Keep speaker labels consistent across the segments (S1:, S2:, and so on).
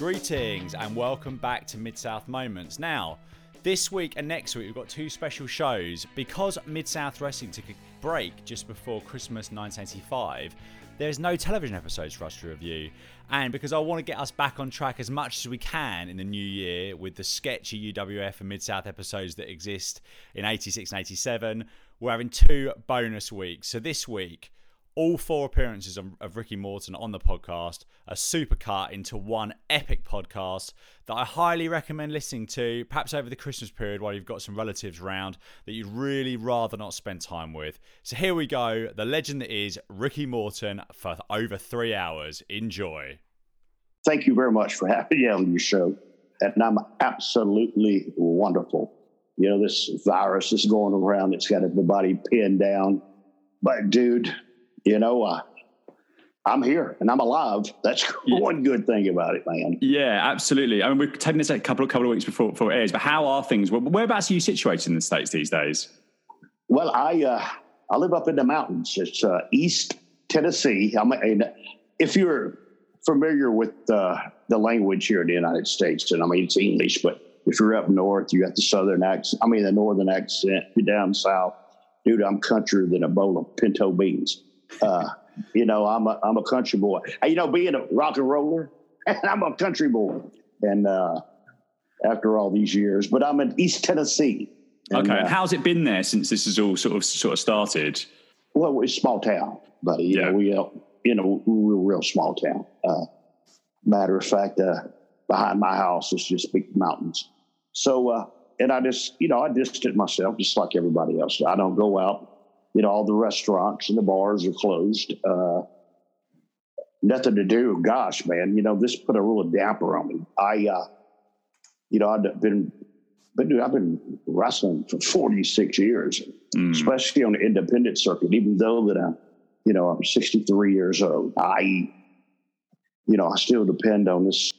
S1: Greetings and welcome back to Mid South Moments. Now, this week and next week, we've got two special shows. Because Mid South Wrestling took a break just before Christmas 1985, there's no television episodes for us to review. And because I want to get us back on track as much as we can in the new year with the sketchy UWF and Mid South episodes that exist in 86 and 87, we're having two bonus weeks. So this week, all four appearances of, Ricky Morton on the podcast are super cut into one epic podcast that I highly recommend listening to, perhaps over the Christmas period while you've got some relatives around that you'd really rather not spend time with. So here we go, the legend that is Ricky Morton for over three hours. Enjoy.
S2: Thank you very much for having me on your show. And I'm absolutely wonderful. You know, this virus is going around, it's got everybody pinned down. But, dude, you know, uh, I'm here and I'm alive. That's one good thing about it, man.
S3: Yeah, absolutely. I mean, we're taking this a couple of couple of weeks before, before it airs, but how are things? Whereabouts are you situated in the states these days?
S2: Well, I uh, I live up in the mountains. It's uh, East Tennessee. I'm, and if you're familiar with uh, the language here in the United States, and I mean it's English, but if you're up north, you got the southern accent. I mean the northern accent. You're down south, dude. I'm country than a bowl of pinto beans. Uh, you know, I'm a I'm a country boy. You know, being a rock and roller, and I'm a country boy. And uh, after all these years, but I'm in East Tennessee.
S3: And, okay, uh, how's it been there since this has all sort of sort of started?
S2: Well, it's a small town, buddy. You yeah. know, we uh, you know we're a real small town. Uh, matter of fact, uh, behind my house is just big mountains. So, uh, and I just you know I distanced myself just like everybody else. I don't go out you know, all the restaurants and the bars are closed. Uh, nothing to do. Gosh, man, you know, this put a real damper on me. I, uh, you know, I've been, but dude, I've been wrestling for 46 years, mm. especially on the independent circuit, even though that I'm, you know, I'm 63 years old. I, you know, I still depend on this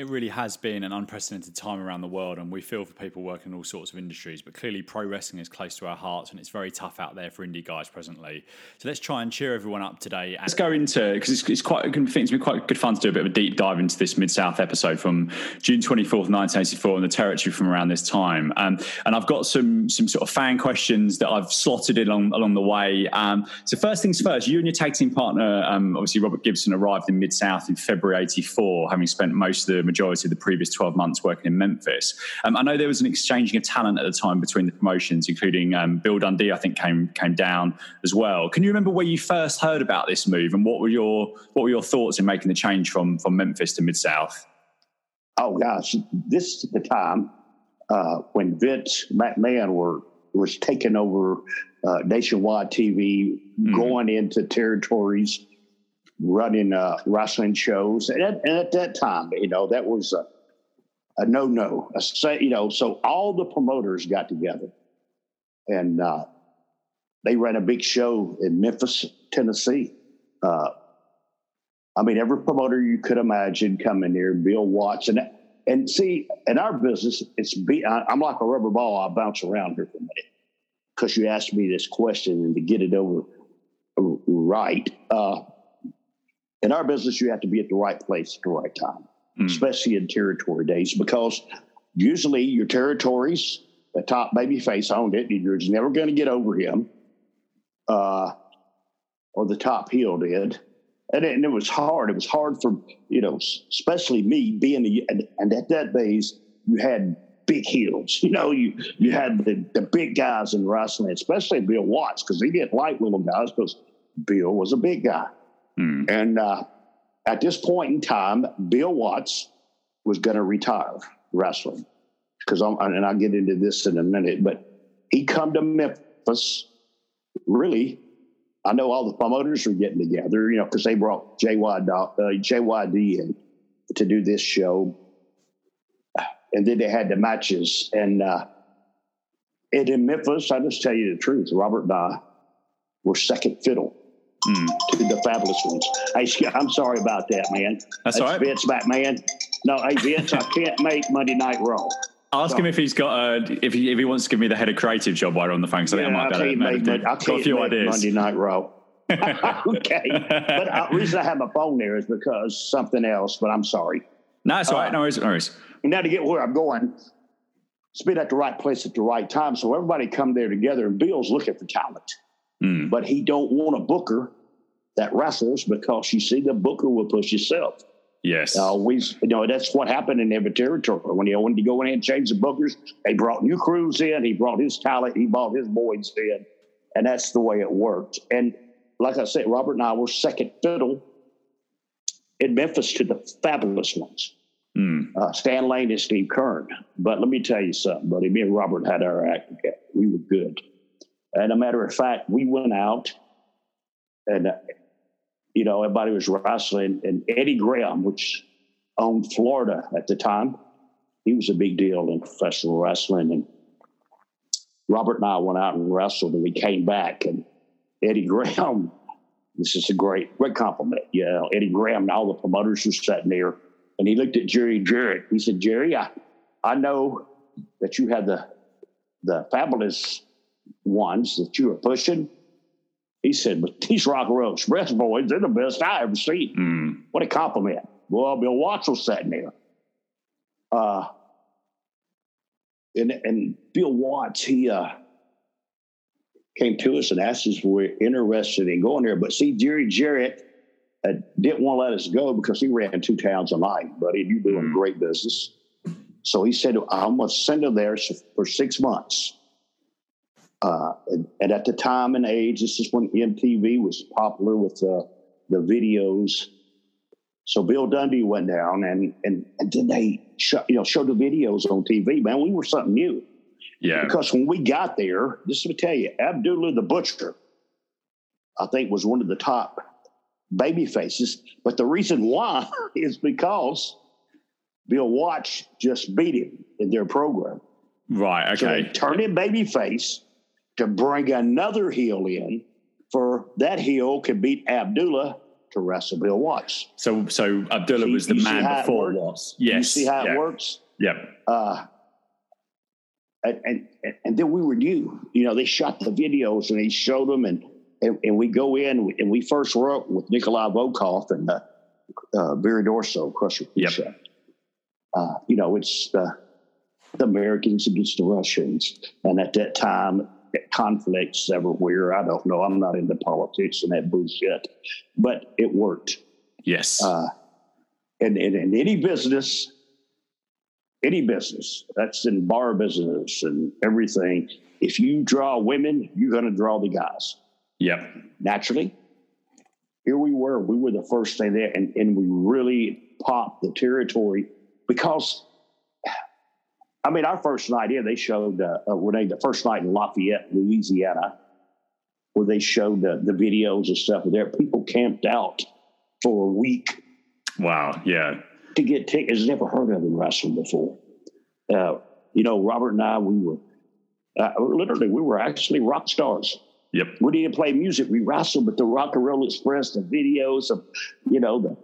S1: it really has been an unprecedented time around the world, and we feel for people working in all sorts of industries. But clearly, pro wrestling is close to our hearts, and it's very tough out there for indie guys presently. So let's try and cheer everyone up today.
S3: Let's go into because it's, it's, quite. I think it's been quite good fun to do a bit of a deep dive into this Mid South episode from June twenty fourth, nineteen eighty four, and the territory from around this time. Um, and I've got some some sort of fan questions that I've slotted in along along the way. Um, so first things first, you and your tag team partner, um, obviously Robert Gibson, arrived in Mid South in February eighty four, having spent most of the majority of the previous 12 months working in Memphis. Um, I know there was an exchanging of talent at the time between the promotions, including um, Bill Dundee, I think came came down as well. Can you remember where you first heard about this move and what were your what were your thoughts in making the change from from Memphis to Mid South?
S2: Oh gosh, this is the time uh, when Vince McMahon were was taking over uh, nationwide TV, mm. going into territories running uh, wrestling shows. And at, and at, that time, you know, that was a, a no no. You know, so all the promoters got together and uh, they ran a big show in Memphis, Tennessee. Uh, I mean, every promoter you could imagine coming here, Bill Watts. And, and see, in our business, it's be, I, I'm like a rubber ball. I bounce around here for a minute because you asked me this question and to get it over right. Uh, in our business, you have to be at the right place at the right time, mm. especially in territory days, because usually your territories, the top baby face owned it. You're never going to get over him, uh, or the top heel did. And it, and it, was hard. It was hard for, you know, especially me being, the, and, and at that days, you had big heels. You know, you you had the, the big guys in wrestling, especially Bill Watts, because he didn't like little guys because Bill was a big guy. Hmm. And uh, at this point in time, Bill Watts was going to retire wrestling because I'm, and I'll get into this in a minute, but he come to Memphis. Really, I know all the promoters are getting together, you know, because they brought JY, uh, JYD in to do this show, and then they had the matches. And uh, and in Memphis, I just tell you the truth, Robert and I were second fiddle mm. to the fabulous ones. Hey, I'm sorry about that, man.
S3: That's, That's all right.
S2: Vince McMahon. No, hey Vince, I can't make Monday Night Raw.
S3: Ask him if he's got a, if he if he wants to give me the head of creative job while we're on the phone. So yeah, I, I might
S2: can't make, I can't a few make ideas. Monday Night Raw. okay, but the uh, reason I have my phone there is because something else. But I'm sorry.
S3: No, it's all right. No worries. No worries.
S2: Now to get where I'm going, it's been at the right place at the right time. So everybody come there together, and Bill's looking for talent,
S3: Mm.
S2: but he don't want a booker that wrestles because you see the booker will push himself.
S3: Yes.
S2: Always, you know, that's what happened in every territory. When he wanted to go in and change the bookers, they brought new crews in. He brought his talent. He brought his boys in, and that's the way it worked. And like I said, Robert and I were second fiddle in Memphis to the fabulous ones,
S3: Mm.
S2: uh, Stan Lane and Steve Keirn. But let me tell you something, buddy. Me and Robert had our act together. We were good. And a matter of fact, we went out and, uh, you know, everybody was wrestling. And Eddie Graham, which owned Florida at the time, he was a big deal in professional wrestling. And Robert and I went out and wrestled, and we came back. And Eddie Graham, this is a great, great compliment. Yeah, Eddie Graham and all the promoters were sitting there. And he looked at Jerry Jarrett. He said, Jerry, I, I know that you had the the fabulous ones that you were pushing. He said, but these Rock and Roll Express boys, they're the best I ever seen.
S3: Mm.
S2: What a compliment. Well, Bill Watts was sitting there. Uh, and, and Bill Watts, he uh, came to us and asked us if we were interested in going there. But see, Jerry Jarrett uh, didn't want to let us go because he ran two towns a night, buddy. You're doing
S3: Mm.
S2: great business. So he said, I'm going to send him there for six months. Uh, and, at the time and age, this is when MTV was popular with uh, the videos. So Bill Dundee went down, and and and then they show, you know showed the videos on TV. Man, we were something new
S3: Yeah.
S2: because when we got there, just to tell you, Abdullah the Butcher, I think, was one of the top baby faces. But the reason why is because Bill Watts just beat him in their program.
S3: Right.
S2: So
S3: Okay.
S2: they turned him baby face to bring another heel in for that heel could beat Abdullah to wrestle Bill Watts.
S3: So so Abdullah
S2: See-
S3: was the man before? Watts.
S2: You see how
S3: yeah.
S2: it works?
S3: Yep.
S2: uh, and, and and then we were new. You know, they shot the videos and they showed them, and and, and we go in and we first worked with Nikolai Volkov and uh, uh, Barry Darsow, Crusher.
S3: Yep.
S2: Uh, you know, it's the the Americans against the Russians, and at that time, conflicts everywhere. I don't know. I'm not into politics and that bullshit, but it worked.
S3: Yes.
S2: Uh, and, and in any business, any business that's in bar business and everything, if you draw women, you're going to draw the guys
S3: yep.
S2: naturally. Here we were, we were the first thing there, and, and we really popped the territory because, I mean, our first night in, they showed uh, uh, they the first night in Lafayette, Louisiana, where they showed uh, the videos and stuff. There, people camped out for a week
S3: Wow. Yeah.
S2: to get tickets. Never heard of in wrestling before. Uh, you know, Robert and I, we were uh, literally we were actually rock stars.
S3: Yep.
S2: We didn't play music; we wrestled. But the Rock and Roll Express, the videos of, you know, the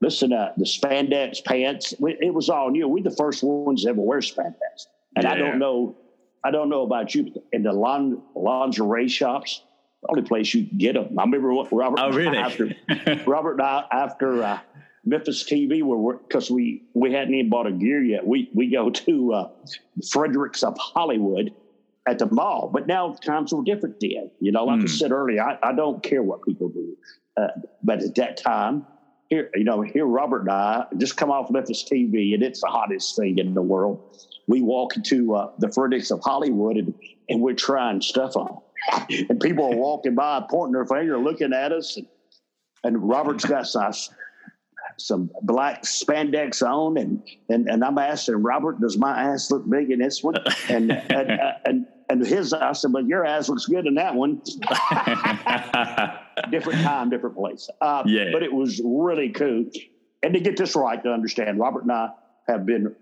S2: listen, uh, the spandex pants. We, it was all new. We the first ones to ever wear spandex. And I don't know, I don't know about you, but in the lin- lingerie shops, the only place you get them. I remember what Robert.
S3: Oh, really?
S2: After, Robert and I, after uh, Memphis TV, were because we we hadn't even bought a gear yet. We we go to uh, Fredericks of Hollywood at the mall, but now times were different then. You know, like I
S3: Hmm.
S2: said earlier, I, I don't care what people do, uh, but at that time. Here, you know, here Robert and I just come off Memphis TV, and it's the hottest thing in the world. We walk into uh, the Fredericks of Hollywood, and, and we're trying stuff on, and people are walking by, pointing their finger, looking at us, and, and Robert's got some some black spandex on, and and and I'm asking Robert, does my ass look big in this one? And and and, and his I said, but your ass looks good in that one. different time, different place. Uh,
S3: Yeah.
S2: But it was really cool. And to get this right, to understand, Robert and I have been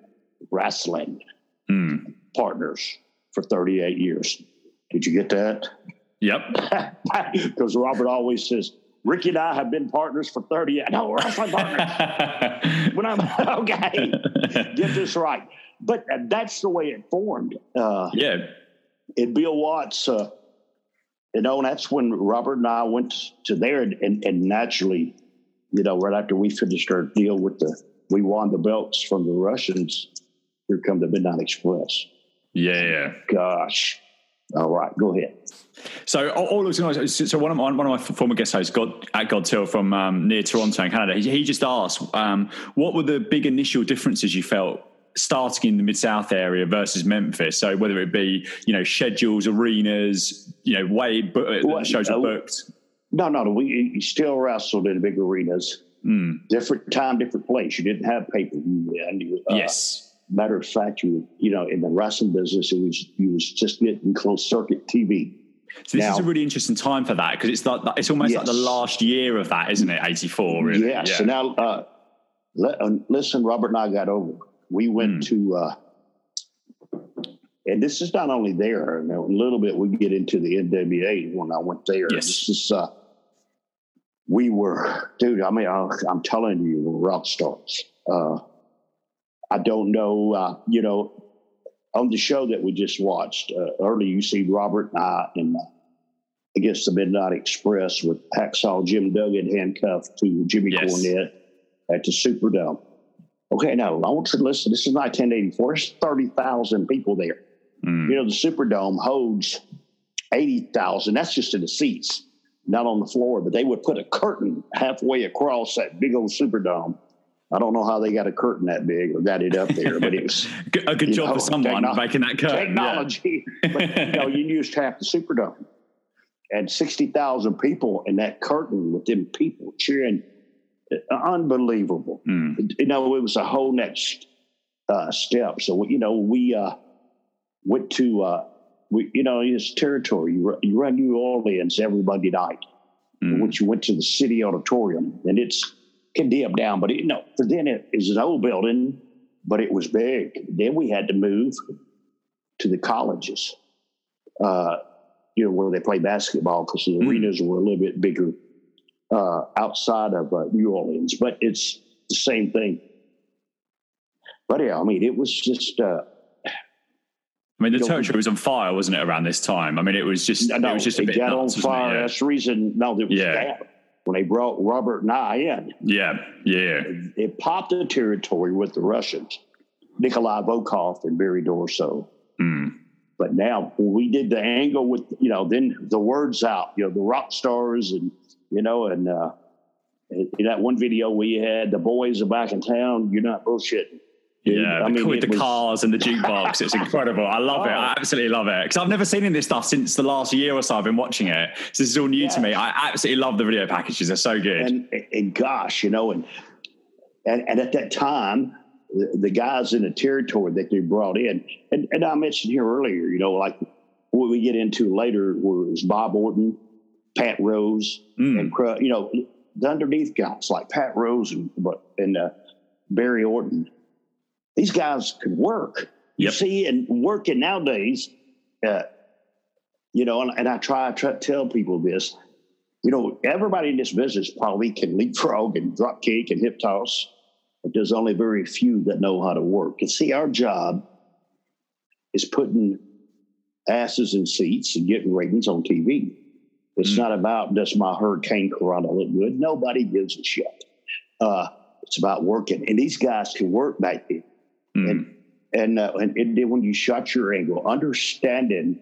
S2: wrestling
S3: Hmm.
S2: partners for 38 years. Did you get that?
S3: Yep.
S2: Because Robert always says, Ricky and I have been partners for 30 years. No, we're wrestling partners. when I'm okay, get this right. But uh, that's the way it formed. Uh,
S3: yeah.
S2: and Bill Watts, uh, you know, and that's when Robert and I went to there, and, and, and naturally, you know, right after we finished our deal with the we won the belts from the Russians. Here come the Midnight Express.
S3: Yeah.
S2: Gosh. All right, go ahead.
S3: So all looks nice. So one of my, one of my former guest hosts, God at Godtill from um, near Toronto in Canada, he, he just asked, um, what were the big initial differences you felt starting in the mid south area versus Memphis? So whether it be you know schedules, arenas, you know way bu- well, shows are booked.
S2: No, no, no. We still wrestled in big arenas. Mm. Different time, different place. You didn't have pay per view.
S3: Uh, yes.
S2: Matter of fact, you you know in the wrestling business, it was you was just getting closed circuit TV.
S3: So this now, is a really interesting time for that because it's like it's almost yes. like the last year of that, isn't it? Eighty four, really.
S2: Yes. Yeah. So now, uh, let, uh, listen, Robert and I got over. We went mm. to, uh, and this is not only there. a little bit we get into the NWA when I went there.
S3: Yes.
S2: This is, uh, we were, dude. I mean, I, am telling you, rock stars. Uh, I don't know, uh, you know, on the show that we just watched uh, earlier, you see Robert and I and uh, against the Midnight Express with Hacksaw Jim Duggan handcuffed to Jimmy yes. Cornette at the Superdome. Okay, now I want you to listen. This is 1984. There's 30,000 people there. Mm. You know, the Superdome holds 80,000. That's just in the seats, not on the floor. But they would put a curtain halfway across that big old Superdome I don't know how they got a curtain that big or got it up there, but it was
S3: a good job know, for someone making that curtain.
S2: Technology, yeah. but you know, you used half the Superdome and sixty thousand people in that curtain with them people cheering, unbelievable. Mm. You know, it was a whole next uh, step. So you know, we uh, went to uh, we, you know, it's territory. You, you run New Orleans every Monday night, mm. which you went to the city auditorium, and it's condemned down, but it, no, for then it is an old building, but it was big. Then we had to move to the colleges, uh, you know, where they play basketball because the mm arenas were a little bit bigger uh, outside of uh, New Orleans, but it's the same thing. But yeah, I mean, it was just. Uh,
S3: I mean, the territory was on fire, wasn't it? Around this time, I mean, it was just no, it was just a bit got nuts,
S2: on fire.
S3: Yeah.
S2: That's the reason. No, there was yeah when they brought Robert and I in.
S3: Yeah, yeah.
S2: It, it popped the territory with the Russians, Nikolai Volkov and Barry Darsow. Mm. But now we did the angle with, you know, then the words out, you know, the rock stars and, you know, and uh, in that one video we had, the boys are back in town, you're not bullshitting.
S3: Yeah, I mean, with the was... cars and the jukebox, it's incredible. I love oh. it. I absolutely love it because I've never seen any of this stuff since the last year or so. I've been watching it, so this is all new to me. I absolutely love the video packages; they're so good.
S2: And, and gosh, you know, and, and and at that time, the, the guys in the territory that they brought in, and, and I mentioned here earlier, you know, like what we get into later was Bob Orton, Pat Rose, mm. and you know, the underneath guys like Pat Rose and and uh, Barry Orton these guys could work. You yep. see, and working nowadays, uh, you know, and, and I try, to tell people this, you know, everybody in this business probably can leapfrog and drop kick and hip toss, but there's only very few that know how to work. And see, our job is putting asses in seats and getting ratings on TV. It's mm. not about does my hurricanrana look good? Nobody gives a shit. Uh, it's about working, and these guys can work back there. Mm. And and, uh, and, and when you shot your angle, understanding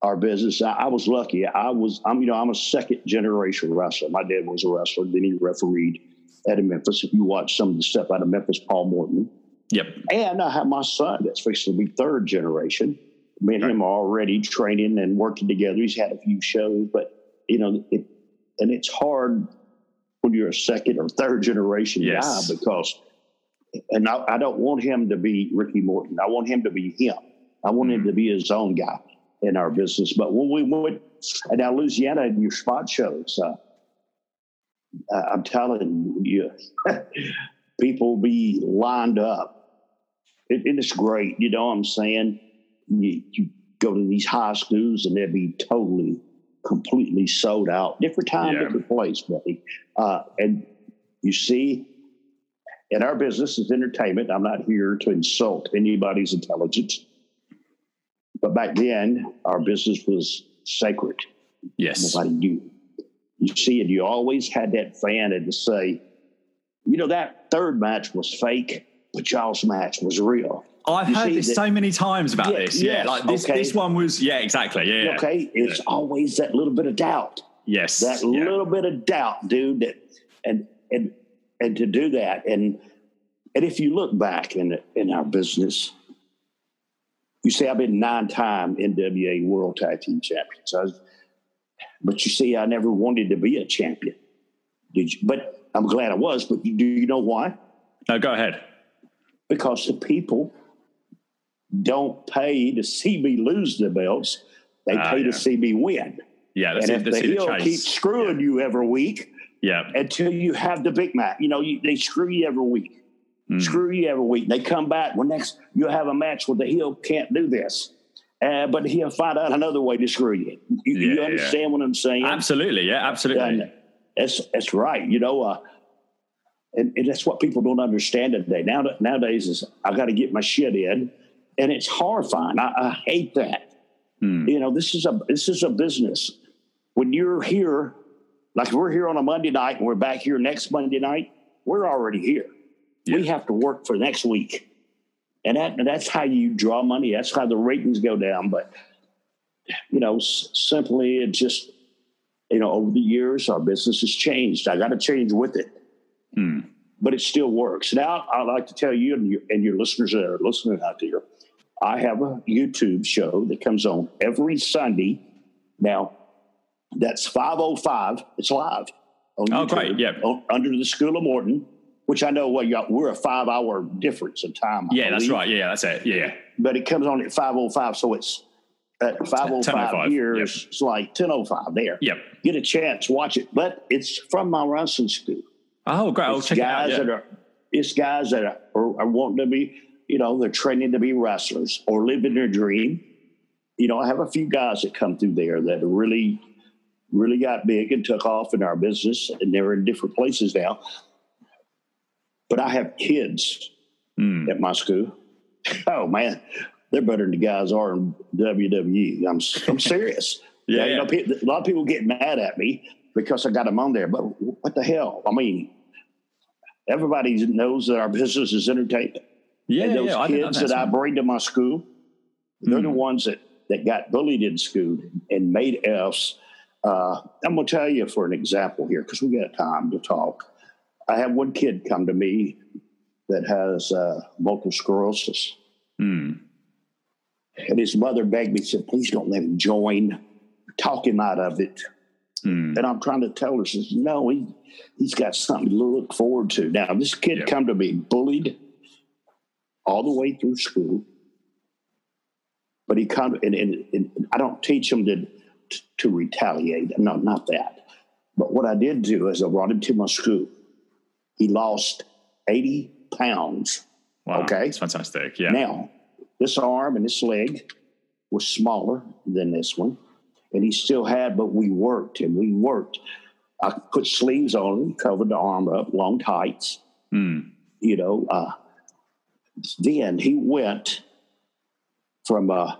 S2: our business, I, I, was lucky. I was I'm you know I'm a second generation wrestler. My dad was a wrestler. Then he refereed at Memphis. If you watch some of the stuff out of Memphis, Paul Morton.
S3: Yep.
S2: And I have my son that's fixing to be third generation. Me and him are already training and working together. He's had a few shows, but you know, it, and it's hard when you're a second or third generation yes. guy because and I, I, don't want him to be Ricky Morton. I want him to be him. I want him to be his own guy in our business. But when we went, and now Louisiana and your spot shows, uh, I'm telling you, people be lined up. It, it is great. You know what I'm saying? You, you go to these high schools and they'll be totally, completely sold out. Different time, yeah. different place, buddy. Uh, and you see, and our business is entertainment. I'm not here to insult anybody's intelligence. But back then, our business was sacred.
S3: Yes.
S2: Nobody knew. You see, and you always had that fan and to say, you know, that third match was fake, but y'all's match was real.
S3: I've
S2: You
S3: heard this so many times about
S2: Yeah,
S3: this. Yeah,
S2: yes,
S3: like this.
S2: okay.
S3: This one was. Yeah, exactly. Yeah. yeah.
S2: Okay, it's always that little bit of doubt.
S3: Yes.
S2: that
S3: yeah.
S2: little bit of doubt, dude. That, and and and to do that, and and if you look back in in our business, you see, I've been nine time NWA World Tag Team Champions. I was, but you see, I never wanted to be a champion. Did you? But I'm glad I was. But do you know why?
S3: No, go ahead.
S2: Because the people don't pay to see me lose the belts; they
S3: Ah,
S2: pay
S3: yeah.
S2: to see me win.
S3: Yeah, that's
S2: and if
S3: That's
S2: the heel keeps screwing you every week,
S3: Yeah.
S2: until you have the big match. You know, you, they screw you every week.
S3: Mm.
S2: Screw you every week. They come back. Well, next you'll have a match where the heel can't do this, uh, but he'll find out another way to screw you. You, you
S3: Yeah,
S2: understand what I'm saying?
S3: Absolutely. Yeah. Absolutely.
S2: And that's that's right. You know, uh, and, and that's what people don't understand today. Now nowadays is I got to get my shit in, and it's horrifying. I, I hate that.
S3: Hmm.
S2: You know, this is a this is a business. When you're here, like we're here on a Monday night, and we're back here next Monday night, we're already here. We have to work for next week, and that that's how you draw money. That's how the ratings go down. But you know, s- simply it just you know, over the years, our business has changed. I got to change with it,
S3: Hmm.
S2: but it still works. Now, I'd like to tell you and your, and your listeners that are listening out there, I have a YouTube show that comes on every Sunday. Now, that's 505. It's live. On
S3: Oh,
S2: YouTube,
S3: great, yeah.
S2: on- under the School of Morton, which I know well, y'all- we're a five hour difference in time. I
S3: Yeah, that's right. Yeah, that's it. Yeah.
S2: but it comes on at 505 so it's at 505
S3: 10:05,
S2: here
S3: yep.
S2: it's like 1005 there
S3: Yep.
S2: get a chance watch it but it's from my wrestling school
S3: Oh, great. I'll
S2: it's
S3: check it out.
S2: guys
S3: Yeah.
S2: that are it's guys that are, are, are wanting to be you know they're training to be wrestlers or living their dream you know i have a few guys that come through there that really really got big and took off in our business and they're in different places now but i have kids
S3: Hmm.
S2: at my school. Oh man, they're better than the guys are in WWE. I'm I'm serious.
S3: Yeah,
S2: you know,
S3: yeah.
S2: a lot of people get mad at me because I got them on there. But what the hell? I mean, everybody knows that our business is entertainment.
S3: Yeah.
S2: and those
S3: yeah,
S2: kids
S3: that's
S2: that I bring to my school, they're the
S3: Hmm.
S2: ones that that got bullied in school and made F's. Uh, I'm gonna tell you for an example here because we got time to talk. I have one kid come to me that has uh, multiple sclerosis.
S3: Hmm.
S2: And his mother begged me, said, please don't let him join. Talk him out of it.
S3: Hmm.
S2: And I'm trying to tell her, says, no, he, he's got something to look forward to. Now, this kid
S3: Yeah.
S2: come to me bullied all the way through school. But he come and, and, and I don't teach him to, to retaliate. No, not that. But what I did do is I brought him to my school. He lost 80 pounds.
S3: Wow.
S2: Okay.
S3: It's fantastic. Yeah.
S2: Now, this arm and this leg was smaller than this one, and he still had, but we worked and we worked. I put sleeves on him, covered the arm up, long tights,
S3: Hmm.
S2: you know. Uh, then he went from uh,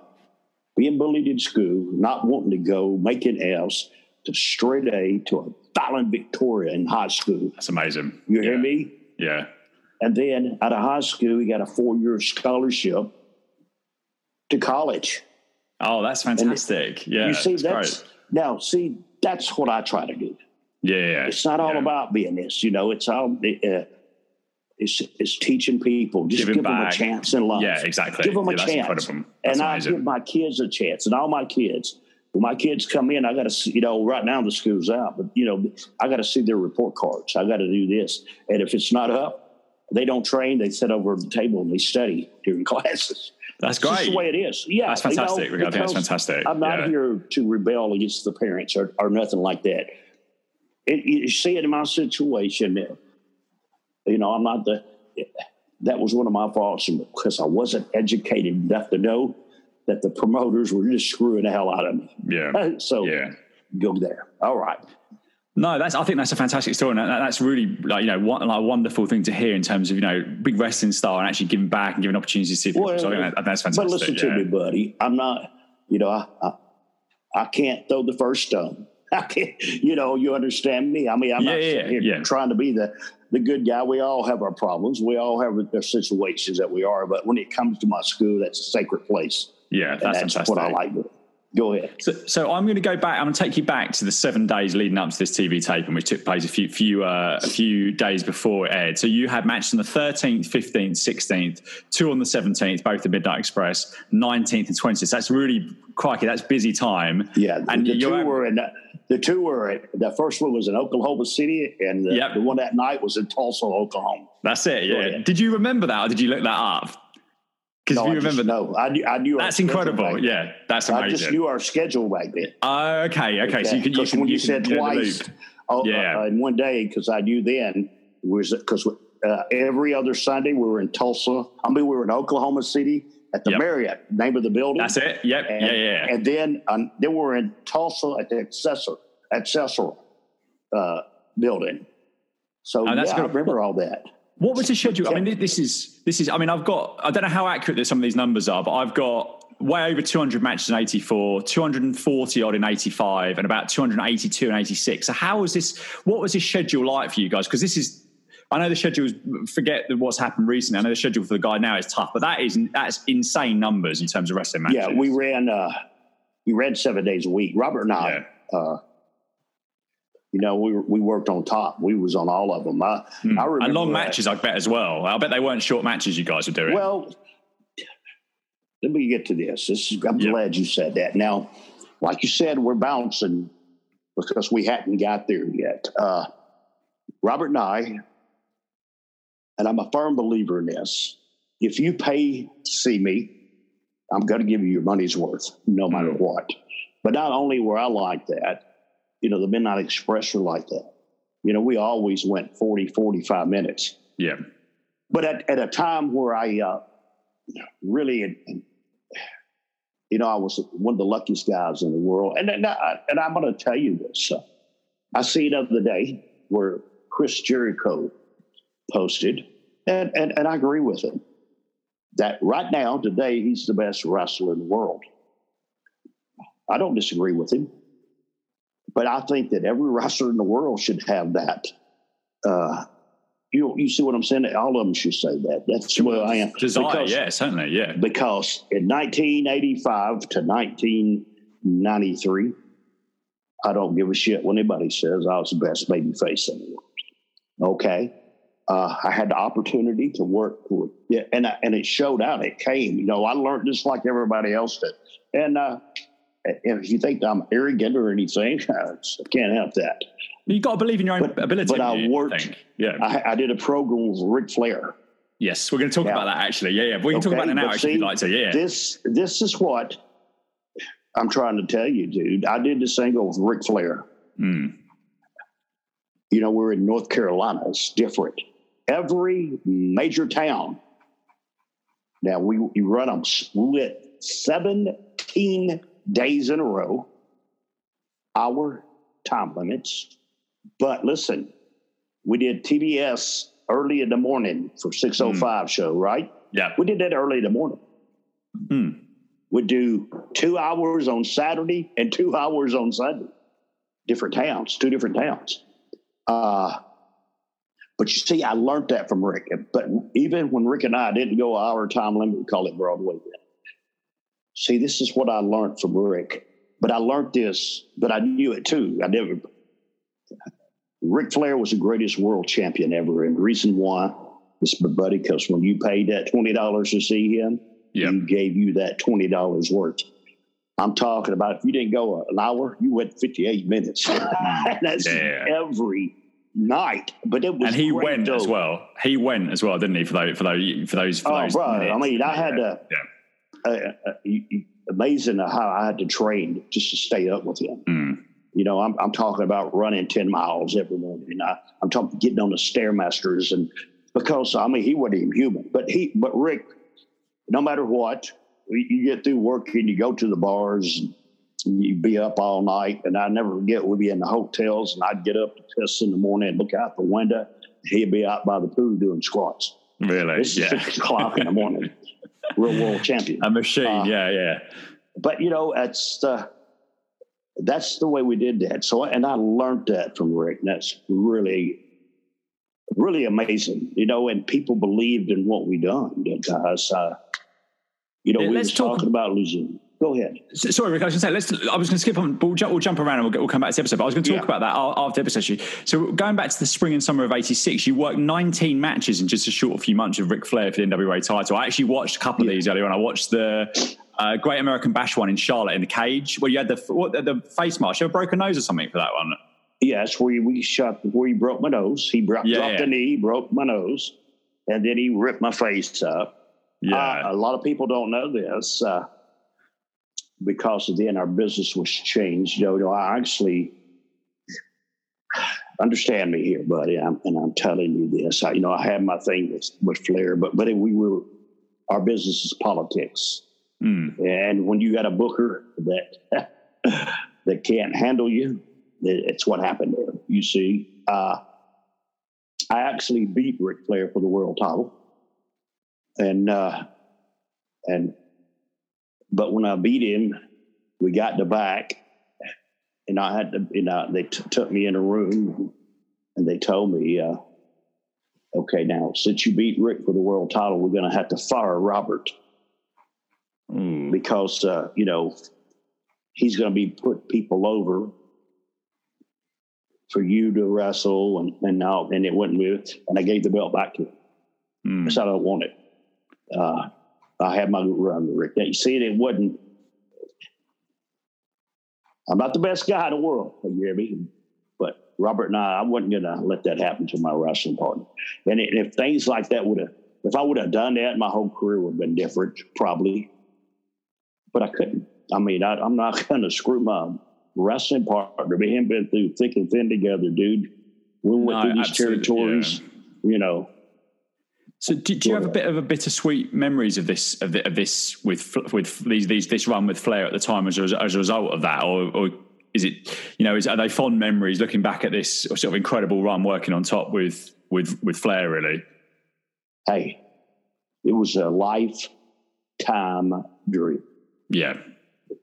S2: being bullied in school, not wanting to go, making F's, to straight A to a valedictorian in high school.
S3: That's amazing.
S2: You
S3: yeah.
S2: hear me?
S3: Yeah.
S2: And then out of high school, he got a four year scholarship to college.
S3: Oh, that's fantastic. yeah.
S2: you see,
S3: that's
S2: that's now, see, that's what I try to do.
S3: Yeah. yeah,
S2: It's not all
S3: yeah.
S2: about being this, you know, it's all, uh, it's, it's teaching people, just
S3: Giving
S2: give them a chance in life.
S3: Yeah, exactly.
S2: Give them a
S3: Yeah, that's
S2: chance.
S3: That's
S2: and I give my kids a chance, and all my kids. When my kids come in, I got to, you know, right now the school's out, but you know, I got to see their report cards. I got to do this, and if it's not up, they don't train. They sit over the table and they study during classes.
S3: That's
S2: It's just the way it is. Yeah,
S3: That's
S2: you know,
S3: fantastic. I think that's fantastic.
S2: I'm not
S3: Yeah.
S2: here to rebel against the parents or, or nothing like that. It, you see it in my situation. You know, I'm not the. That was one of my faults because I wasn't educated enough to know that the promoters were just screwing the hell out of me.
S3: Yeah.
S2: so
S3: Yeah.
S2: go there. All right.
S3: No, that's. I think that's a fantastic story, and that's really like you know one, like a wonderful thing to hear in terms of you know big wrestling star and actually giving back and giving opportunities to people.
S2: Well,
S3: so I think that, that's fantastic.
S2: But listen
S3: yeah.
S2: to me, buddy. I'm not. You know, I, I I can't throw the first stone. You know, you understand me. I mean, I'm
S3: Yeah,
S2: not
S3: yeah,
S2: sitting here
S3: yeah.
S2: trying to be the the good guy. We all have our problems. We all have the situations that we are. But when it comes to my school, that's a sacred place.
S3: Yeah, that's,
S2: that's, what I like. Go ahead.
S3: So, so I'm going to go back. I'm going to take you back to the seven days leading up to this TV taping, which took place a few few uh, a few days before it aired. So you had matches on the 13th, 15th, 16th, two on the 17th, both the Midnight Express, 19th and 20th. That's really crikey. That's busy time.
S2: Yeah, the,
S3: and
S2: the
S3: you're-
S2: two were in the, the two were the first one was in Oklahoma City, and the,
S3: Yep.
S2: the one that night was in Tulsa, Oklahoma.
S3: That's it. Yeah. Did you remember that, or did you look that up? Because
S2: No,
S3: if
S2: I
S3: you remember,
S2: no, I knew. I knew.
S3: that's incredible. Yeah, that's amazing.
S2: I just knew our schedule back then.
S3: Oh, okay, okay. So you can, you can,
S2: when you,
S3: you
S2: said
S3: can get in the
S2: twice, oh,
S3: Yeah.
S2: uh, in one day, because I knew then was because uh, every other Sunday we were in Tulsa. I mean, we were in Oklahoma City at the
S3: Yep.
S2: Marriott, name of the building.
S3: That's it. Yep.
S2: And,
S3: yeah, yeah.
S2: And then um, then we're in Tulsa at the Accessor, Accessor uh, building. So
S3: Oh,
S2: yeah, I remember all that.
S3: What was the schedule? I mean, this is this is. I mean, I've got. I don't know how accurate some of these numbers are, but I've got way over 200 matches in 84, 240 odd in 85, and about 282 and 86. So, how was this? What was this schedule like for you guys? Because this is. I know the schedule schedules. Forget what's happened recently. I know the schedule for the guy now is tough, but that is that's insane numbers in terms of wrestling matches.
S2: Yeah, we ran uh, we ran seven days a week. Robert and I, uh, you know, we we worked on top. We was on all of them. I, I remember
S3: and long
S2: uh,
S3: matches, I bet as well. I bet they weren't short matches you guys were doing.
S2: Well, let me get to this. This is, I'm
S3: Yeah.
S2: glad you said that. Now, like you said, we're bouncing because we hadn't got there yet. Uh, Robert and I, and I'm a firm believer in this. If you pay to see me, I'm going to give you your money's worth, no matter
S3: Mm.
S2: what. But not only were I like that, you know, the Midnight Express were like that. You know, we always went 40, 45 minutes
S3: yeah,
S2: but at, at a time where I uh, really, you know, I was one of the luckiest guys in the world. And and, I, and I'm going to tell you this. Uh, I see it other day where Chris Jericho posted, and, and, and I agree with him, that right now, today, he's the best wrestler in the world. I don't disagree with him. But I think that every wrestler in the world should have that uh, you you see what I'm saying? All of them should say that. That's the way I am.
S3: desire.
S2: Because-
S3: yeah, certainly. Yeah,
S2: Because in 1985 to 1993, I don't give a shit what anybody says. I was the best baby face in the world. Okay. Uh, I had the opportunity to work with, yeah, and I, and it showed out. It came. You know, I learned just like everybody else did. And uh, and if you think I'm arrogant or anything, I can't help that.
S3: you got to believe in your own
S2: But-
S3: ability.
S2: but I worked-
S3: think. Yeah.
S2: I, I did a program with Ric Flair.
S3: Yes, we're going to talk
S2: Yeah.
S3: about that actually. Yeah, yeah. We can talk about it now if you'd like to. Yeah.
S2: This this is what I'm trying to tell you, dude. I did the single with Ric Flair.
S3: Mm.
S2: You know, we're in North Carolina. It's different. Every major town. Now we, we run them split 17 days in a row. Our time limits. But listen, we did TBS early in the morning for 605 show, right?
S3: Yeah.
S2: We did that early in the morning.
S3: Hmm.
S2: We'd do two hours on Saturday and two hours on Sunday. Different towns, two different towns. Uh, but you see, I learned that from Rick. But even when Rick and I didn't go our time limit, we call it Broadway. then. See, this is what I learned from Rick. But I learned this, but I knew it too. I never. Ric Flair was the greatest world champion ever, and the reason why is, my buddy, because when you paid that twenty dollars to see him,
S3: Yep.
S2: he gave you that twenty dollars worth. I'm talking about if you didn't go an hour, you went 58 minutes. That's
S3: Yeah.
S2: every night. But it was
S3: And he went as well. He went as well, didn't he? For those, for those, for those. For
S2: Oh,
S3: those
S2: bro, I mean, I had to.
S3: Yeah.
S2: Uh, uh, you- amazing how I had to train just to stay up with him.
S3: Mm.
S2: You know, I'm, I'm talking about running 10 miles every morning. I, I'm talking getting on the Stairmasters and because I mean, he wasn't even human, but he, but Rick, no matter what, you get through work and you go to the bars and you be up all night. And I never forget, we'd be in the hotels and I'd get up to piss in the morning and look out the window. He'd be out by the pool doing squats.
S3: Really?
S2: Is
S3: Yeah.
S2: six o'clock in the morning. Real world champion.
S3: A machine.
S2: Uh,
S3: yeah, yeah.
S2: but you know, it's uh, that's the way we did that. So, and I learned that from Rick. And that's really, really amazing, you know. And people believed in what we done because, uh, you know, yeah, we were talking about losing. Go ahead.
S3: Sorry, Rick. I was going to say, let's. I was going to skip on. We'll jump, we'll jump around and we'll, get, we'll come back to the episode. But I was going to talk yeah. about that after the episode. So going back to the spring and summer of '86, you worked 19 matches in just a short few months with Ric Flair for the NWA title. I actually watched a couple yeah. of these earlier on. I watched the uh, Great American Bash one in Charlotte in the cage where you had the what, the face mask. You broke a nose or something for that one?
S2: Yes, where we shot where he broke my nose. He bro- yeah, dropped a knee, broke my nose, and then he ripped my face up. Yeah, uh, a lot of people don't know this. Uh, because then our business was changed. You know, I actually understand me here, buddy, I'm, and I'm telling you this. I, you know, I have my thing with, with Flair, but but we were our business is politics, mm. and when you got a booker that that can't handle you, it's what happened there. You see, uh, I actually beat Ric Flair for the world title, and uh, and but when I beat him, we got the back, and I had to, you know, they t- took me in a room and they told me, uh, okay, now since you beat Rick for the world title, we're going to have to fire Robert mm. because, uh, you know, he's going to be put people over for you to wrestle and and now and it wouldn't move and I gave the belt back to him. Mm. I said I don't want it. Uh, I had my run with Rick. You see, it wasn't. I'm not the best guy in the world, you hear me? But Robert and I, I wasn't going to let that happen to my wrestling partner. And if things like that would have, if I would have done that, my whole career would have been different, probably. But I couldn't. I mean, I, am not going to screw my wrestling partner. We haven't been through thick and thin together, dude. We went no, through these territories, yeah. you know.
S3: So, do, do, you have a bit of a bittersweet memories of this of, the, of this with with these, these this run with Flair at the time as a, as a result of that, or, or is it you know is, are they fond memories looking back at this sort of incredible run working on top with with with Flair? Really,
S2: hey, it was a lifetime dream.
S3: Yeah.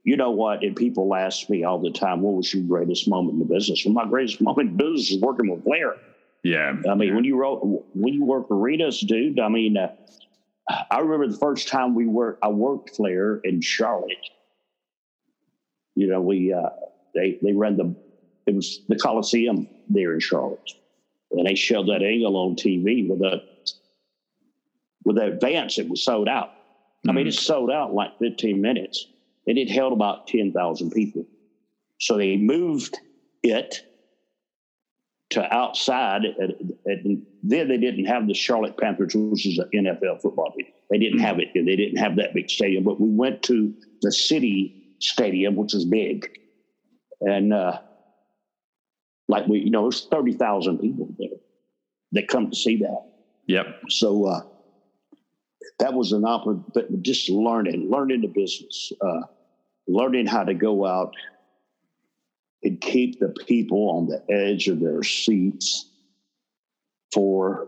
S2: You know what? And people ask me all the time, "What was your greatest moment in the business?" Well, my greatest moment in business is working with Flair.
S3: Yeah.
S2: I mean, when you wrote, when you work arenas, dude, I mean, uh, I remember the first time we worked, I worked Flair in Charlotte. You know, we, uh, they, they ran the, it was the Coliseum there in Charlotte. And they showed that angle on TV with a, with that advance, it was sold out. Mm-hmm. I mean, mm-hmm. it sold out like 15 minutes and it held about 10,000 people. So they moved it to outside. And then they didn't have the Charlotte Panthers, which is an NFL football team. They didn't have it. They didn't have that big stadium. But we went to the city stadium, which is big, and uh, like we, you know, there's thirty thousand people there that come to see that.
S3: Yep.
S2: So uh, that was an opportunity, but just learning, learning the business, uh, learning how to go out and keep the people on the edge of their seats for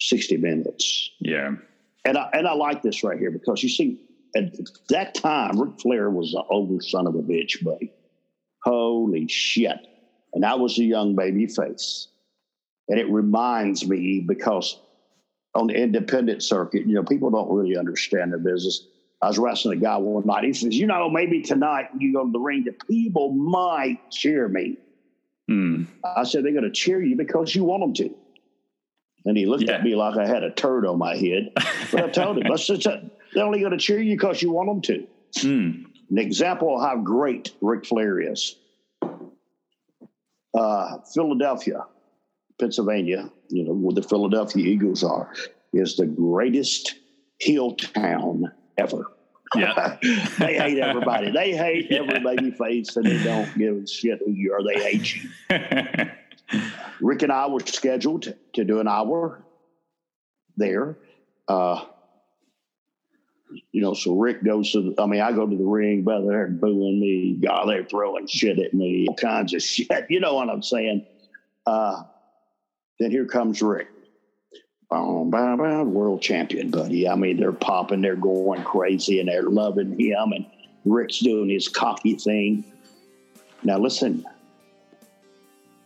S2: 60 minutes.
S3: Yeah.
S2: And I, and I like this right here because you see, at that time, Ric Flair was an older son of a bitch, buddy. Holy shit. And I was a young baby face. And it reminds me because on the independent circuit, you know, people don't really understand the business. I was wrestling a guy one night. He says, "You know, maybe tonight you go to the ring, the people might cheer me." Mm. I said, "They're going to cheer you because you want them to." And he looked yeah. at me like I had a turd on my head. But I told him, "Let's just they're only going to cheer you because you want them to." Mm. An example of how great Ric Flair is. Uh, Philadelphia, Pennsylvania, you know, where the Philadelphia Eagles are, is the greatest heel town ever.
S3: Yeah.
S2: they hate everybody. They hate yeah. every baby face and they don't give a shit who you are. They hate you. Rick and I were scheduled to do an hour there. Uh, you know, so Rick goes to, the, I mean, I go to the ring, but they're booing me. God, they're throwing shit at me, all kinds of shit. You know what I'm saying? Uh, then here comes Rick world champion, buddy. I mean, they're popping, they're going crazy, and they're loving him. And Rick's doing his cocky thing. Now listen,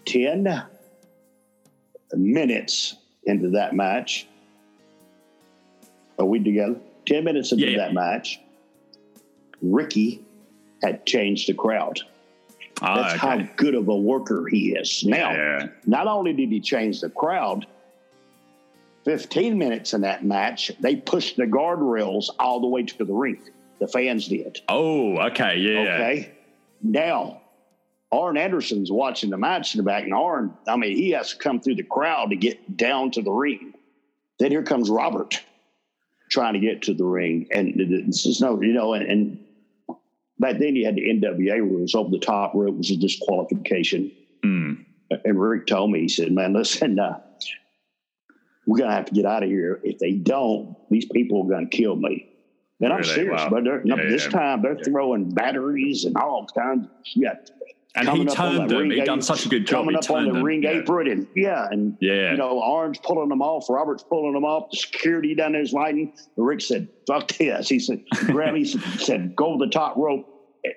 S2: 10 minutes into that match, are we together? 10 minutes into
S3: Yeah, yeah.
S2: that match, Ricky had changed the crowd.
S3: Ah,
S2: That's
S3: okay.
S2: how good of a worker he is. Now,
S3: Yeah.
S2: not only did he change the crowd, 15 minutes in that match, they pushed the guardrails all the way to the rink. The fans did.
S3: Oh, okay. Yeah.
S2: Okay. Now, Arn Anderson's watching the match in the back, and Arn, I mean, he has to come through the crowd to get down to the ring. Then here comes Robert trying to get to the ring. And this is no, you know, and, and back then you had the NWA rules over the top rope was a disqualification.
S3: Mm.
S2: And Rick told me, he said, man, listen, uh, we're going to have to get out of here. If they don't, these people are going to kill me. And I'm
S3: Really?
S2: serious,
S3: Wow.
S2: but no,
S3: Yeah,
S2: this
S3: yeah.
S2: time they're throwing batteries and all kinds of shit.
S3: And he
S2: Coming on
S3: turned them. He done such a good job.
S2: Coming
S3: He
S2: up on the ring
S3: Yeah.
S2: apron, and yeah, and
S3: Yeah.
S2: you know, Arn's pulling them off, Robert's pulling them off, the security down there's lighting. Rick said, "Fuck this." He said, "Grab me," said, "Go to the top rope.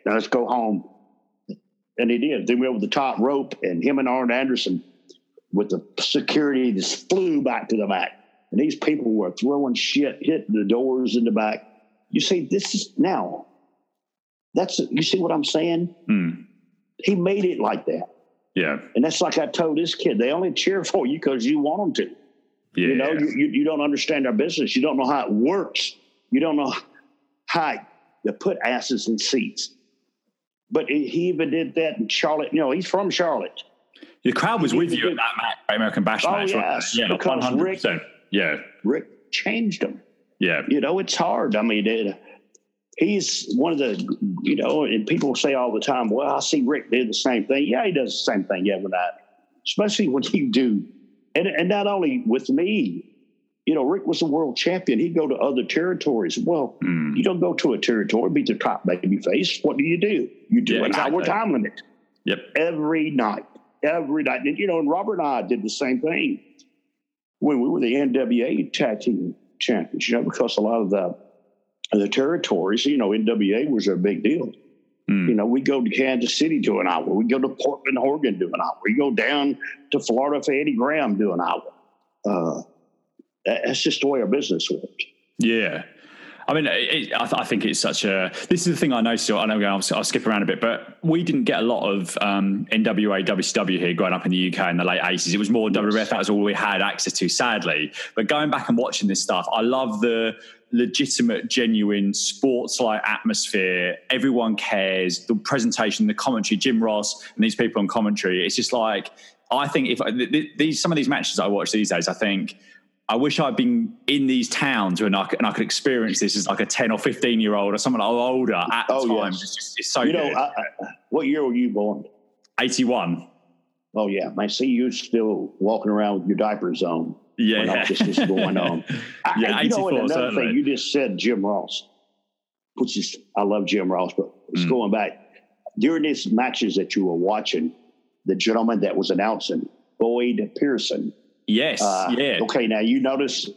S2: Let's go home." And he did. Then we over the top rope, and him and Arn Anderson, with the security, just flew back to the back. And these people were throwing shit, hitting the doors in the back. You see, this is now. That's you see what I'm saying?
S3: Mm.
S2: He made it like that.
S3: Yeah.
S2: And that's like I told this kid, they only cheer for you because you want them to.
S3: Yeah.
S2: You know, you, you, you don't understand our business. You don't know how it works. You don't know how to put asses in seats. But he he even did that in Charlotte. You know, he's from Charlotte.
S3: The crowd was with you at that match, American Bash
S2: Oh,
S3: match.
S2: yes?
S3: Yeah,
S2: because
S3: one hundred percent. Yeah.
S2: Rick changed them.
S3: Yeah.
S2: You know, it's hard. I mean, it, he's one of the, you know, and people say all the time, well, I see Rick do the same thing. Yeah, he does the same thing every night, especially when you do. And, and not only with me, you know, Rick was a world champion. He'd go to other territories. Well,
S3: Mm.
S2: you don't go to a territory, be the top baby face. What do you do? You do
S3: Yeah,
S2: an hour time limit
S3: Yep.
S2: every night, every night. And, you know, and Robert and I did the same thing when we were the NWA tag team champions, you know, because a lot of the, the territories, you know, NWA was a big deal.
S3: Mm.
S2: You know, we go to Kansas City to an hour. We go to Portland, Oregon to an hour. We go down to Florida for Eddie Graham to an hour. Uh, that's just the way our business works.
S3: Yeah. I mean, it, I, th- I think it's such a. This is the thing I noticed. I know I'll, I'll skip around a bit, but we didn't get a lot of um, NWA, WCW here growing up in the UK in the late 80s. It was more WWF. That was all we had access to, sadly. But going back and watching this stuff, I love the legitimate, genuine sports like atmosphere. Everyone cares. The presentation, the commentary, Jim Ross and these people on commentary. It's just like, I think if th- th- these some of these matches I watch these days, I think I wish I'd been in these towns and I could, and I could experience this as like a 10 or 15 year old or someone older at the
S2: Oh,
S3: time.
S2: yes.
S3: It's just, it's so
S2: You know,
S3: good.
S2: I, I, what year were you born?
S3: 81.
S2: Oh, yeah. I see you still walking around with your diapers on.
S3: Yeah.
S2: when all this is going on. I,
S3: Yeah,
S2: you know, and another
S3: certainly.
S2: thing you just said, Jim Ross, which is I love Jim Ross, but it's
S3: Mm.
S2: going back during these matches that you were watching. The gentleman that was announcing, Boyd Pierce.
S3: Yes.
S2: Uh,
S3: yeah.
S2: Okay, now you notice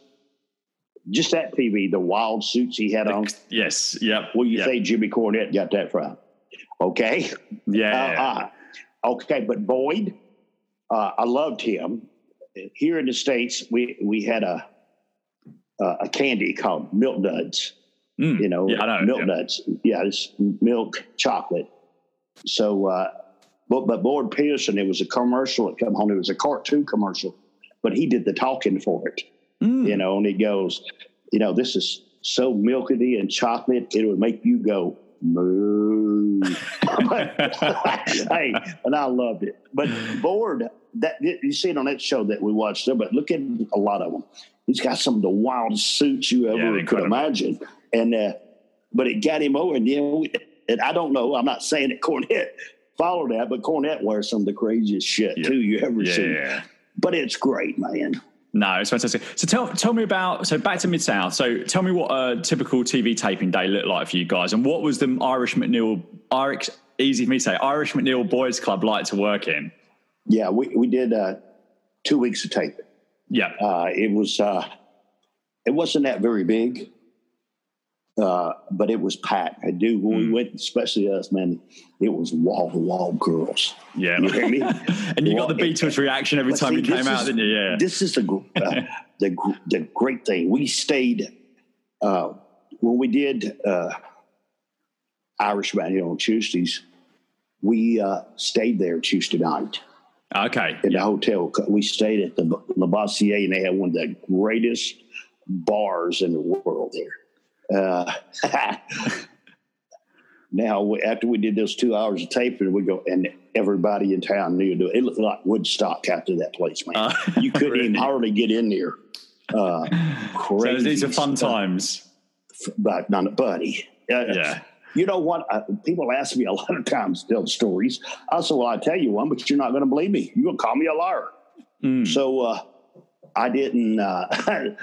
S2: just that TV, the wild suits he had on.
S3: Yes. Yep.
S2: Well, you
S3: yep.
S2: say Jimmy Cornette got that from? Okay.
S3: Yeah.
S2: Uh, uh, okay, but Boyd, uh, I loved him. Here in the states, we we had a uh, a candy called Milk Duds.
S3: Mm.
S2: You know,
S3: Yeah, I know,
S2: Milk
S3: yeah.
S2: Duds. Yeah, it's milk chocolate. So, uh, but but Boyd Pierce, it was a commercial It come on. It was a cartoon commercial, but he did the talking for it.
S3: Mm.
S2: You know, and he goes, you know, this is so milky and chocolate, it would make you go moo. hey, and I loved it. But Boyd, that you see it on that show that we watched there, but look at a lot of them. He's got some of the wildest suits you ever
S3: Yeah,
S2: could imagine, and uh, but it got him over. And you know, and I don't know. I'm not saying that Cornette followed that, but Cornette wears some of the craziest shit
S3: Yeah.
S2: too you ever seen. But it's great, man.
S3: No, it's fantastic. So tell tell me about so back to Mid South. So tell me what a typical TV taping day looked like for you guys, and what was the Irish McNeil Irish easy for me to say Irish McNeil Boys Club like to work in?
S2: Yeah, we we did uh, two weeks of taping.
S3: Yeah,
S2: Uh, it was uh, it wasn't that very big. Uh, but it was packed. I do when mm. we went, especially us, man. It was wall to wall girls.
S3: Yeah, you and you got the Beatles reaction every time see, you came out, didn't you? Yeah.
S2: This is the uh, the the great thing. We stayed uh, when we did uh, Irishman, you know, on Tuesdays. We uh, stayed there Tuesday night.
S3: Okay.
S2: In the hotel, we stayed at the Le and they had one of the greatest bars in the world there uh, now, after we did those two hours of taping, we go, and everybody in town knew it. It looked like Woodstock after that place, man. Uh, you couldn't really? even hardly get in there. Uh,
S3: crazy so these are fun stuff. times.
S2: But not buddy. Uh, yeah. You know what? Uh, people ask me a lot of times tell stories. I said, "Well, I tell you one, but you're not going to believe me. You're going to call me a liar." Mm. So uh, I didn't. Uh,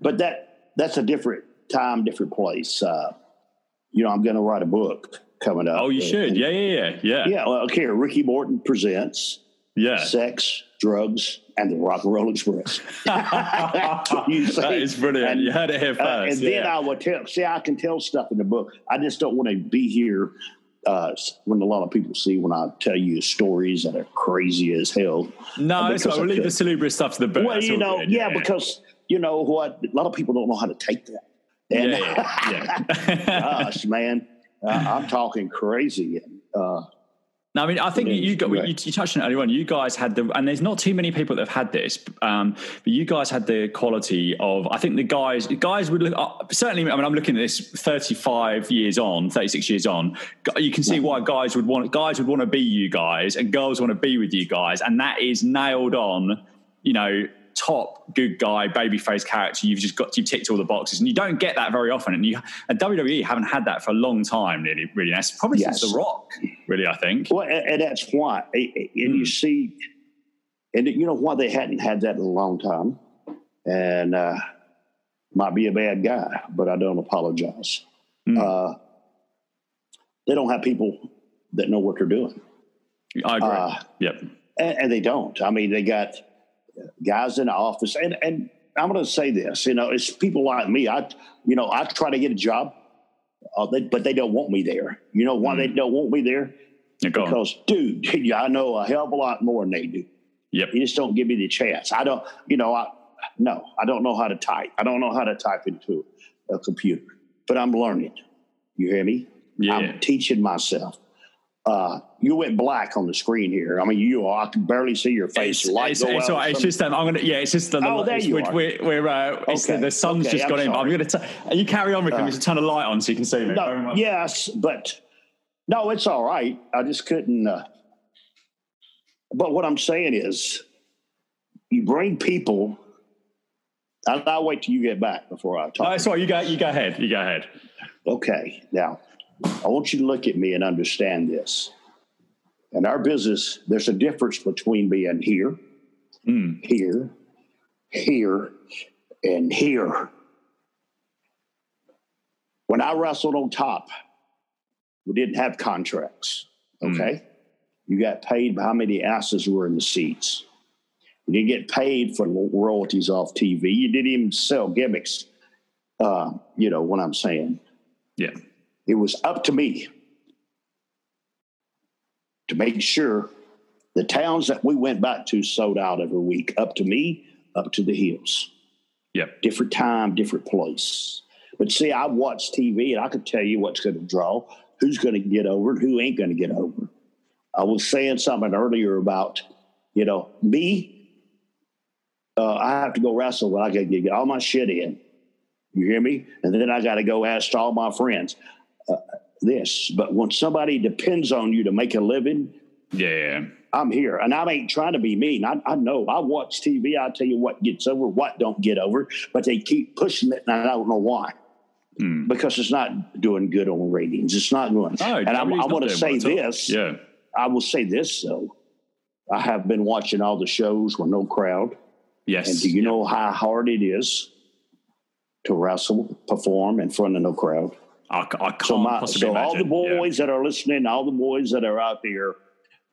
S2: but that that's a different time, different place. Uh, you know, I'm going to write a book coming up.
S3: Oh, you should. And, yeah, yeah, yeah, yeah.
S2: Yeah. Well, okay. Ricky Morton presents.
S3: Yeah.
S2: Sex, drugs, and the Rock and Roll Express.
S3: that is brilliant. And, you had it here first. Uh,
S2: and yeah. then I will tell. See, I can tell stuff in the book. I just don't want to be here uh, when a lot of people see when I tell you stories that are crazy as hell.
S3: No, it's right. We'll leave the salubrious stuff to the book.
S2: Well, you know, yeah, yeah, because you know what, a lot of people don't know how to take that. And yeah, yeah. gosh, man, uh, I'm talking crazy. Uh,
S3: no, I mean, I think you, you got you, you, touched on it earlier on. You guys had the, and there's not too many people that have had this, um, but you guys had the quality of. I think the guys, guys would look uh, certainly. I mean, I'm looking at this 35 years on, 36 years on. You can see why guys would want guys would want to be you guys, and girls want to be with you guys, and that is nailed on. You know, top good guy babyface character you've just got you've ticked all the boxes and you don't get that very often and you and WWE haven't had that for a long time really really that's probably yes. since the rock really I think
S2: well and, that's why and mm. you see and you know why they hadn't had that in a long time and uh might be a bad guy but I don't apologize mm. uh they don't have people that know what they're doing
S3: I agree uh, yep
S2: and, and they don't I mean they got guys in the office, and and I'm going to say this, you know, it's people like me. I, you know, I try to get a job, uh, they, but they don't want me there. You know why mm. they don't want me there? because, dude, I know a hell of a lot more than they do.
S3: Yep.
S2: You just don't give me the chance. I don't, you know, I no, I don't know how to type. I don't know how to type into a computer, but I'm learning. You hear me?
S3: Yeah.
S2: I'm teaching myself uh, you went black on the screen here. I mean, you are. I can barely see your face.
S3: It's, Light it's, it's, right. it's just um, I'm gonna yeah. It's just the,
S2: oh, there you
S3: we're,
S2: are.
S3: We're, we're uh, okay. the, the, sun's okay, just got in. But I'm gonna t- you carry on, Rick. Uh, there's a ton of light on, so you can see me.
S2: No, yes, but no, it's all right. I just couldn't. Uh, but what I'm saying is, you bring people. I'll, I'll wait till you get back before I talk.
S3: Sorry, you go. You go ahead. You go ahead.
S2: Okay, now I want you to look at me and understand this. In our business, there's a difference between being here, mm. here, here, and here. When I wrestled on top, we didn't have contracts. Hmm. Okay. Mm. You got paid by how many asses were in the seats. You didn't get paid for royalties off TV. You didn't even sell gimmicks. Uh, you know what I'm saying?
S3: Yeah.
S2: It was up to me to make sure the towns that we went back to sold out every week. Up to me, up to the hills.
S3: Yep.
S2: Different time, different place. But see, I watch TV and I can tell you what's going to draw, who's going to get over, and who ain't going to get over. I was saying something earlier about, you know, me. Uh, I have to go wrestle, but I got to get all my shit in. You hear me? And then I got to go ask all my friends uh, this. But when somebody depends on you to make a living,
S3: yeah,
S2: I'm here, and I ain't trying to be mean. I, I know. I watch TV. I tell you what gets over, what don't get over, but they keep pushing it, and I don't know why. Mm. Because it's not doing good on ratings. It's not going. No, and I, I want to say this.
S3: Yeah.
S2: I will say this though. I have been watching all the shows with no crowd.
S3: Yes.
S2: And do you know how hard it is to wrestle, perform in front of no crowd?
S3: I, I can't so my, possibly
S2: so
S3: imagine.
S2: all the boys yeah. that are listening, all the boys that are out there,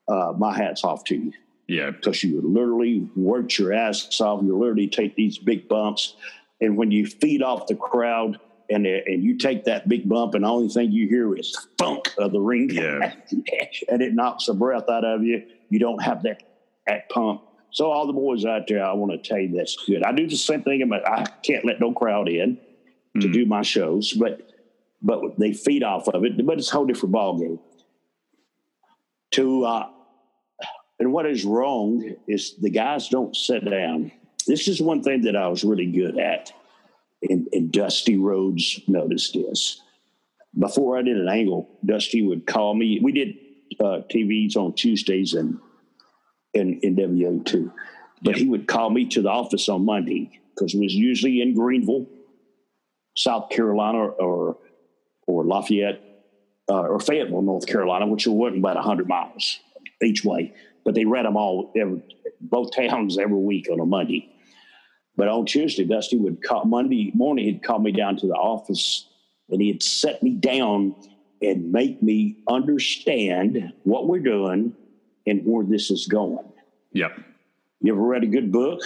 S2: uh, my hat's off to you.
S3: Yeah,
S2: because you literally work your ass off. You literally take these big bumps, and when you feed off the crowd, and and you take that big bump, and the only thing you hear is funk of the ring,
S3: Yeah.
S2: and it knocks the breath out of you. You don't have that that pump. So all the boys out there, I want to tell you that's good. I do the same thing, I can't let no crowd in to do my shows, but but they feed off of it. But it's a whole different ballgame. To uh, and what is wrong is the guys don't sit down. This is one thing that I was really good at, and, and Dusty Rhodes noticed this. Before I did an angle, Dusty would call me. We did uh, TVs on Tuesdays and in in WO two, but he would call me to the office on Monday because it was usually in Greenville, South Carolina, or or Lafayette, uh, or Fayetteville, North Carolina, which wasn't about hundred miles each way. But they read them all, every, both towns every week on a Monday. But on Tuesday, Dusty would call Monday morning. He'd call me down to the office, and he'd set me down and make me understand what we're doing and where this is going.
S3: Yep.
S2: You ever read a good book?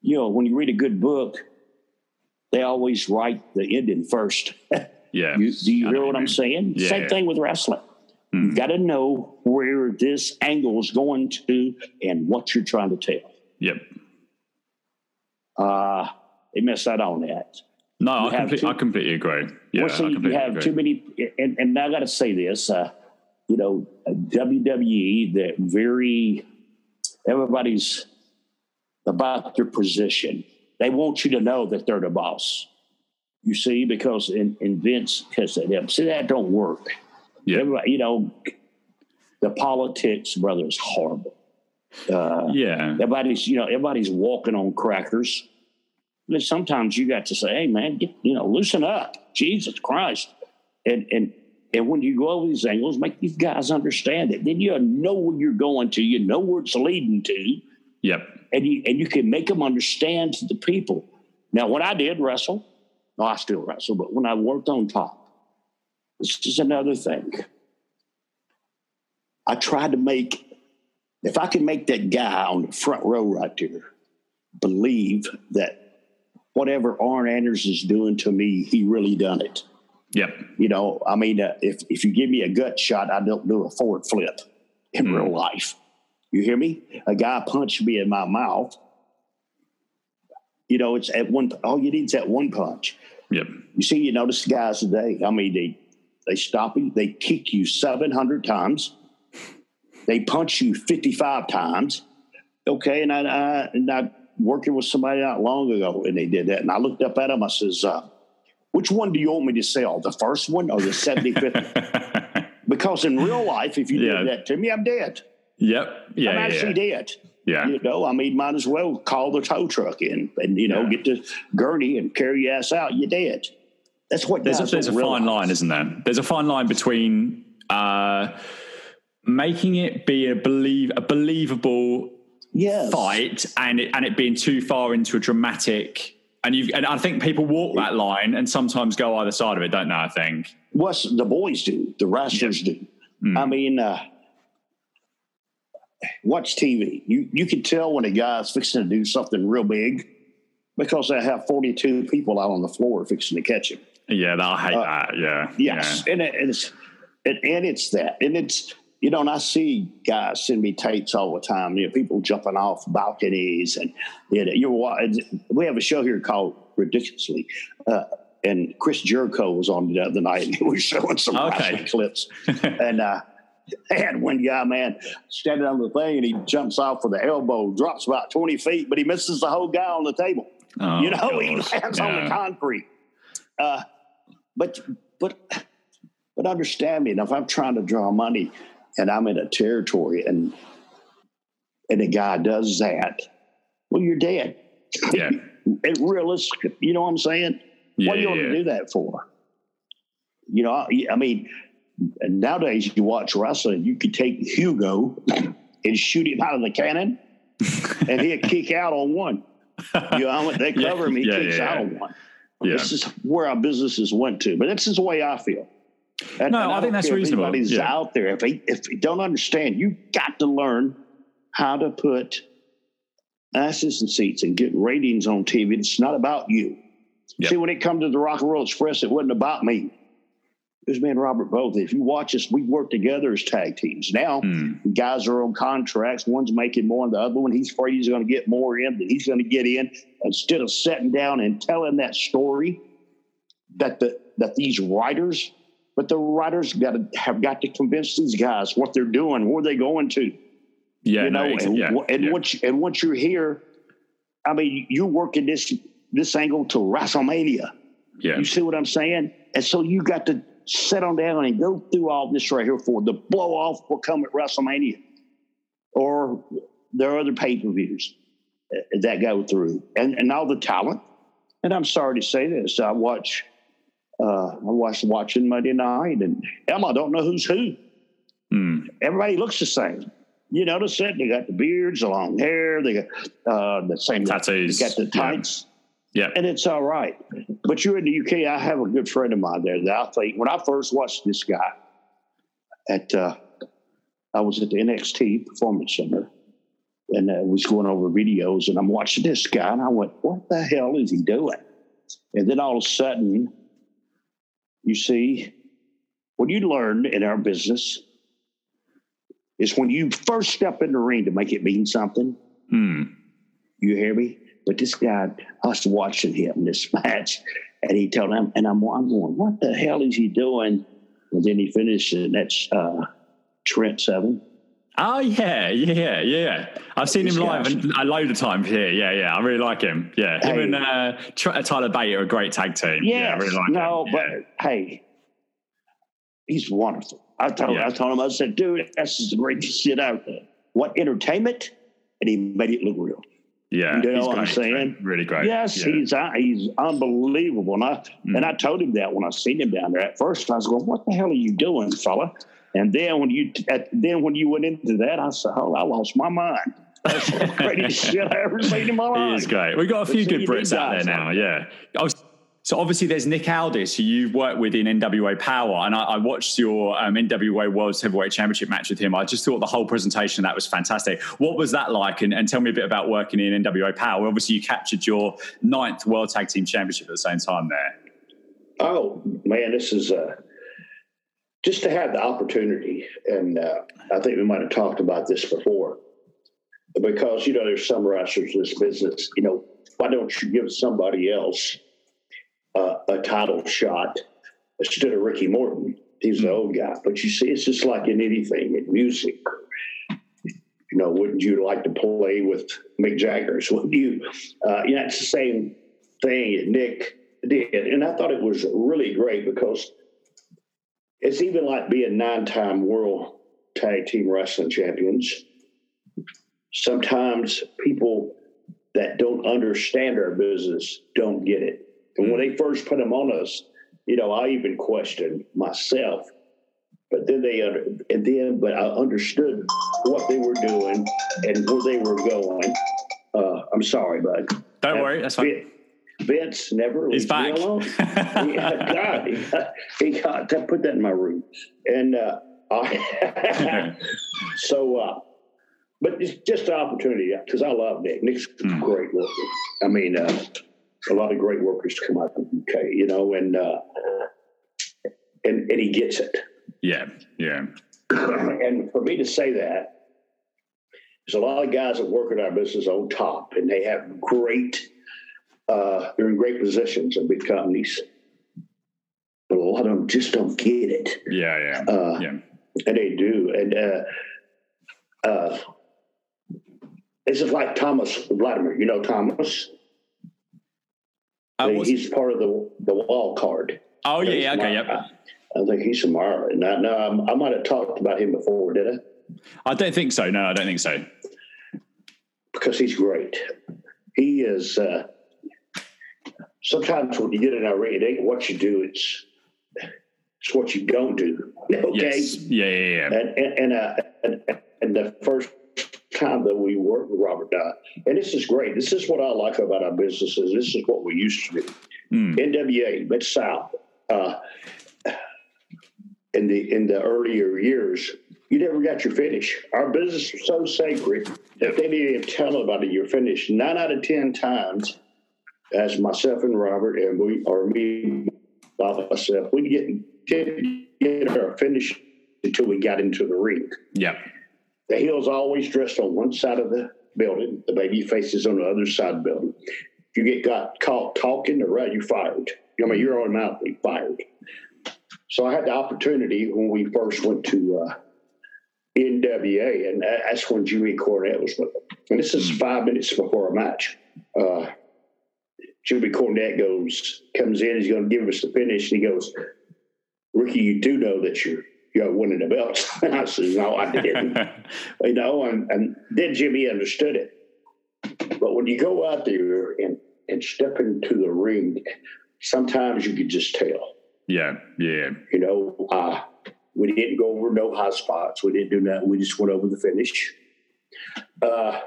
S2: You know, when you read a good book, they always write the ending first.
S3: Yeah.
S2: You, do you
S3: I
S2: hear
S3: what
S2: I'm saying?
S3: Yeah,
S2: Same
S3: yeah.
S2: thing with wrestling. You got to know where this angle is going to and what you're trying to tell.
S3: Yep.
S2: Uh, they miss out on that.
S3: No, I, complete,
S2: two-
S3: I completely agree. Yeah,
S2: well, see,
S3: I
S2: you have
S3: agree.
S2: too many, and, and I got to say this, uh, you know, WWE, they're very, everybody's about their position. They want you to know that they're the boss. You see, because in, in Vince has said, see, that don't work.
S3: Yeah.
S2: Everybody, you know, the politics, brother, is horrible. Uh,
S3: Yeah.
S2: everybody's, you know, everybody's walking on crackers. But sometimes you got to say, "Hey, man, get, you know, loosen up, Jesus Christ!" And and and when you go over these angles, make these guys understand it. Then you know where you're going to. You know where it's leading to,
S3: Yep.
S2: and you and you can make them understand to the people. Now, what I did wrestle, no, I still wrestle, but when I worked on top, this is another thing. I tried to make, if I can make that guy on the front row right there believe that whatever Arn Anders is doing to me, he really done it.
S3: Yep.
S2: You know, I mean, uh, if if you give me a gut shot, I don't do a forward flip in
S3: Mm.
S2: real life. You hear me? A guy punched me in my mouth. You know, it's at one. All you need is that one punch.
S3: Yep.
S2: You see, you notice the guys today. I mean, they they stop you, they kick you seven hundred times, they punch you fifty five times. Okay, and I, I and I working with somebody not long ago, and they did that, and I looked up at them. I says, uh, "Which one do you want me to sell? The first one or the seventy fifth? Because in real life, if you
S3: Yeah.
S2: did that to me, I'm dead.
S3: Yep. Yeah.
S2: I'm
S3: yeah,
S2: actually
S3: yeah.
S2: dead.
S3: Yeah.
S2: You know, I mean, might as well call the tow truck in and, you know,
S3: Yeah.
S2: get the gurney and carry your ass out. You're dead. That's what
S3: There's a, there's a fine line, isn't there? There's a fine line between uh, making it be a believe a believable
S2: Yes.
S3: fight and it and it being too far into a dramatic and you and I think people walk that line and sometimes go either side of it, don't they? I think.
S2: What's the boys do? The wrestlers do.
S3: Hmm.
S2: I mean, uh, watch TV. You you can tell when a guy's fixing to do something real big because they have 42 people out on the floor fixing to catch him.
S3: Yeah, I hate
S2: Uh,
S3: that. Yeah.
S2: Yes, and, it, and it's and, and it's that, and it's you know, and I see guys send me tapes all the time. You know, people jumping off balconies, and you know, you're we have a show here called Ridiculousness, uh, and Chris Jericho was on the other night, and he was showing some
S3: Okay.
S2: wrestling clips, and uh, they had one guy, man, standing on the thing, and he jumps off with the elbow, drops about twenty feet, but he misses the whole guy on the table.
S3: Oh,
S2: you know, he
S3: God.
S2: lands on the concrete. Uh, but but but understand me. Now, if I'm trying to draw money and I'm in a territory and and a guy does that, well, you're dead.
S3: Yeah.
S2: It realistic. You know what I'm saying?
S3: Yeah,
S2: what are you
S3: yeah,
S2: going to do that for? You know, I, I mean, nowadays you watch wrestling, you could take Hugo and shoot him out of the cannon, and he'd kick out on one. You know, they
S3: Yeah,
S2: cover him, he
S3: yeah,
S2: kicks
S3: yeah,
S2: out
S3: yeah.
S2: on one.
S3: Yeah.
S2: This is where our businesses went to, but this is the way I feel. And,
S3: No,
S2: and
S3: I think
S2: don't
S3: that's reasonable.
S2: Anybody's
S3: Yeah.
S2: out there if they if they don't understand, you've got to learn how to put asses in seats and get ratings on TV. It's not about you. Yep. See, when it comes to the Rock and Roll Express, it wasn't about me. It was me and Robert both. If you watch us, we work together as tag teams. Now, mm. guys are on contracts. One's making more than the other one. He's afraid he's going to get more in than he's going to get in. Instead of sitting down and telling that story that the that these writers, but the writers got to have got to convince these guys what they're doing, where they're going to.
S3: Yeah, you know,
S2: no, and,
S3: yeah,
S2: and
S3: yeah.
S2: once and once you're here, I mean, you're working this this angle to WrestleMania.
S3: Yeah.
S2: You see what I'm saying? And so you got to sit on down and go through all this right here for the blow off will come at WrestleMania. Or there are other pay per views that go through and, and all the talent. And I'm sorry to say this. I watch uh, I was watching Monday night and Emma don't know who's who.
S3: Mm.
S2: Everybody looks the same. You notice it? They got the beards, the long hair, they got uh, the same
S3: tattoos.
S2: They got the tights.
S3: Yeah.
S2: And it's all right. But you're in the UK. I have a good friend of mine there that I think when I first watched this guy at, uh, I was at the NXT Performance Center and I was going over videos and I'm watching this guy and I went, what the hell is he doing? And then all of a sudden, you see, what you learn in our business is when you first step in the ring to make it mean something.
S3: Mm.
S2: You hear me? But this guy, us watching him this match, and he told him, and I'm, I'm going, what the hell is he doing? And then he finished, and that's uh, Trent Seven.
S3: Oh yeah, yeah, yeah. I've seen him live a load of times here. Yeah, yeah. I really like him. Yeah, him hey. and uh, Tyler Bate are a great tag team.
S2: Yes,
S3: yeah, I really like him.
S2: no,
S3: him.
S2: but yeah. hey, he's wonderful. I told yeah. I told him I said, dude, that's the greatest shit out there. What entertainment? And he made it look real.
S3: Yeah,
S2: you know
S3: what
S2: I'm saying?
S3: Really great.
S2: Yes,
S3: yeah.
S2: he's uh, he's unbelievable. And I mm. and I told him that when I seen him down there. At first, I was going, "What the hell are you doing, fella?" And then when you at, then when you went into that, I said, "Oh, I lost my mind." That's the greatest shit I ever seen in my life.
S3: He is great. We've got a few good Brits out there now. Yeah. I was so obviously, there's Nick Aldis, who you've worked with in NWA Power, and I, I watched your um, NWA World Heavyweight Championship match with him. I just thought the whole presentation that was fantastic. What was that like? And, and, tell me a bit about working in NWA Power. Obviously, you captured your ninth World Tag Team Championship at the same time there.
S2: Oh man, this is uh, just to have the opportunity, and uh, I think we might have talked about this before, because you know there's some wrestlers in this business. You know, why don't you give somebody else? Uh, a title shot instead of Ricky Morton. He's the old guy. But you see, it's just like in anything, in music. You know, wouldn't you like to play with Mick Jagger's? Wouldn't you? Uh, you know, it's the same thing that Nick did. And I thought it was really great because it's even like being nine time world tag team wrestling champions. Sometimes people that don't understand our business don't get it. And when they first put them on us, you know, I even questioned myself. But then they, and then, but I understood what they were doing and where they were going. Uh, I'm sorry, bud.
S3: Don't uh, worry, that's fine.
S2: Vince never
S3: He's back.
S2: Me alone. he, God, he got, he got to put that in my room, and uh, I, so. Uh, but it's just an opportunity because I love Nick. Nick's mm. great worker. I mean, uh, a lot of great workers to come out of the UK, you know, and uh, and and he gets it.
S3: Yeah, yeah.
S2: and for me to say that, there's a lot of guys that work in our business on top, and they have great. Uh, they're in great positions in big companies, but a lot of them just don't get it.
S3: Yeah, yeah, uh, yeah.
S2: And they do, and uh, uh, this is like Thomas Latimer. You know Thomas. Was, he's part of the the Wild Card.
S3: Oh yeah, yeah, okay, yep.
S2: I think he's from Ireland. Now, no, I might have talked about him before, did I?
S3: I don't think so. No, I don't think so.
S2: Because he's great. He is. Uh, sometimes when you get in a ring, it ain't what you do; it's it's what you don't do. Okay.
S3: Yes. Yeah, yeah, yeah.
S2: And and and, uh, and, and the first time that we worked with Robert Dye. And this is great. This is what I like about our businesses. This is what we used to do. Mm. NWA, Mid South. Uh, in the in the earlier years, you never got your finish. Our business was so sacred that they didn't even tell anybody your finish. Nine out of ten times, as myself and Robert, and we or me by myself, we didn't get our finish until we got into the ring.
S3: Yeah.
S2: The heel's always dressed on one side of the building. The baby faces on the other side of the building. If you get got caught talking or right, you're fired. I mean, you're automatically fired. So I had the opportunity when we first went to uh, NWA, and that's when Jimmy Cornette was with them. And this is five minutes before a match. Uh, Jimmy Cornette goes, comes in, he's going to give us the finish, and he goes, Ricky, you do know that you're you're winning the belts. And I said, No, I didn't. you know, and, and then Jimmy understood it. But when you go out there and, and step into the ring, sometimes you could just tell.
S3: Yeah, yeah.
S2: You know, uh, we didn't go over no high spots. We didn't do nothing. We just went over the finish. Uh,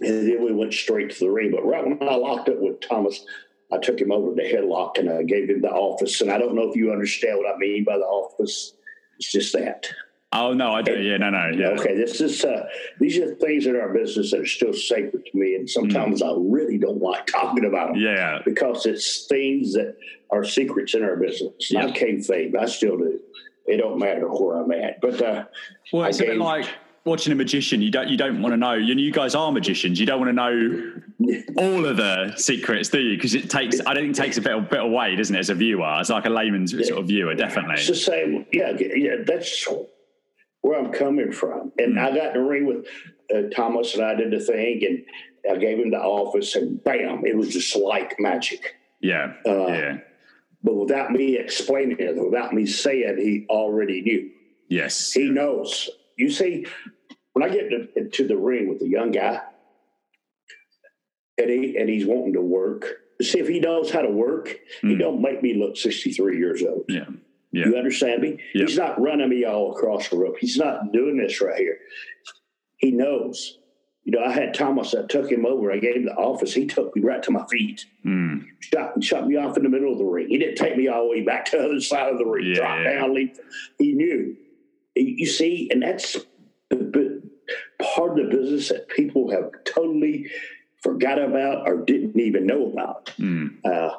S2: and then we went straight to the ring. But right when I locked up with Thomas, I took him over to headlock and I gave him the office. And I don't know if you understand what I mean by the office. It's just that.
S3: Oh no, I don't. Yeah, no, no. Yeah.
S2: Okay, this is uh, these are things in our business that are still sacred to me, and sometimes mm. I really don't like talking about them.
S3: Yeah,
S2: because it's things that are secrets in our business. Yeah. Not kayfabe. I still do. It don't matter where I'm at, but uh,
S3: well, it's I a bit like watching a magician. You don't you don't want to know. You, you guys are magicians. You don't want to know all of the secrets, do you? Because it takes. I don't think it takes a bit, a bit away, doesn't it? As a viewer, it's like a layman's yeah. sort of viewer, definitely.
S2: It's the same. Yeah, yeah. That's where I'm coming from. And mm. I got in the ring with uh, Thomas, and I did the thing, and I gave him the office, and bam, it was just like magic.
S3: Yeah. Uh, yeah.
S2: But without me explaining it, without me saying, he already knew.
S3: Yes.
S2: He knows. You see, when I get to, to the ring with the young guy, and he and he's wanting to work, see if he knows how to work. Mm. He don't make me look sixty three years old.
S3: Yeah. Yeah.
S2: You understand me? He's not running me all across the rope. He's not doing this right here. He knows. You know, I had Thomas. I took him over. I gave him the office. He took me right to my feet.
S3: Mm.
S2: Shot, shot me off in the middle of the ring. He didn't take me all the way back to the other side of the ring. Yeah, Drop yeah. down, leave. He knew. You see, and that's part of the business that people have totally forgot about or didn't even know about.
S3: Mm.
S2: Uh,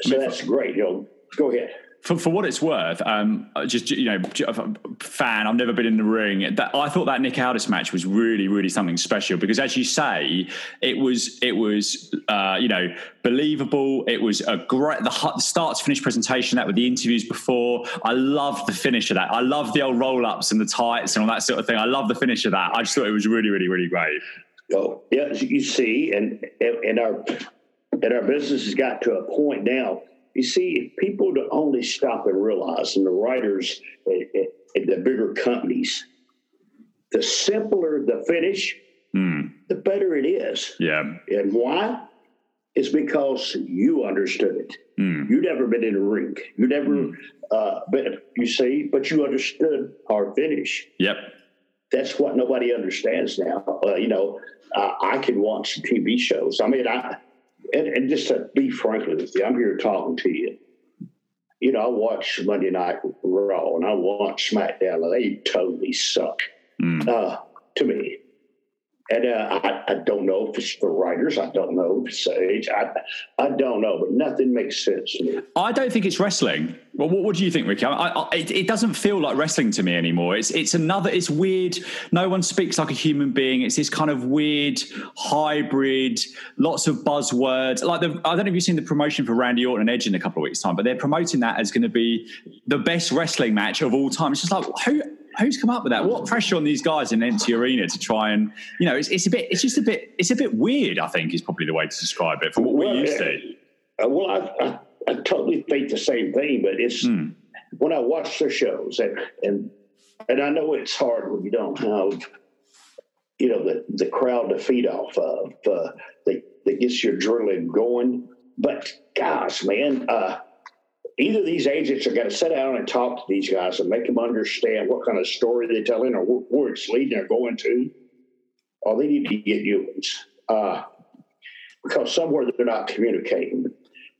S2: so I mean, that's great. You know, go ahead
S3: for, for what it's worth, um, just you know, fan. I've never been in the ring. That I thought that Nick Aldis match was really, really something special because, as you say, it was it was uh, you know believable. It was a great the start to finish presentation that with the interviews before. I love the finish of that. I love the old roll ups and the tights and all that sort of thing. I love the finish of that. I just thought it was really, really, really great.
S2: Oh yeah, you see, and and our and our business has got to a point now you see, people to only stop and realize, and the writers at, at, at the bigger companies, the simpler the finish,
S3: mm.
S2: the better it is.
S3: Yeah.
S2: And why? It's because you understood it.
S3: Mm.
S2: You never been in a ring. You never mm. uh, been, you see, but you understood our finish.
S3: Yep.
S2: That's what nobody understands now. Uh, you know, uh, I can watch TV shows. I mean, I and, and just to be frank with you, I'm here talking to you. You know, I watch Monday Night Raw and I watch SmackDown, and they totally suck
S3: mm.
S2: uh, to me. And uh, I, I, don't know if it's the writers. I don't know if it's age. I, I don't know, but nothing makes sense.
S3: I don't think it's wrestling. Well, what, what do you think, Ricky? I, I, it, it, doesn't feel like wrestling to me anymore. It's it's another. It's weird. No one speaks like a human being. It's this kind of weird hybrid. Lots of buzzwords. Like the, I don't know if you've seen the promotion for Randy Orton and Edge in a couple of weeks' time, but they're promoting that as going to be the best wrestling match of all time. It's just like who who's come up with that? What pressure on these guys in empty arena to try and you know? It's, it's a bit. It's just a bit. It's a bit weird. I think is probably the way to describe it from what well, we used to.
S2: Uh, well, I, I, I, totally think the same thing, but it's mm. when I watch their shows and and and I know it's hard when you don't have you know the the crowd to feed off of uh, that that gets your adrenaline going. But gosh, man. Uh, either these agents are going to sit down and talk to these guys and make them understand what kind of story they're telling or where it's leading or going to, or they need to get new ones. Uh, because somewhere they're not communicating.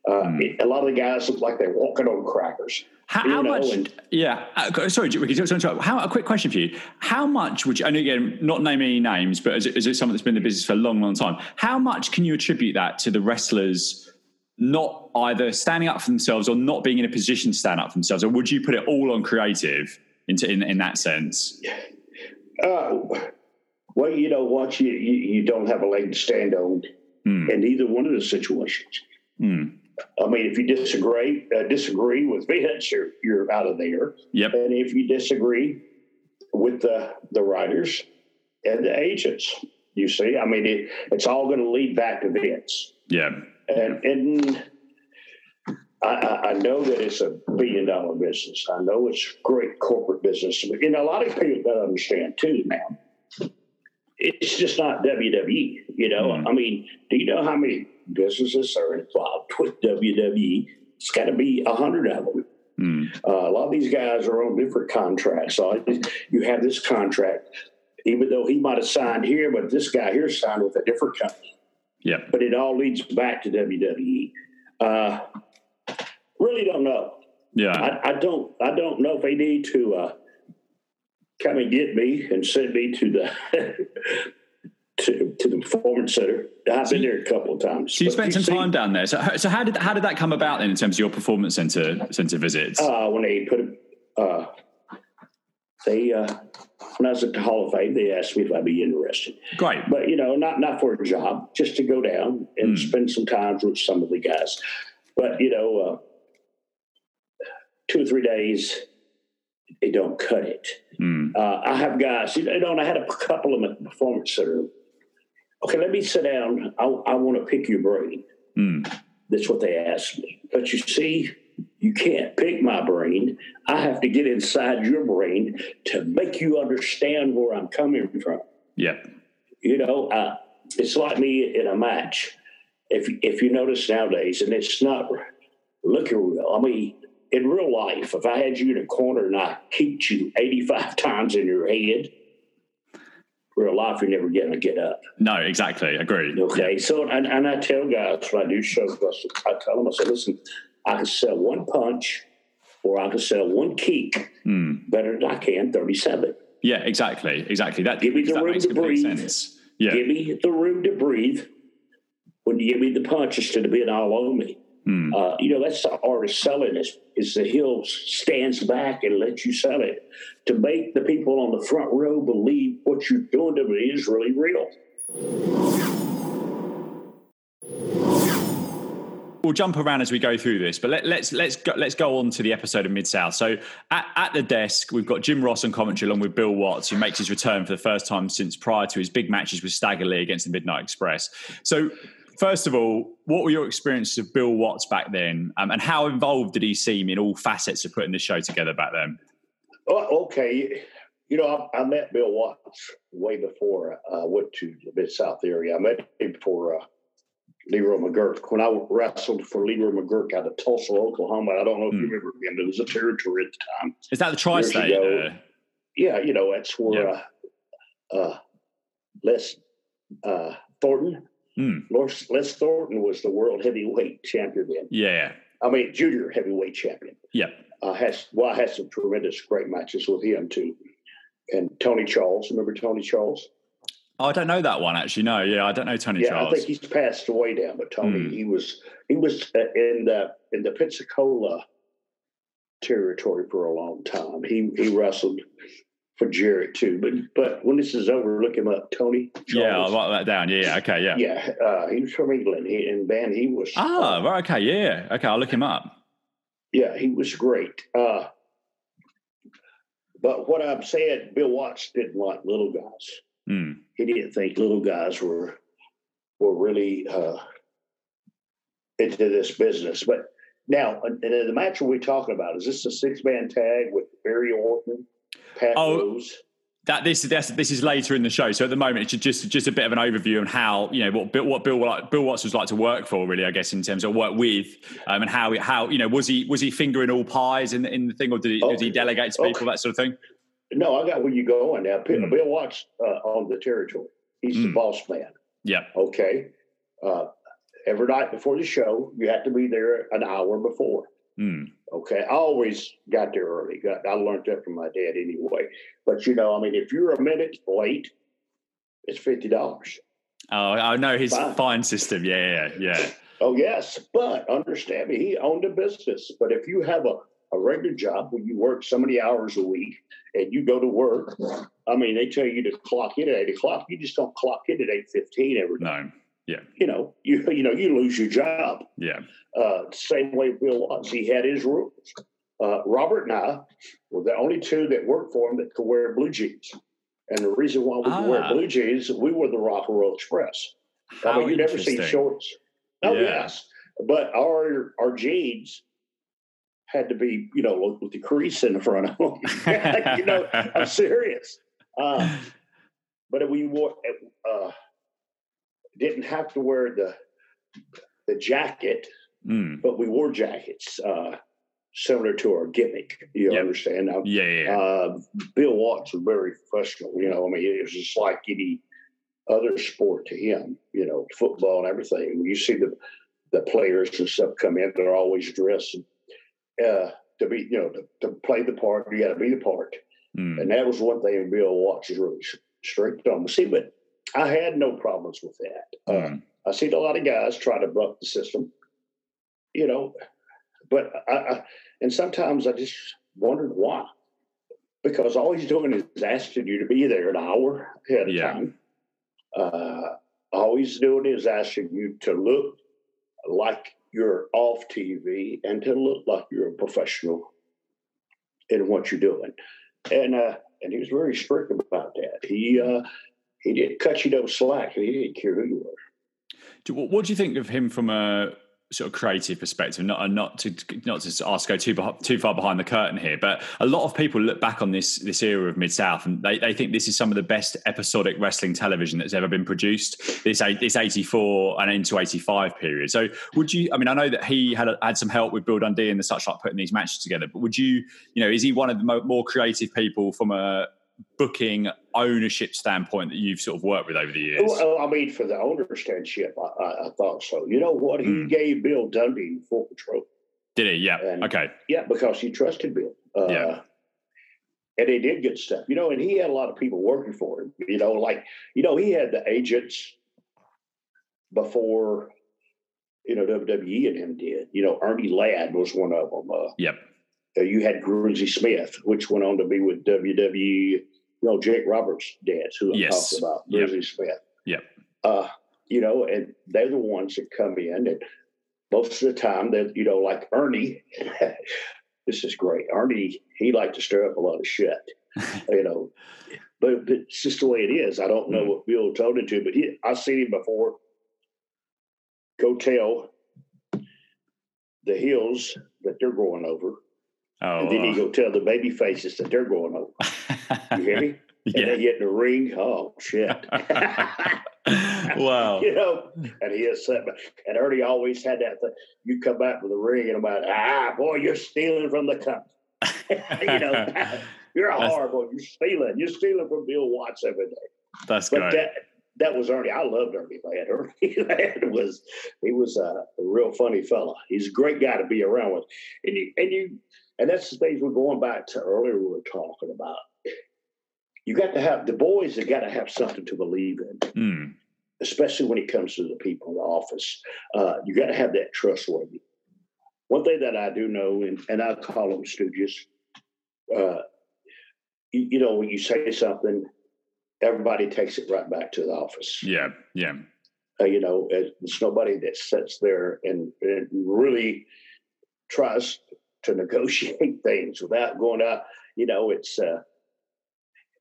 S2: Uh, mm. a lot of the guys look like they're walking on crackers.
S3: How, how know, much? And, yeah, uh, sorry, Ricky. How a quick question for you? How much would you? And again, not naming any names, but is it, is it someone that's been in the business for a long, long time? How much can you attribute that to the wrestlers not either standing up for themselves or not being in a position to stand up for themselves, or would you put it all on creative into in, in that sense?
S2: Uh, well, you know, once you, you, you don't have a leg to stand on mm. in either one of the situations. Mm. I mean, if you disagree uh, disagree with Vince, you're you're out of there.
S3: Yep.
S2: And if you disagree with the the writers and the agents, you see, I mean, it, it's all going to lead back to Vince.
S3: Yeah.
S2: And and I, I know that it's a billion dollar business. I know it's great corporate business. Know, a lot of people don't understand too now. It's just not WWE. You know, mm. I mean, do you know how many businesses are involved with WWE. It's got to be a hundred of them. Mm. Uh, a lot of these guys are on different contracts. So you have this contract, even though he might have signed here, but this guy here signed with a different company.
S3: Yeah.
S2: But it all leads back to WWE. Uh, really don't know.
S3: Yeah.
S2: I, I, don't. I don't know if they need to uh, come and get me and send me to the to, to the performance center. I've been there a couple of times.
S3: So you spent some time down there. So, so how did how did that come about then in terms of your performance center center visits?
S2: Uh, when they put it, uh, they uh, when I was at the Hall of Fame, they asked me if I'd be interested.
S3: Great,
S2: but you know, not not for a job, just to go down and mm. spend some time with some of the guys. But you know, uh, two or three days, they don't cut it. Mm. Uh, I have guys, you know, and I had a couple of them at the performance center okay, let me sit down. I, I want to pick your brain. Mm. That's what they asked me. But you see, you can't pick my brain. I have to get inside your brain to make you understand where I'm coming from.
S3: Yeah.
S2: You know, uh, it's like me in a match. If if you notice nowadays, and it's not looking real. I mean, in real life, if I had you in a corner and I kicked you 85 times in your head, real life, you're never going to get up.
S3: No, exactly. Agree.
S2: Okay. So, and, and I tell guys when I do shows, I tell them, I say, listen, I can sell one punch or I can sell one kick mm. better than I can 37.
S3: Yeah, exactly. Exactly. That
S2: give me the room to breathe.
S3: Sense. Yeah.
S2: Give me the room to breathe when you give me the punch instead of being all on me. Mm. Uh, you know, that's the art of selling is, is the heel stands back and lets you sell it to make the people on the front row believe what you're doing to me is really real.
S3: We'll jump around as we go through this, but let, us let's let's go, let's go on to the episode of Mid South. So at, at the desk, we've got Jim Ross on commentary along with Bill Watts, who makes his return for the first time since prior to his big matches with Stagger Lee against the Midnight Express. So First of all, what were your experiences of Bill Watts back then, um, and how involved did he seem in all facets of putting the show together back then?
S2: Oh, okay, you know, I, I, met Bill Watts way before I went to the Mid South area. I met him for uh, Leroy McGuirk when I wrestled for Leroy McGuirk out of Tulsa, Oklahoma. I don't know if you hmm. remember him. It was a territory at the time.
S3: Is that the tri-state? Uh...
S2: Yeah, you know, that's where uh, uh, Les uh, Thornton Mm. Les Thornton was the world heavyweight champion then.
S3: Yeah.
S2: I mean, junior heavyweight champion.
S3: Yeah.
S2: Uh, has well, I had some tremendous great matches with him too. And Tony Charles, remember Tony Charles?
S3: Oh, I don't know that one actually. No, yeah, I don't know Tony
S2: yeah,
S3: Charles.
S2: I think he's passed away now, but Tony, mm. he was he was uh, in the in the Pensacola territory for a long time. He he wrestled for Jarrett too. But but when this is over, look him up, Tony.
S3: Charles. Yeah, I'll write that down. Yeah, okay, yeah.
S2: Yeah, uh, he was from England, he, and man, he was.
S3: Ah, uh, right, okay, yeah, okay, I'll look him up.
S2: Yeah, he was great. Uh, but what I'm saying, Bill Watts didn't want little guys. Mm. He didn't think little guys were were really uh, into this business. But now, the match we're talking about is this a six man tag with Barry Orton? Pat oh, Rose.
S3: That this this this is later in the show. So at the moment, it's just just a bit of an overview on how you know what Bill what Bill Bill Watts was like to work for, really. I guess in terms of work with, um, and how how you know was he was he fingering all pies in the, in the thing, or did he, did he delegate to people okay. that sort of thing?
S2: No, I got where you're going now. Mm. Bill Watts uh, on the territory. He's mm. the boss man.
S3: Yeah.
S2: Okay. Uh, every night before the show, you have to be there an hour before. Mm. Okay, I always got there early. Got I learned that from my dad anyway. But you know, I mean, if you're a minute late, it's fifty dollars.
S3: Oh, I know his fine. fine system. Yeah, yeah, yeah.
S2: Oh yes, but understand me, he owned a business. But if you have a, a regular job where you work so many hours a week and you go to work, I mean, they tell you to clock in at eight o'clock. You just don't clock in at eight fifteen every day.
S3: No. Yeah.
S2: You know, you you know, you lose your job.
S3: Yeah.
S2: Uh, same way Bill. He had his rules. Uh, Robert and I were the only two that worked for him that could wear blue jeans. And the reason why we ah. could wear blue jeans, we were the Rock and Roll Express.
S3: How I mean,
S2: you never see shorts. Oh yeah. yes, but our our jeans had to be, you know, with the crease in the front of them. you know, I'm serious. Uh, but we wore, uh, didn't have to wear the the jacket,
S3: mm.
S2: but we wore jackets. Uh, similar to our gimmick. You yep. understand? Now,
S3: yeah, yeah. Uh,
S2: Bill Watts was very professional. You know, I mean, it was just like any other sport to him. You know, football and everything. When you see the the players and stuff come in, they're always dressed uh, to be, you know, to, to play the part. You got to be the part,
S3: mm.
S2: and that was one thing Bill Watts is really strict on. See, but I had no problems with that. Mm. Uh, hmm. I seen a lot of guys try to buck the system, you know, but I, I and sometimes I just wondered why. Because all he's doing is asking you to be there an hour ahead of yeah. time. Uh, all he's doing is asking you to look like you're off TV and to look like you're a professional in what you're doing. And uh, and he was very strict about that. He uh, he didn't cut you no slack. And he didn't care who you were.
S3: What do you think of him from a sort of creative perspective, not uh, not to not to ask go too too far behind the curtain here, but a lot of people look back on this this era of Mid South and they, they think this is some of the best episodic wrestling television that's ever been produced. This this eighty four and into eighty five period. So would you? I mean, I know that he had had some help with Bill Dundee and the such like putting these matches together, but would you? You know, is he one of the more creative people from a booking ownership standpoint that you've sort of worked with over the years?
S2: Well, I mean, for the ownership, I, I, I thought so. You know what? He mm. gave Bill Dundee full control.
S3: Did he? Yeah. And, okay.
S2: Yeah, because he trusted Bill. Uh,
S3: yeah.
S2: And he did good stuff, you know, and he had a lot of people working for him, you know, like, you know, he had the agents before, you know, WWE and him did. You know, Ernie Ladd was one of them. Uh,
S3: yep.
S2: Uh, you had Grizzly Smith, which went on to be with WWE you know, Jake Roberts' dads, who I'm yes. talking about, Bruce yep. Smith.
S3: Yep.
S2: Uh, you know, and they're the ones that come in, and most of the time, that you know, like Ernie, this is great. Ernie, he liked to stir up a lot of shit, you know. But, but it's just the way it is. I don't know mm. what Bill told him to, but he, I've seen him before. Go tell the heels that they're going over
S3: Oh,
S2: and then he go tell the baby faces that they're going over. You hear me? yeah. And they get in the ring. Oh shit!
S3: wow.
S2: you know, and he is set. And Ernie always had that thing. You come back with the ring and I'm like, ah boy, you're stealing from the company. you know, you're a horrible. You're stealing. You're stealing from Bill Watts every day.
S3: That's but great.
S2: That, that was Ernie. I loved Ernie Ladd. Ernie Ladd was he was a, a real funny fella. He's a great guy to be around with, and you and you and that's the things we're going back to earlier we were talking about. You got to have the boys have got to have something to believe in,
S3: mm.
S2: especially when it comes to the people in the office. Uh, you got to have that trustworthy. One thing that I do know, and, and I call them stooges, uh, you, you know, when you say something, everybody takes it right back to the office.
S3: Yeah, yeah.
S2: Uh, you know, it's nobody that sits there and, and really tries to negotiate things without going out. You know, it's uh,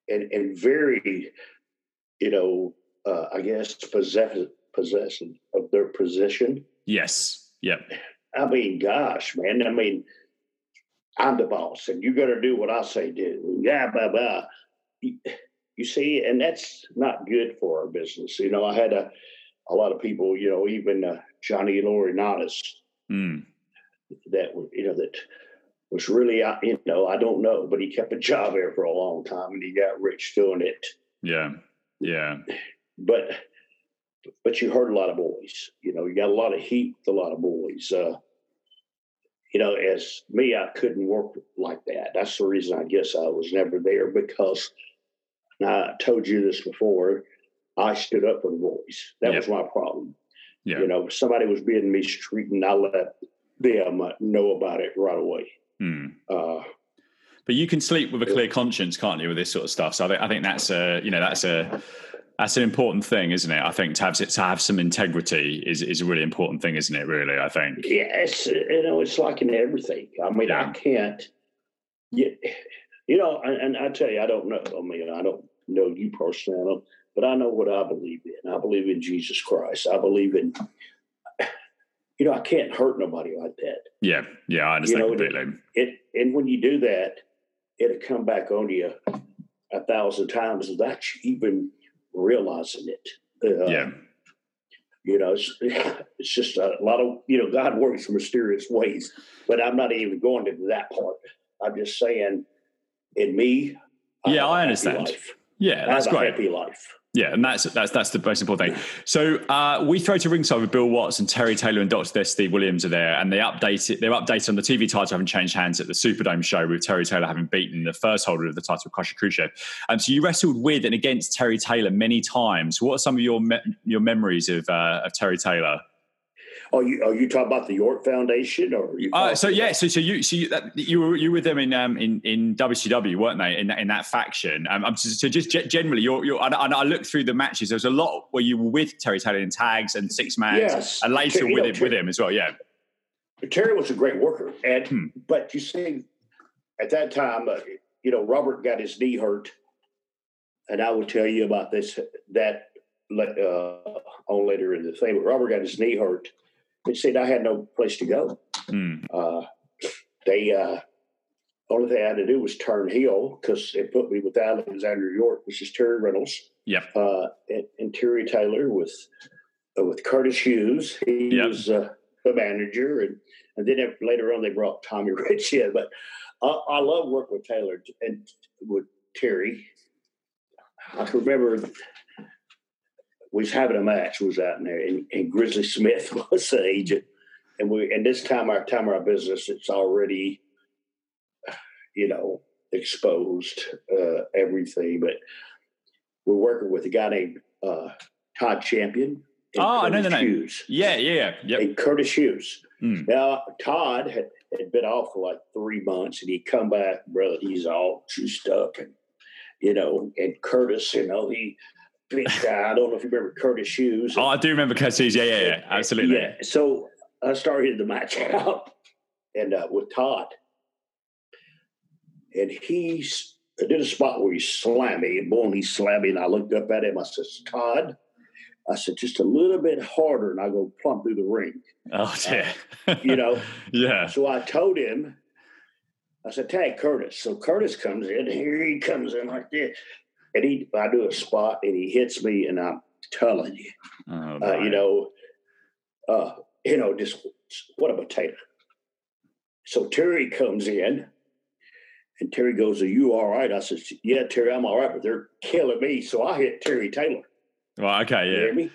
S2: and and very, you know, uh, I guess possess possession of their position.
S3: Yes. Yep.
S2: I mean, gosh, man. I mean, I'm the boss, and you got to do what I say do. Yeah, blah blah. You, you see, and that's not good for our business. You know, I had a a lot of people. You know, even uh, Johnny Laurinaitis.
S3: Mm
S2: that you know that was really uh, you know I don't know, but he kept a job there for a long time and he got rich doing it.
S3: Yeah, yeah.
S2: But but you heard a lot of boys. You know, you got a lot of heat with a lot of boys. Uh, you know, as me, I couldn't work like that. That's the reason I guess I was never there because I told you this before. I stood up for the boys. That yep. was my problem. Yeah. You know, somebody was being mistreated, and I let them know about it right away.
S3: Hmm. Uh, but you can sleep with a clear conscience, can't you, with this sort of stuff? So I think I think that's a you know that's a that's an important thing, isn't it? I think to have to have some integrity is is a really important thing, isn't it? Really, I think.
S2: Yeah, it's you know it's like in everything. I mean, yeah. I can't. You, you know, and, and, I tell you, I don't know. I mean, I don't know you personally, but I know what I believe in. I believe in Jesus Christ. I believe in. You know, I can't hurt nobody like that.
S3: Yeah, yeah, I understand you know, completely.
S2: It, it and when you do that, it'll come back on you a thousand times without you even realizing it.
S3: Uh, yeah.
S2: You know, it's, it's just a lot of, you know, God works in mysterious ways, but I'm not even going into that part. I'm just saying, in me,
S3: yeah, I, I understand. Yeah, that's great.
S2: happy life.
S3: Yeah, and that's that's that's the most important thing. So uh, we throw to ringside with Bill Watts and Terry Taylor and Doctor Death Steve Williams are there, and they update it. They're updated on the TV title having changed hands at the Superdome show with Terry Taylor having beaten the first holder of the title, Crusher Khrushchev. And so you wrestled with and against Terry Taylor many times. What are some of your me- your memories of uh, of Terry Taylor?
S2: Are you are you talking about the York Foundation or?
S3: Uh, so yeah, so so you so you, that, you were you were with them in um in in WCW, weren't they? In that, in that faction. Um, so just generally, you're you're. I, I looked through the matches. There was a lot where you were with Terry Taylor in tags and six man, yes. and later Terry, with know, him Terry, with him as well. Yeah,
S2: Terry was a great worker, and hmm. but you see, at that time, uh, you know, Robert got his knee hurt, and I will tell you about this that uh, on later in the thing. But Robert got his knee hurt they said I had no place to go. Mm. Uh, they uh, only thing I had to do was turn heel because they put me with Alexander York, which is Terry Reynolds.
S3: Yep.
S2: Uh, and, and, Terry Taylor with uh, with Curtis Hughes. He yep. was uh, the manager, and and then later on they brought Tommy Rich in. But I, I love working with Taylor and with Terry. I remember was having a match was out in there, and, and Grizzly Smith was the agent, and we and this time our time our business it's already, you know, exposed uh, everything, but we're working with a guy named uh, Todd Champion.
S3: Oh, I know the name. Hughes. Yeah, yeah, yeah.
S2: And Curtis Hughes. Mm. Now Todd had, had been off for like three months, and he come back, brother. He's all juiced up, and you know, and Curtis, you know, he guy. I don't know if you remember Curtis Hughes.
S3: Oh, I do remember Curtis Hughes. Yeah, yeah, yeah. Absolutely.
S2: Yeah. So I started the match out and uh, with Todd. And he did a spot where he slammed me, and boom, he slammed me. And I looked up at him. I said, Todd, I said, just a little bit harder, and I go plump through the ring.
S3: Oh, yeah.
S2: Uh, you know?
S3: yeah.
S2: So I told him, I said, tag Curtis. So Curtis comes in. Here he comes in like this and he I do a spot and he hits me and I'm telling you, oh, uh, you know, uh, you know, just what a potato. So Terry comes in and Terry goes, Are you all right? I said, Yeah, Terry, I'm all right, but they're killing me. So I hit Terry Taylor.
S3: Well, okay, yeah. You hear me?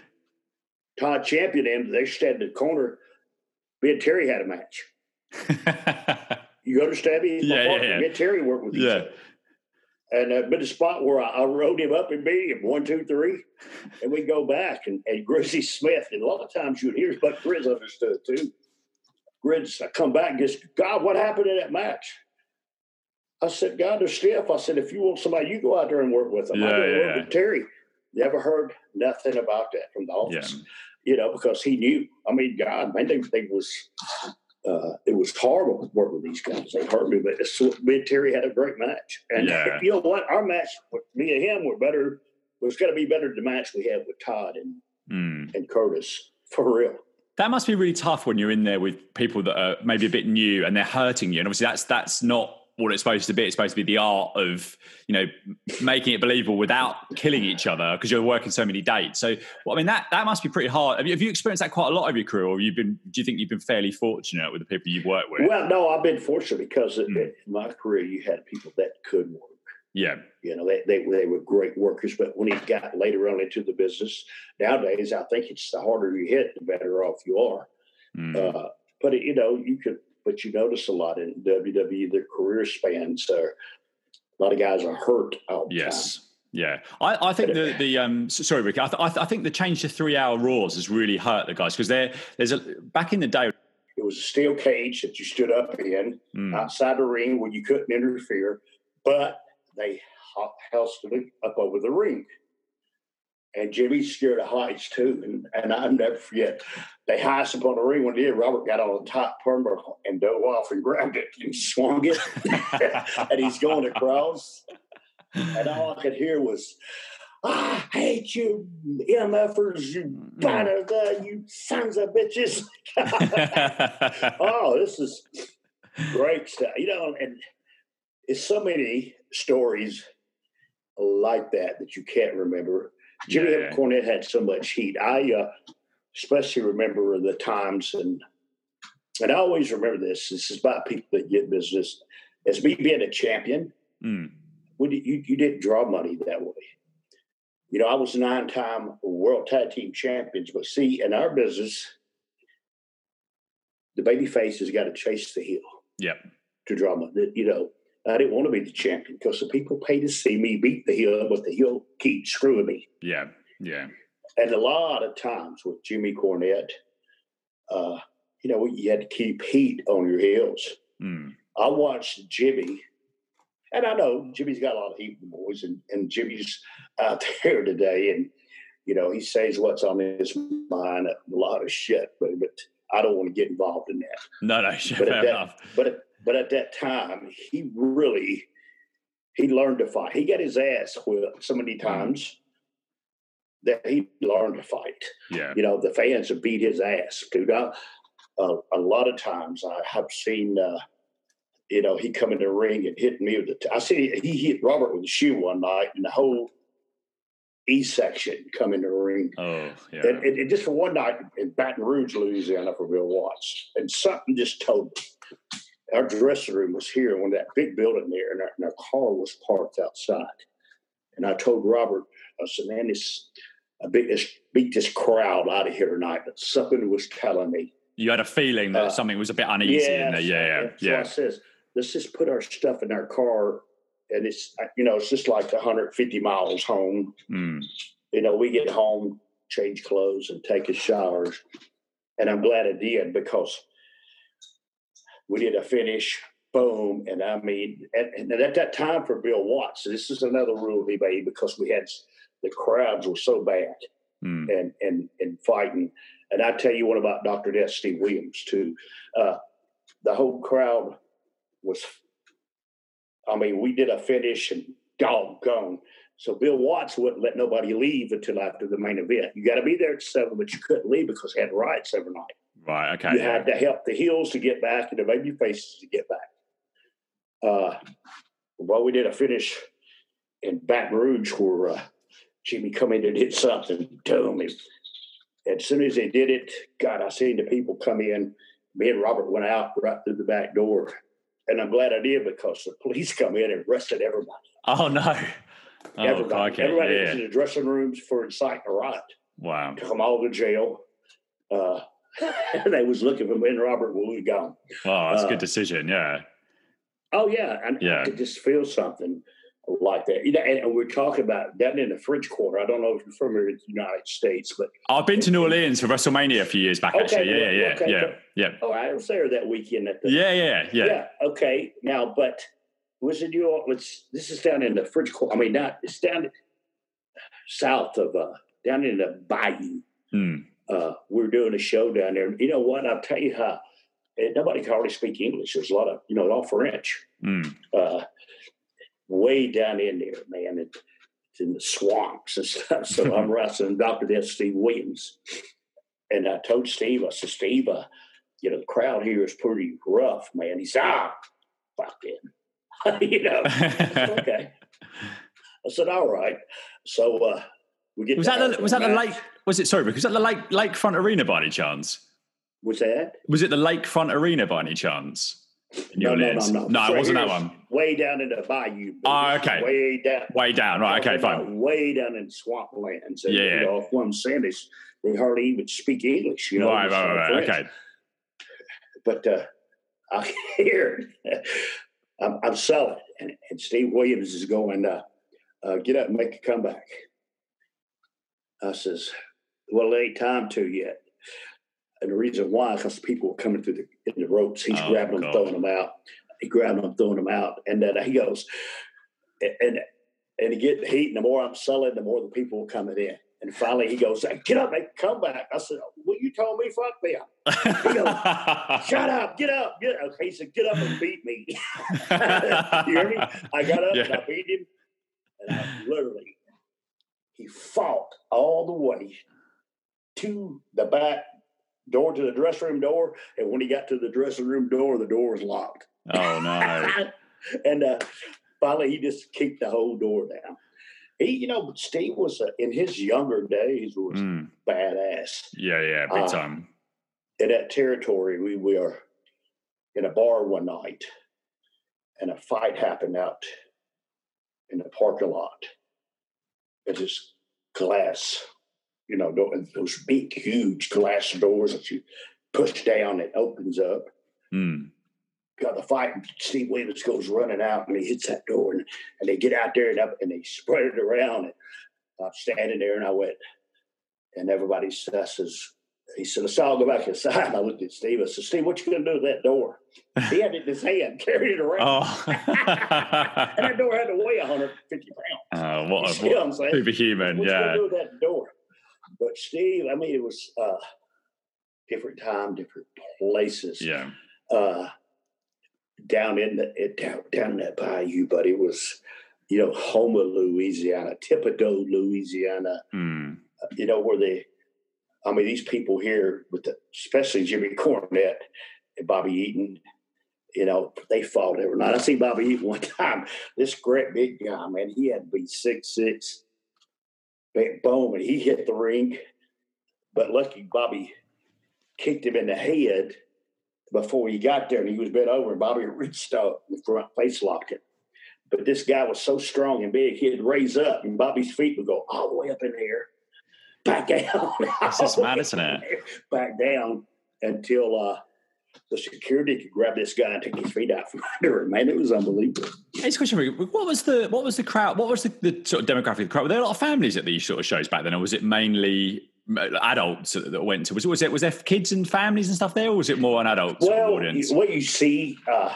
S2: Todd Champion and they stand in the corner. Me and Terry had a match. you understand me?
S3: Yeah, yeah, yeah.
S2: Me and Terry work with each yeah. other and uh, been a spot where I, I rode him up and beat him one, two, three, and we go back and, and Grizzly Smith. And a lot of times you'd hear, but Grizz understood too. Grizz, I come back and goes, God, what happened in that match? I said, God, they're stiff. I said, if you want somebody, you go out there and work with them.
S3: Yeah, I
S2: yeah,
S3: work
S2: with Terry. Never heard nothing about that from the office. Yeah. You know, because he knew. I mean, God, man, they, they was uh, it was horrible to work with these guys. They hurt me, but me and Terry had a great match. And yeah. you know what? Our match me and him were better. Was going to be better than the match we had with Todd and mm. and Curtis for real.
S3: That must be really tough when you're in there with people that are maybe a bit new and they're hurting you. And obviously, that's that's not what it's supposed to be. It's supposed to be the art of, you know, making it believable without killing each other because you're working so many dates. So, well, I mean, that that must be pretty hard. Have you, have you experienced that quite a lot of your career, or you've been? Do you think you've been fairly fortunate with the people you've worked with?
S2: Well, no, I've been fortunate because mm. in my career, you had people that could work.
S3: Yeah,
S2: you know, they, they they were great workers, but when he got later on into the business, nowadays I think it's the harder you hit, the better off you are. Mm. Uh, but it, you know, you could but you notice a lot in WWE, their career spans are a lot of guys are hurt all the
S3: yes.
S2: time.
S3: Yeah, I, I think the the um sorry Rick, I, th- I, th- I think the change to three hour Raws has really hurt the guys because there there's a back in the day.
S2: It was a steel cage that you stood up in
S3: Mm,
S2: outside the ring where you couldn't interfere, but they ho- hoisted it up over the ring. And Jimmy scared of heights too. And, and I'll never forget, they hoisted up on the ring. When they did, Robert got on the top turnbuckle and dove off and grabbed it and swung it. and he's going across. And all I could hear was, I hate you, MFers, you batter, you sons of bitches. oh, this is great stuff. You know, and it's so many stories like that that you can't remember. Jimmy
S3: Yeah.
S2: Cornette had so much heat. I uh, especially remember the times, and and I always remember this. This is about people that get business. As me being a champion,
S3: Mm,
S2: we did, you you didn't draw money that way. You know, I was nine-time world tag team champions, but see, in our business, the baby face has got to chase the heel
S3: Yep.
S2: to draw money. You know, I didn't want to be the champion because the people pay to see me beat the heel, but the heel keeps screwing me.
S3: Yeah. Yeah.
S2: And a lot of times with Jimmy Cornette, uh, you know, you had to keep heat on your heels.
S3: Mm,
S2: I watched Jimmy, and I know Jimmy's got a lot of heat boys, and, and Jimmy's out there today, and you know he says what's on his mind, a lot of shit, but, but I don't want to get involved in that.
S3: no, no, yeah,
S2: But
S3: fair
S2: that,
S3: enough.
S2: but at, but at that time, he really he learned to fight. He got his ass whipped so many times that he learned to fight.
S3: Yeah.
S2: You know, the fans have beat his ass, dude. I, uh, a lot of times I have seen, uh, you know, he come in the ring and hit me with the. T- I see he hit Robert with a shoe one night, and the whole E section come in the ring.
S3: Oh, yeah.
S2: And, and, and just for one night in Baton Rouge, Louisiana, for Bill Watts, and something just told me. Our dressing room was here, when that big building there, and our, and our car was parked outside. And I told Robert, I said, "Man, this I beat this beat this crowd out of here tonight." But something was telling me,
S3: you had a feeling that
S2: uh,
S3: something was a bit uneasy in there. Yeah. Yeah.
S2: So
S3: Yeah.
S2: I says, "Let's just put our stuff in our car." And it's you know it's just like 150 miles home
S3: Mm,
S2: you know, we get home, change clothes, and take a showers. And I'm glad I did because we did a finish, boom. And I mean, and, and at that time for Bill Watts, this is another rule he made because we had the crowds were so bad
S3: mm,
S2: and and and fighting. And I tell you what about Dr. Death, Steve Williams too. Uh, the whole crowd was. I mean, we did a finish and doggone. So Bill Watts wouldn't let nobody leave until after the main event. You got to be there at seven, but you couldn't leave because he had riots every night.
S3: right. Okay.
S2: you
S3: Yeah.
S2: had to help the heels to get back and the baby faces to get back. Uh, well, we did a finish in Baton Rouge where uh, Jimmy come in and did something to me. As soon as they did it, God, I seen the people come in. Me and Robert went out right through the back door. And I'm glad I did because the police come in and arrested everybody.
S3: Oh no. Oh,
S2: everybody.
S3: okay.
S2: everybody
S3: Yeah.
S2: was in the dressing rooms for inciting a riot.
S3: Wow.
S2: Took them all to jail. Uh, they was looking for me and Robert when we were gone.
S3: Oh, that's a
S2: Uh,
S3: good decision. Yeah.
S2: Oh yeah, and
S3: Yeah.
S2: I could just feel something like that. You know, and, and we're talking about down in the French Quarter. I don't know if you're familiar with the United States, but
S3: I've been to New Orleans for WrestleMania a few years back.
S2: Okay,
S3: Actually. Yeah.
S2: well,
S3: Yeah.
S2: okay,
S3: Yeah. Yeah.
S2: oh, I was there that weekend at the
S3: Yeah. Yeah. Yeah. Yeah.
S2: Okay, now, but was it New Orleans? This is down in the French Quarter. I mean, not it's down south of uh down in the Bayou.
S3: Mm.
S2: uh, we're doing a show down there. You know what? I'll tell you how. Nobody can hardly speak English. There's a lot of, you know, all French.
S3: Mm.
S2: Uh, way down in there, man. It, it's in the swamps and stuff. So I'm wrestling Dr. Death Steve Williams. And I told Steve, I said, Steve, uh, you know, the crowd here is pretty rough, man. He said, ah, fuck them. you know, okay. I said, all right. So uh, we get
S3: was that the, was that the lake? Was it sorry? Was that the lake lakefront arena by any chance?
S2: Was that?
S3: Was it the lakefront arena by any chance? In New
S2: No, no, no, no.
S3: No, it wasn't that one.
S2: Way down in the bayou.
S3: Oh, okay.
S2: Way down.
S3: Way down. Right. Okay. Fine.
S2: Way down in swamplands. And,
S3: Yeah.
S2: You know, if one saying is they hardly even speak English. You know,
S3: right. Right. Right.
S2: French.
S3: Okay.
S2: But uh, I hear. I'm, I'm selling, and, and Steve Williams is going, uh, uh, "Get up and make a comeback." I says, "Well, it ain't time to yet." And the reason why, because people were coming through the in the ropes. He's
S3: Oh,
S2: grabbing them,
S3: God.
S2: throwing them out. He grabbing them, throwing them out, and then he goes, and and he get the heat. And the more I'm selling, the more the people are coming in. And finally, he goes, "Get up, make come back." I said, "Well, you told me fuck them." Shut up, get up, get up. He said, "Get up and beat me." you hear me? I got up and I beat him, and I literally he fought all the way to the back door to the dressing room door, and when he got to the dressing room door, the door was locked.
S3: oh no.
S2: and uh, finally, he just kicked the whole door down. He, you know, Steve was uh, in his younger days was
S3: Mm.
S2: badass.
S3: Yeah, yeah, big
S2: Uh,
S3: time.
S2: In that territory, we were in a bar one night, and a fight happened out in the parking lot. It's this glass, you know, those big, huge glass doors that you push down, it opens up.
S3: Mm.
S2: got the fight. And Steve Williams goes running out and he hits that door and, and they get out there and up and they spread it around. And I'm standing there and I went, and everybody says, he said, all go back inside. I looked at Steve. I said, Steve, what you going to do with that door? He had it in his hand, carried it around.
S3: Oh.
S2: And that door had to weigh 150 pounds.
S3: oh,
S2: You
S3: what
S2: see what I'm saying?
S3: superhuman.
S2: What you
S3: Yeah.
S2: gonna do that door? But Steve, I mean, it was uh, different time, different places
S3: Yeah.
S2: uh, down in the it, down, down in that bayou, but it was, you know, Houma, Louisiana, Thibodaux, Louisiana,
S3: Mm.
S2: you know, where they, I mean, these people here, with the, especially Jimmy Cornette and Bobby Eaton, you know, they fought every night. I seen Bobby Eaton one time. This great big guy, man, he had to be six six, bone, and he hit the ring. But lucky Bobby kicked him in the head before he got there, and he was bent over, and Bobby reached out in front, face locked him. But this guy was so strong and big, he'd raise up, and Bobby's feet would go all the way up in the air, back down.
S3: Is
S2: all
S3: mad, isn't it?
S2: air, Back down until uh, the security could grab this guy and take his feet out from under him. Man, it was unbelievable.
S3: It's a question. for you. What was the what was the crowd? What was the, the sort of demographic of the crowd? Were there a lot of families at these sort of shows back then, or was it mainly adults that went to? Was it was it was there kids and families and stuff there, or was it more an adult sort of
S2: Well,
S3: audience?
S2: what you see, uh,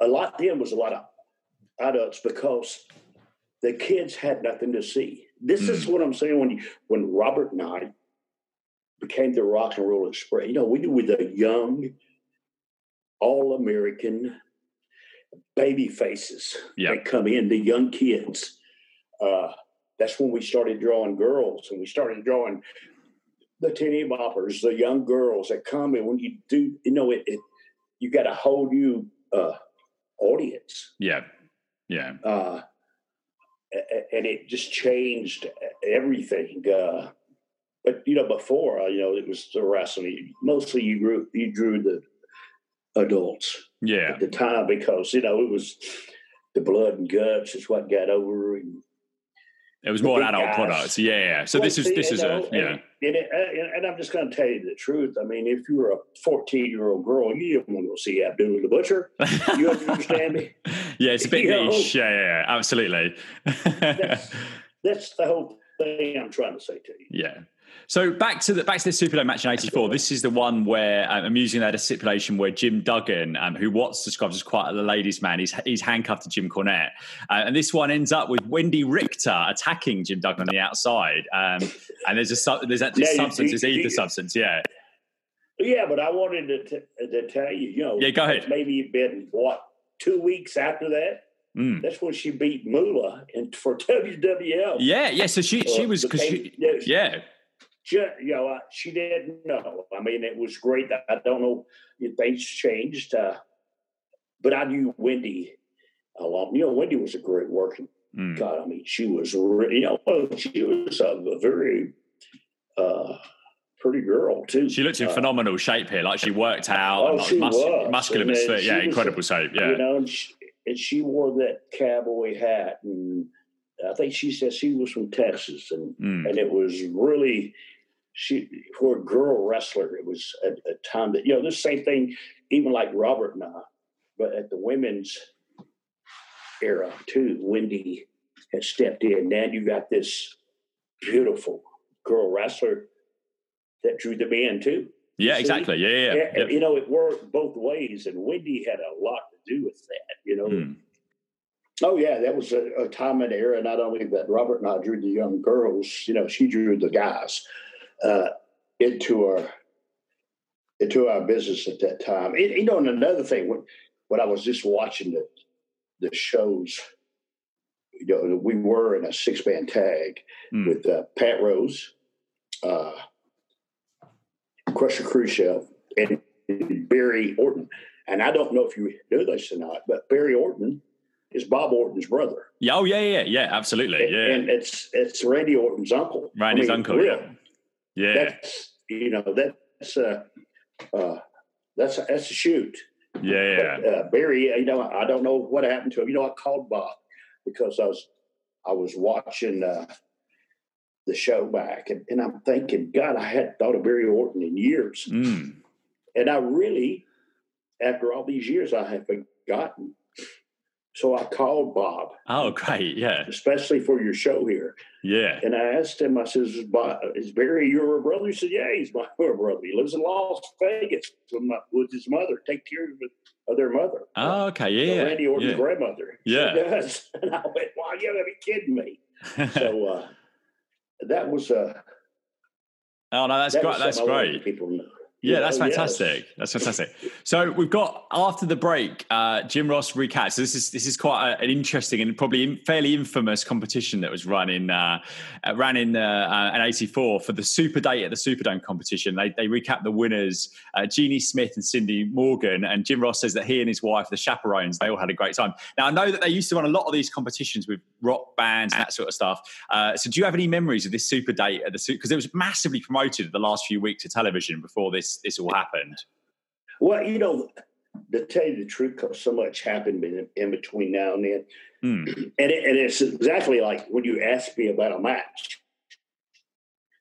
S2: a lot then was a lot of adults because the kids had nothing to see. This is
S3: Mm.
S2: what I'm saying when you, when Robert and I became the Rock and Roll Express. You know, we were the young, all American baby faces
S3: Yeah.
S2: that come in, the young kids. Uh, that's when we started drawing girls, and we started drawing the titty boppers, the young girls that come and when you do, you know, it, it you got a whole new uh, audience,
S3: yeah, yeah,
S2: uh, and it just changed everything. Uh, but you know, before uh, you know, it was the wrestling. Mostly, you drew you drew the adults
S3: yeah.
S2: at the time because you know it was the blood and guts is what got over and
S3: It was more adult
S2: guys.
S3: product. Yeah, yeah. So
S2: Well,
S3: this is
S2: see,
S3: this is
S2: know,
S3: a yeah.
S2: And, and, it, and I'm just going to tell you the truth. I mean, if you're a 14 year old girl, you don't want to go see Abdul the Butcher. You understand me?
S3: yeah, it's a bit
S2: You
S3: niche. Yeah, yeah, yeah, absolutely.
S2: That's, that's the whole thing I'm trying to say to you.
S3: Yeah. So back to the back to the Superdome match in '84. This is the one where um, I'm using that a stipulation where Jim Duggan, um, who Watts describes as quite a ladies' man, he's he's handcuffed to Jim Cornette, uh, and this one ends up with Wendi Richter attacking Jim Duggan on the outside. Um, and there's a su- there's actually
S2: Yeah,
S3: substance,
S2: you-
S3: ether substance. Yeah,
S2: Yeah, but I wanted to, t- to tell you, you know,
S3: Yeah, go ahead.
S2: Maybe it been what two weeks after that.
S3: Mm.
S2: That's when she beat Moolah and for WWF.
S3: yeah, yeah. So she she
S2: Uh,
S3: was because she
S2: yeah, you know, uh, she didn't know. I mean, it was great. I don't know if things changed, uh, but I knew Wendi a lot. You know, Wendi was a great working.
S3: Mm.
S2: God, I mean, she was, you know, she was a, very uh, pretty girl too.
S3: she looked in
S2: Uh,
S3: phenomenal shape here. Like she worked out,
S2: Oh,
S3: and like
S2: she
S3: mus-
S2: was.
S3: muscular,
S2: And
S3: but yeah, incredible
S2: a-
S3: shape. Yeah,
S2: You know, and she, and she wore that cowboy hat, and I think she said she was from Texas, and
S3: Mm.
S2: and it was really she for a girl wrestler. It was a, a time that you know the same thing even like Robert and I, but at the women's era too, Wendi has stepped in. Now you got this beautiful girl wrestler that drew the men too.
S3: Yeah, exactly. Yeah, yeah.
S2: And, yep. You know, it worked both ways, and Wendi had a lot to do with that. You know. Mm. Oh yeah, that was a, a, time and era. Not only that Robert and I drew the young girls, you know, she drew the guys uh, into our into our business at that time. It, you know, and another thing, when, when I was just watching the the shows, you know, we were in a six man tag mm. with uh, Pat Rose, uh, Crusher Khrushchev, and Barry Orton. And I don't know if you know this or not, but Barry Orton is Bob Orton's brother.
S3: Yeah, oh yeah, yeah, yeah, absolutely.
S2: And,
S3: yeah,
S2: and it's it's Randy Orton's uncle.
S3: Randy's I mean, uncle. yeah,
S2: yeah. That's you know that's uh, uh that's a, that's a shoot.
S3: Yeah,
S2: but, uh, Barry, you know, I don't know what happened to him. You know, I called Bob because I was I was watching uh, the show back, and, and I'm thinking, God, I hadn't thought of Barry Orton in years,
S3: mm.
S2: and I really, after all these years, I have forgotten. So I called Bob.
S3: Oh, great! Yeah,
S2: especially for your show here.
S3: Yeah.
S2: And I asked him. I says, "Is, is Barry your brother?" He said, "Yeah, he's my brother. He lives in Las Vegas with, my, with his mother. Take care of their mother.
S3: Oh, okay, yeah.
S2: Randy Orton's
S3: yeah.
S2: grandmother.
S3: Yeah.
S2: She does. And I went, "Wow, you gotta be kidding me." so uh, that was. Uh,
S3: oh no, that's
S2: that
S3: great. That's great.
S2: People know.
S3: Yeah, that's fantastic. Yes. That's fantastic. So we've got after the break, uh, Jim Ross recaps. So this is this is quite a, an interesting and probably fairly infamous competition that was run in uh, uh ran in uh, uh, '84 for the Super Date at the Superdome competition. They they recap the winners, uh, Jeannie Smith and Cindy Morgan. And Jim Ross says that he and his wife, the chaperones, they all had a great time. Now I know that they used to run a lot of these competitions with rock bands and that sort of stuff. so do you have any memories of this Super Date at the because it was massively promoted the last few weeks of television before this this this all happened?
S2: Well, you know, to tell you the truth, so much happened in, in, between now and then,
S3: mm.
S2: and it, and it's exactly like when you asked me about a match.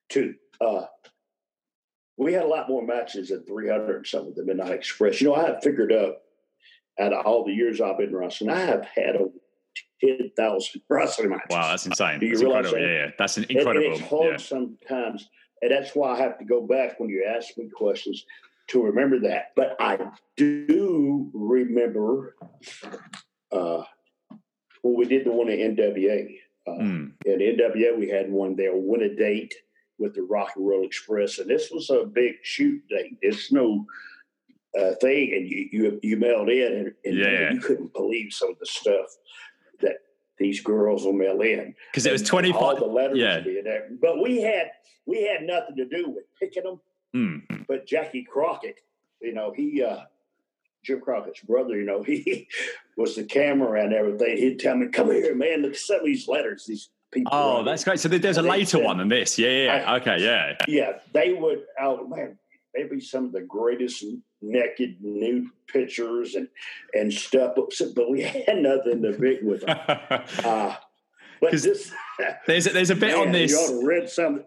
S2: Too, uh, we had a lot more matches than 300 some of the Midnight Express. You know, I have figured out out of all the years I've been wrestling, I have had over 10,000 wrestling matches.
S3: Wow, that's insane. Do you that's realize incredible. That? Yeah, yeah, that's an incredible.
S2: And, and it's hard
S3: yeah.
S2: sometimes and that's why I have to go back when you ask me questions to remember that. But I do remember uh, when we did the one at NWA. Uh, mm. At NWA, we had one there, win a date with the Rock and Roll Express, and this was a big shoot date. It's no uh, thing, and you you, you mailed in, and, and
S3: yeah.
S2: you couldn't believe some of the stuff these girls will mail in
S3: because it was twenty five.
S2: All the letters
S3: yeah.
S2: but we had we had nothing to do with picking them.
S3: Mm.
S2: But Jackie Crockett, you know, he uh, Jim Crockett's brother, you know, he was the camera and everything. He'd tell me, "Come here, man. Look at some of these letters. These people."
S3: Oh, that's great. So there's a later one than this. Yeah, yeah. I, okay, yeah.
S2: Yeah, they would. Oh man, they'd be some of the greatest naked nude pictures and and stuff. But we had nothing to big with them. Uh, but this,
S3: there's a, there's a bit
S2: man,
S3: on this.
S2: You ought to read some.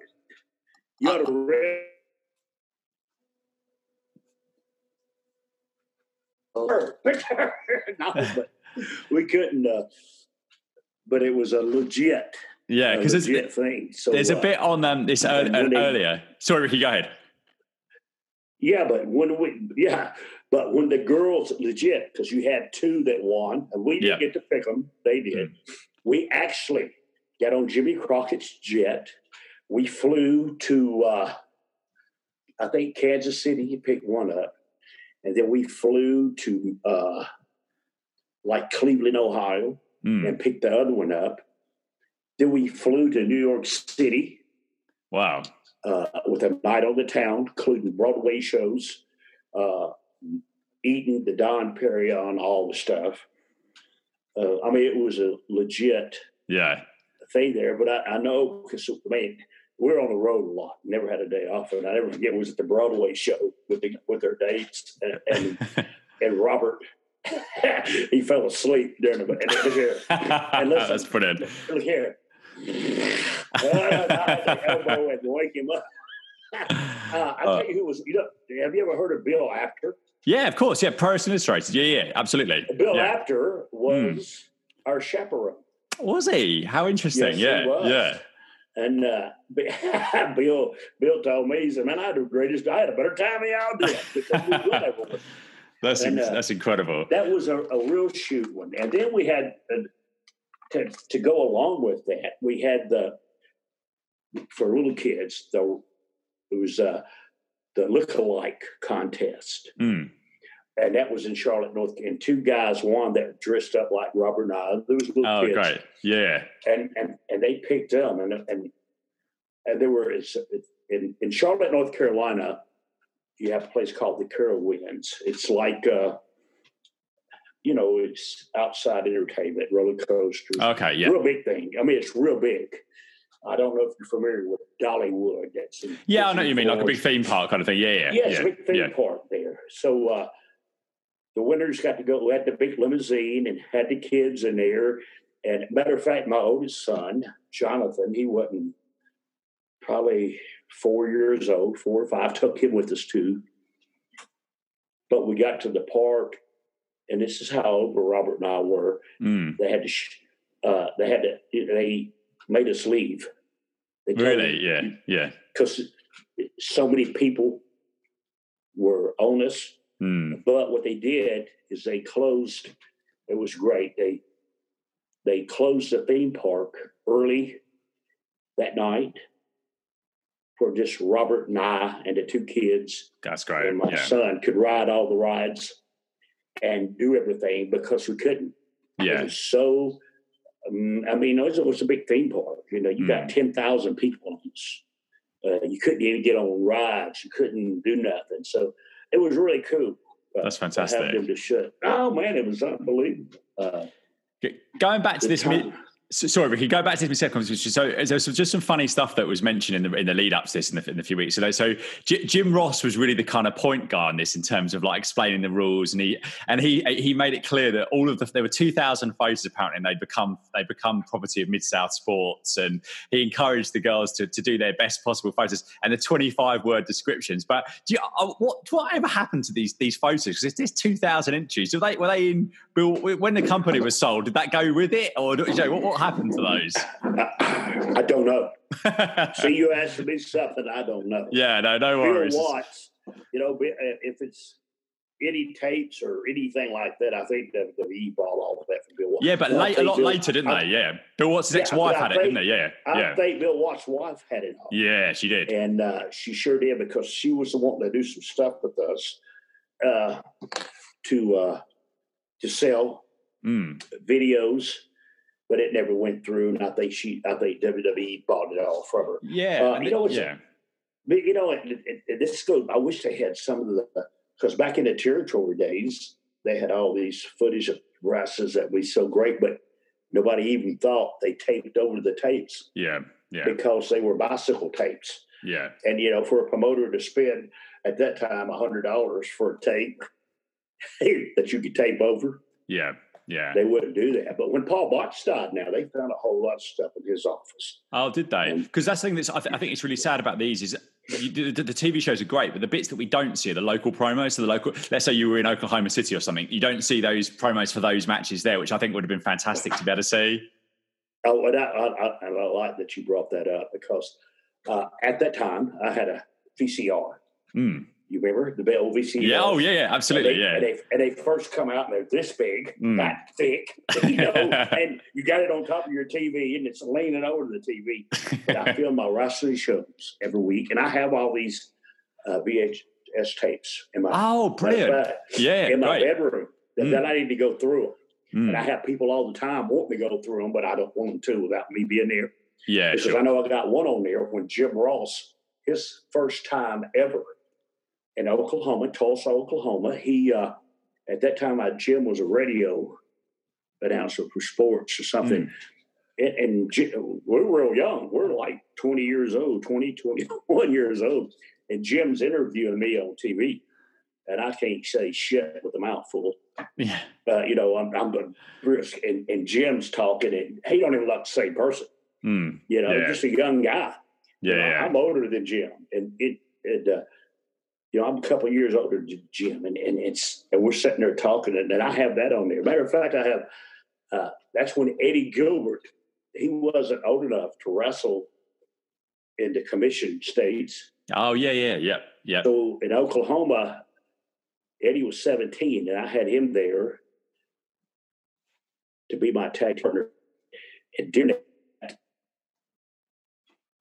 S2: You ought to read. no, but we couldn't. Uh, but it was a legit.
S3: Yeah, because
S2: it's a thing. So
S3: there's a uh, bit on um, this uh, earlier. Sorry, Ricky, go ahead.
S2: Yeah, but when we yeah, but when the girls legit because you had two that won and we didn't yeah. get to pick them, they did. Mm. We actually got on Jimmy Crockett's jet. We flew to uh, I think Kansas City. He picked one up, and then we flew to uh, like Cleveland, Ohio,
S3: mm.
S2: and picked the other one up. Then we flew to New York City.
S3: Wow
S2: uh, with a night on the town, including Broadway shows, uh, eating the Dom Perignon, all the stuff. Uh, I mean, it was a legit
S3: yeah
S2: thing there. But I, I know because I mean, we're on the road a lot. Never had a day off, and I never forget. Was at the Broadway show with the, with their dates and and, and Robert. he fell asleep during the and, and listen,
S3: That's brilliant.
S2: Look here, the elbow and wake him up. Uh, I tell you who was. You know, have you ever heard of Bill Apter?
S3: Yeah, of course. Yeah, Wrestling Illustrated. Yeah, yeah, absolutely.
S2: Bill
S3: yeah.
S2: Apter was our chaperone.
S3: Was he? How interesting.
S2: Yes,
S3: yeah, yeah.
S2: And uh, Bill Bill told me, he said, man, I had the greatest, I had a better time than y'all did because we went everywhere."
S3: That's
S2: And, uh,
S3: that's incredible.
S2: That was a, a real shoot one. And then we had, uh, to, to go along with that, we had the, for little kids, the, it was uh, the look-alike contest.
S3: Mm.
S2: And that was in Charlotte, North And two guys won that dressed up like Robert Nye. There was little
S3: Oh,
S2: kids.
S3: great. Yeah.
S2: and and and they picked them and and and there were in in Charlotte, North Carolina. You have a place called the Carowinds. It's like uh, you know, it's outside entertainment, roller coasters,
S3: Okay. Yeah.
S2: real big thing. I mean, it's real big. I don't know if you're familiar with Dollywood. That's in,
S3: Yeah, I know you mean, like a big theme park kind of thing. Yeah, yeah.
S2: Yeah, it's
S3: yeah.
S2: a big theme
S3: yeah.
S2: park there. So uh, the winners got to go. We had the big limousine and had the kids in there. And matter of fact, my oldest son, Jonathan, he wasn't probably four years old, four or five. Took him with us too. But we got to the park, and this is how old Robert and I were.
S3: Mm.
S2: They had to, sh- uh, they had to, they made us leave.
S3: Really?
S2: us-
S3: Yeah. Yeah.
S2: because so many people were on us.
S3: Mm.
S2: But what they did is they closed. It was great. They they closed the theme park early that night for just Robert and I and the two kids
S3: That's great.
S2: and my
S3: Yeah.
S2: son could ride all the rides and do everything because we couldn't. It
S3: Yeah.
S2: was so. Um, I mean, it was, it was a big theme park. You know, you
S3: Mm.
S2: got ten thousand people on this. Uh, you couldn't even get on rides. You couldn't do nothing. So it was really cool. uh,
S3: That's
S2: to have
S3: fantastic.
S2: them to shut. Oh man, it was unbelievable. Uh,
S3: Going back to this
S2: time-
S3: So, sorry, Ricky. Go back to this second conversation. So, there's just some funny stuff that was mentioned in the in the lead up to this in the, in the few weeks. So, so Jim Ross was really the kind of point guy on this in terms of like explaining the rules, and he and he he made it clear that all of the there were two thousand photos apparently, and they'd become they become property of Mid South Sports, and he encouraged the girls to, to do their best possible photos and the twenty five word descriptions. But do you, uh, what whatever happened to these these photos? Because there's two thousand entries. Were they were they in when the company was sold? Did that go with it, or you know, what, what happened to those?
S2: I, I don't know. See, you asking me something I don't know.
S3: yeah, no, no
S2: Bill
S3: worries.
S2: Watts, you know, uh, if it's any tapes or anything like that, I think WWE bought all of that from Bill Watts.
S3: Yeah, but late, a lot
S2: Bill-
S3: later, didn't
S2: I-
S3: they? Yeah, Bill Watts'
S2: Yeah,
S3: ex-wife had it, didn't they? Yeah,
S2: I
S3: yeah,
S2: think Bill Watts' wife had it all.
S3: yeah. She did.
S2: And uh, she sure did because she was the one to do some stuff with us uh, to uh, to sell
S3: Mm.
S2: videos, but it never went through. And I think she, I think WWE bought it all from her.
S3: Yeah,
S2: Uh,
S3: and
S2: you know, it's-
S3: yeah,
S2: But you know, it, it, it, this goes. I wish they had some of the because back in the territory days, they had all these footage of wrestlers that was so great, but nobody even thought they taped over the tapes
S3: yeah, yeah,
S2: because they were bicycle tapes.
S3: yeah.
S2: And you know, for a promoter to spend at that time a hundred dollars for a tape that you could tape over,
S3: Yeah, yeah.
S2: they wouldn't do that. But when Paul Boesch died, now they found a whole lot of stuff in his office.
S3: Oh, did they? Because that's the thing that's I, th- I think it's really sad about these is you, the, the TV shows are great, but the bits that we don't see are the local promos. So the local, let's say you were in Oklahoma City or something, you don't see those promos for those matches there, which I think would have been fantastic to be able to see.
S2: Oh, and I, I, I, I like that you brought that up because uh, at that time I had a VCR.
S3: Mm.
S2: You remember the old VCR?
S3: Yeah. Oh, yeah, yeah. Absolutely.
S2: And they,
S3: Yeah.
S2: And they, and they first come out and they're this big,
S3: Mm.
S2: that thick, you know, and you got it on top of your TV and it's leaning over the TV. But I film my wrestling shows every week, and I have all these uh, VHS tapes in my
S3: oh, brilliant. Yeah.
S2: in my
S3: Great.
S2: bedroom that,
S3: Mm.
S2: that I need to go through.
S3: Mm.
S2: And I have people all the time want me to go through them, but I don't want them to without me being there
S3: Yeah.
S2: because I know I got one on there when Jim Ross, his first time ever in Oklahoma, Tulsa, Oklahoma. He uh, at that time, I, Jim was a radio announcer for sports or something.
S3: Hmm.
S2: And, and we're real young. We're like 20 years old, 20, 21 years old. And Jim's interviewing me on TV. And I can't say shit with a mouthful
S3: Yeah.
S2: uh, you know, I'm, I'm the brisk, and, and Jim's talking, and he don't even like the same person.
S3: Mm.
S2: You know,
S3: Yeah.
S2: just a young guy. You
S3: Yeah.
S2: know. I'm older than Jim, and it, it uh, you know, I'm a couple years older than Jim, and, and it's and we're sitting there talking, and, and I have that on there. Matter of fact, I have uh, that's when Eddie Gilbert he wasn't old enough to wrestle in the commission states.
S3: Oh yeah, yeah, yeah, yeah.
S2: So in Oklahoma, Eddie was 17, and I had him there to be my tag partner. And during that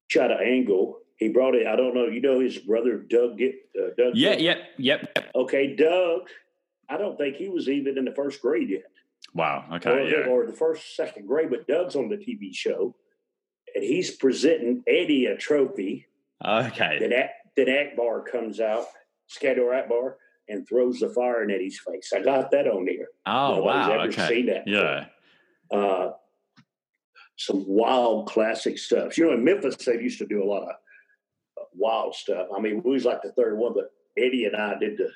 S2: shot an angle, he brought it. I don't know. You know his brother Doug. Get uh, Doug.
S3: Yeah, yep, yep, yep.
S2: Okay, Doug. I don't think he was even in the first grade yet.
S3: Wow. Okay.
S2: Or,
S3: yeah.
S2: or the first, second grade. But Doug's on the TV show, and he's presenting Eddie a trophy.
S3: Okay.
S2: Then, Ak- then Akbar comes out, Skandor Akbar, and throws the fire in Eddie's face. I got that on there.
S3: Oh
S2: Nobody's
S3: wow.
S2: ever
S3: Okay.
S2: seen that
S3: Yeah.
S2: uh, some wild classic stuff. You know, in Memphis, they used to do a lot of wild stuff. I mean, we was like the third one, but Eddie and I did the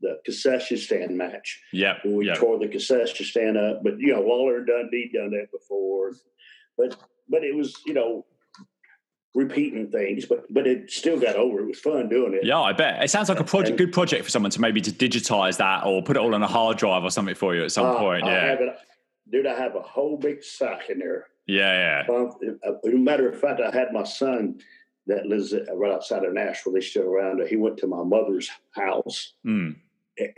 S2: the concession stand match. Yeah, We
S3: Yep.
S2: tore the concession stand up, but you know, Waller and Dundee done that before. But but it was you know repeating things, but but it still got over. It was fun doing it.
S3: Yeah, I bet. It sounds like a project,
S2: And-
S3: good project for someone to maybe to digitize that or put it all on a hard drive or something for you at some
S2: Uh,
S3: point.
S2: I
S3: Yeah.
S2: have it, dude. I have a whole big sack in there.
S3: Yeah. Yeah.
S2: Um, As a matter of fact, I had my son that lives right outside of Nashville. They still around. He went to my mother's house
S3: Mm.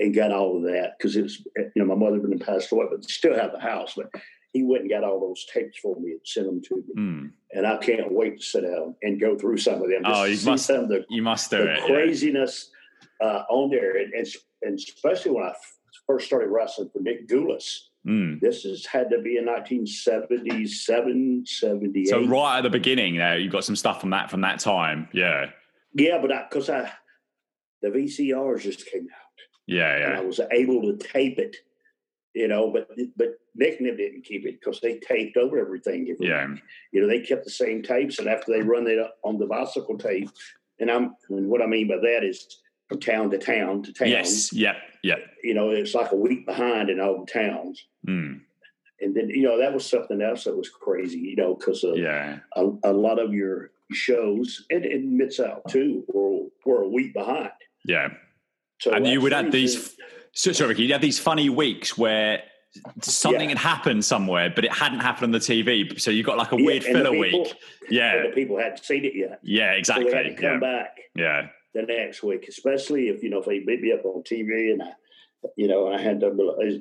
S2: and- got all of that because it's you know my mother had been passed away, but still have the house. But he went and got all those tapes for me and sent them to me,
S3: Mm.
S2: and I can't wait to sit down and go through some of them. just
S3: Oh, you must
S2: the,
S3: You must do it. yeah.
S2: craziness uh, on there, and, and and especially when I f- first started wrestling for Nick Gulas.
S3: Mm.
S2: This has had to be in 1977, 78.
S3: So right at the beginning there, you've got some stuff from that from that time. Yeah.
S2: Yeah, but because I, the VCRs just came out,
S3: Yeah.
S2: and I was able to tape it, you know. But but Nick didn't keep it because they taped over everything. every
S3: Yeah.
S2: you know, they kept the same tapes, and after they run it on the bicycle tape, and I'm and what I mean by that is from town to town to town.
S3: Yes. Yep. Yep.
S2: You know, it's like a week behind in all the towns.
S3: Mm.
S2: And then, you know, that was something else that was crazy, you know, because of
S3: Yeah.
S2: a, a lot of your shows and, and Mid South too were, were a week behind.
S3: Yeah.
S2: So
S3: and you would have these. So, sorry, Ricky, you had these funny weeks where something
S2: Yeah.
S3: had happened somewhere, but it hadn't happened on the TV. So you got like a
S2: Yeah,
S3: weird filler
S2: people-
S3: week. Yeah.
S2: the people hadn't seen it yet.
S3: Yeah.
S2: So
S3: Exactly.
S2: to come
S3: Yeah.
S2: back
S3: Yeah.
S2: The next week, especially if, you know, if they beat me up on TV and I, you know, I had to,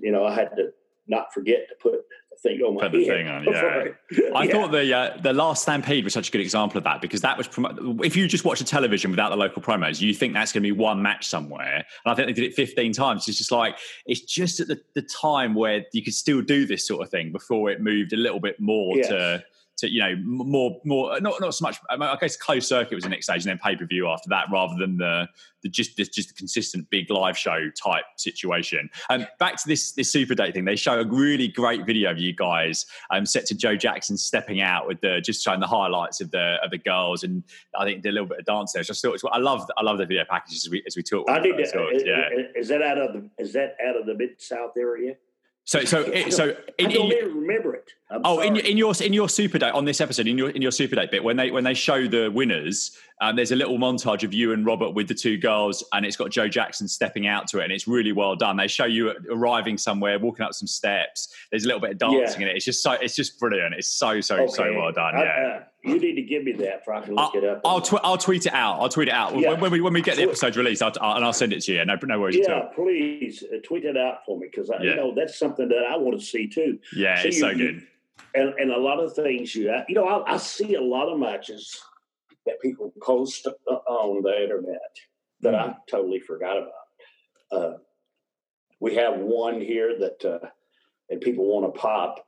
S2: you know, I had to not forget to put thing on my
S3: Put the thing on,
S2: before
S3: I
S2: yeah.
S3: thought the uh, the last Stampede was such a good example of that because that was promo- if you just watch the television without the local promos, you think that's going to be one match somewhere, and I think they did it 15 times. It's just like it's just at the, the time where you could still do this sort of thing before it moved a little bit more to to you know more more uh, not not so much. Um, I, guess closed circuit was the next stage, and then pay per view after that, rather than the the just the, just the consistent big live show type situation. And back to this this super date thing, they show a really great video of you guys um, set to Joe Jackson stepping out with the just showing the highlights of the of the girls, and I think did a little bit of dance there. So I thought I love I love the video packages as we as we talk.
S2: I
S3: first
S2: that. Is, uh,
S3: yeah.
S2: Uh, is that out of the is that out of the mid south area?
S3: So so it, so in,
S2: I don't
S3: in,
S2: even remember it. I'm
S3: Oh, in, in your in your super date on this episode, in your in your super date bit, when they when they show the winners, um, there's a little montage of you and Robert with the two girls, and it's got Joe Jackson stepping out to it, and it's really well done. They show you arriving somewhere, walking up some steps. There's a little bit of dancing in it. It's just so it's just brilliant. It's so so so well done.
S2: I-
S3: yeah.
S2: uh, you need to give me that so I can look
S3: I'll,
S2: it up.
S3: I'll, tw- I'll tweet it out. I'll tweet it out
S2: Yeah.
S3: when, when we when we get the episode released, I'll, I'll, and I'll send it to you. No, no worries at
S2: yeah, please uh, tweet it out for me because
S3: Yeah.
S2: you know that's something that I want to see too.
S3: Yeah,
S2: So
S3: it's
S2: you-
S3: so
S2: you-
S3: good.
S2: And and a lot of things you you know I, I see a lot of matches that people post on the internet that
S3: Mm.
S2: I totally forgot about. Uh, we have one here that uh, and people want to pop.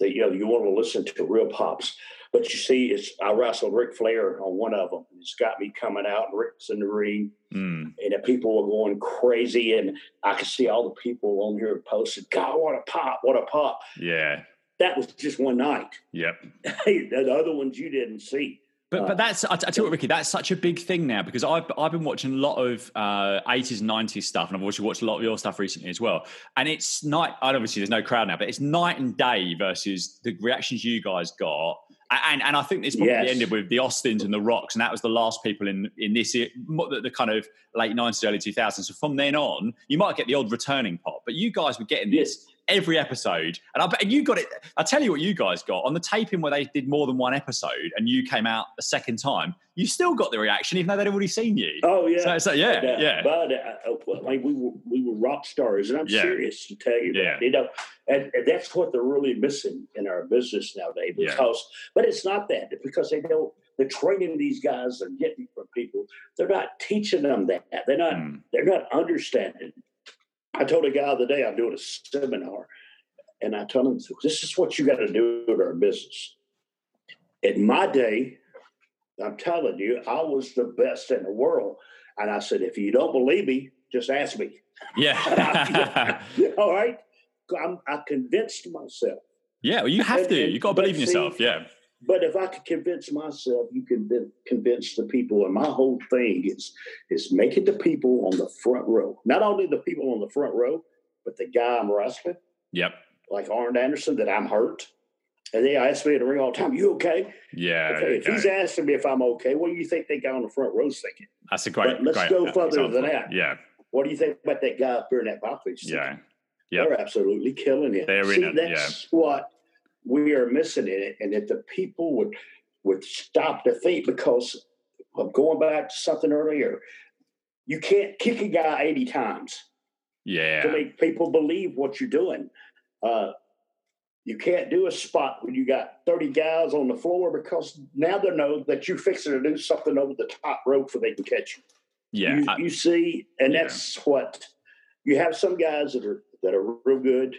S2: That you know you want to listen to real pops, but you see, it's I wrestled Ric Flair on one of them. It's got me coming out, and Rick's in the ring,
S3: Mm.
S2: and the people were going crazy, and I could see all the people on here posted, "God, what a pop! What a pop!"
S3: Yeah.
S2: That was just one night.
S3: Yep.
S2: The other ones you didn't see.
S3: But
S2: Uh,
S3: but that's I, I tell you what, Ricky, that's such a big thing now because I've I've been watching a lot of uh, 80s and 90s stuff, and I've also watched a lot of your stuff recently as well. And it's night. and Obviously, there's no crowd now, but it's night and day versus the reactions you guys got and and I think this probably
S2: Yes.
S3: ended with the Austins and the Rocks, and that was the last people in in this the, the kind of late nineties, early two thousands. So from then on, you might get the odd returning pop, but you guys were getting this every episode, and I bet and you got it. I tell you what, you guys got on the taping where they did more than one episode, and you came out a second time. You still got the reaction, even though they'd already seen you.
S2: Oh yeah.
S3: So, so yeah,
S2: But, uh,
S3: yeah,
S2: But uh, well, like we were, we were rock stars, and I'm
S3: Yeah.
S2: serious to tell you
S3: Yeah.
S2: that. You know, and, and that's what they're really missing in our business nowadays.
S3: Yeah.
S2: Because, but it's not that because they don't. The training these guys are getting from people, they're not teaching them that. They're not.
S3: Mm.
S2: They're not understanding. I told a guy the other day I'm doing a seminar, and I told him this is what you got to do in our business. In my day, I'm telling you, I was the best in the world. And I said, if you don't believe me, just ask me.
S3: yeah,
S2: All right. I'm, I convinced myself.
S3: yeah. Well, you have
S2: And-
S3: to. You got to believe in
S2: see-
S3: yourself. Yeah,
S2: But if I could convince myself, you can convince the people. And my whole thing is is making the people on the front row, not only the people on the front row, but the guy I'm wrestling,
S3: yep,
S2: like Arn Anderson, that I'm hurt. And they ask me in the ring all the time, "You okay?"
S3: yeah.
S2: Okay. If he's asking me if I'm okay, what do you think they got on the front row's thinking?
S3: That's a great.
S2: But let's
S3: great
S2: go further
S3: example.
S2: than that.
S3: Yeah,
S2: What do you think about that guy up there in that box?
S3: yeah, Yep.
S2: They're absolutely killing it.
S3: They're in
S2: See,
S3: it,
S2: that's what we are missing it, and that the people would would stop to think because of going back to something earlier. You can't kick a guy eighty times
S3: yeah.
S2: to make people believe what you're doing. Uh, you can't do a spot when you got 30 guys on the floor because now they know that you're fixing to do something over the top rope so they can catch you.
S3: Yeah,
S2: you,
S3: I-
S2: you see, and
S3: Yeah.
S2: that's what you have some guys that are that are real good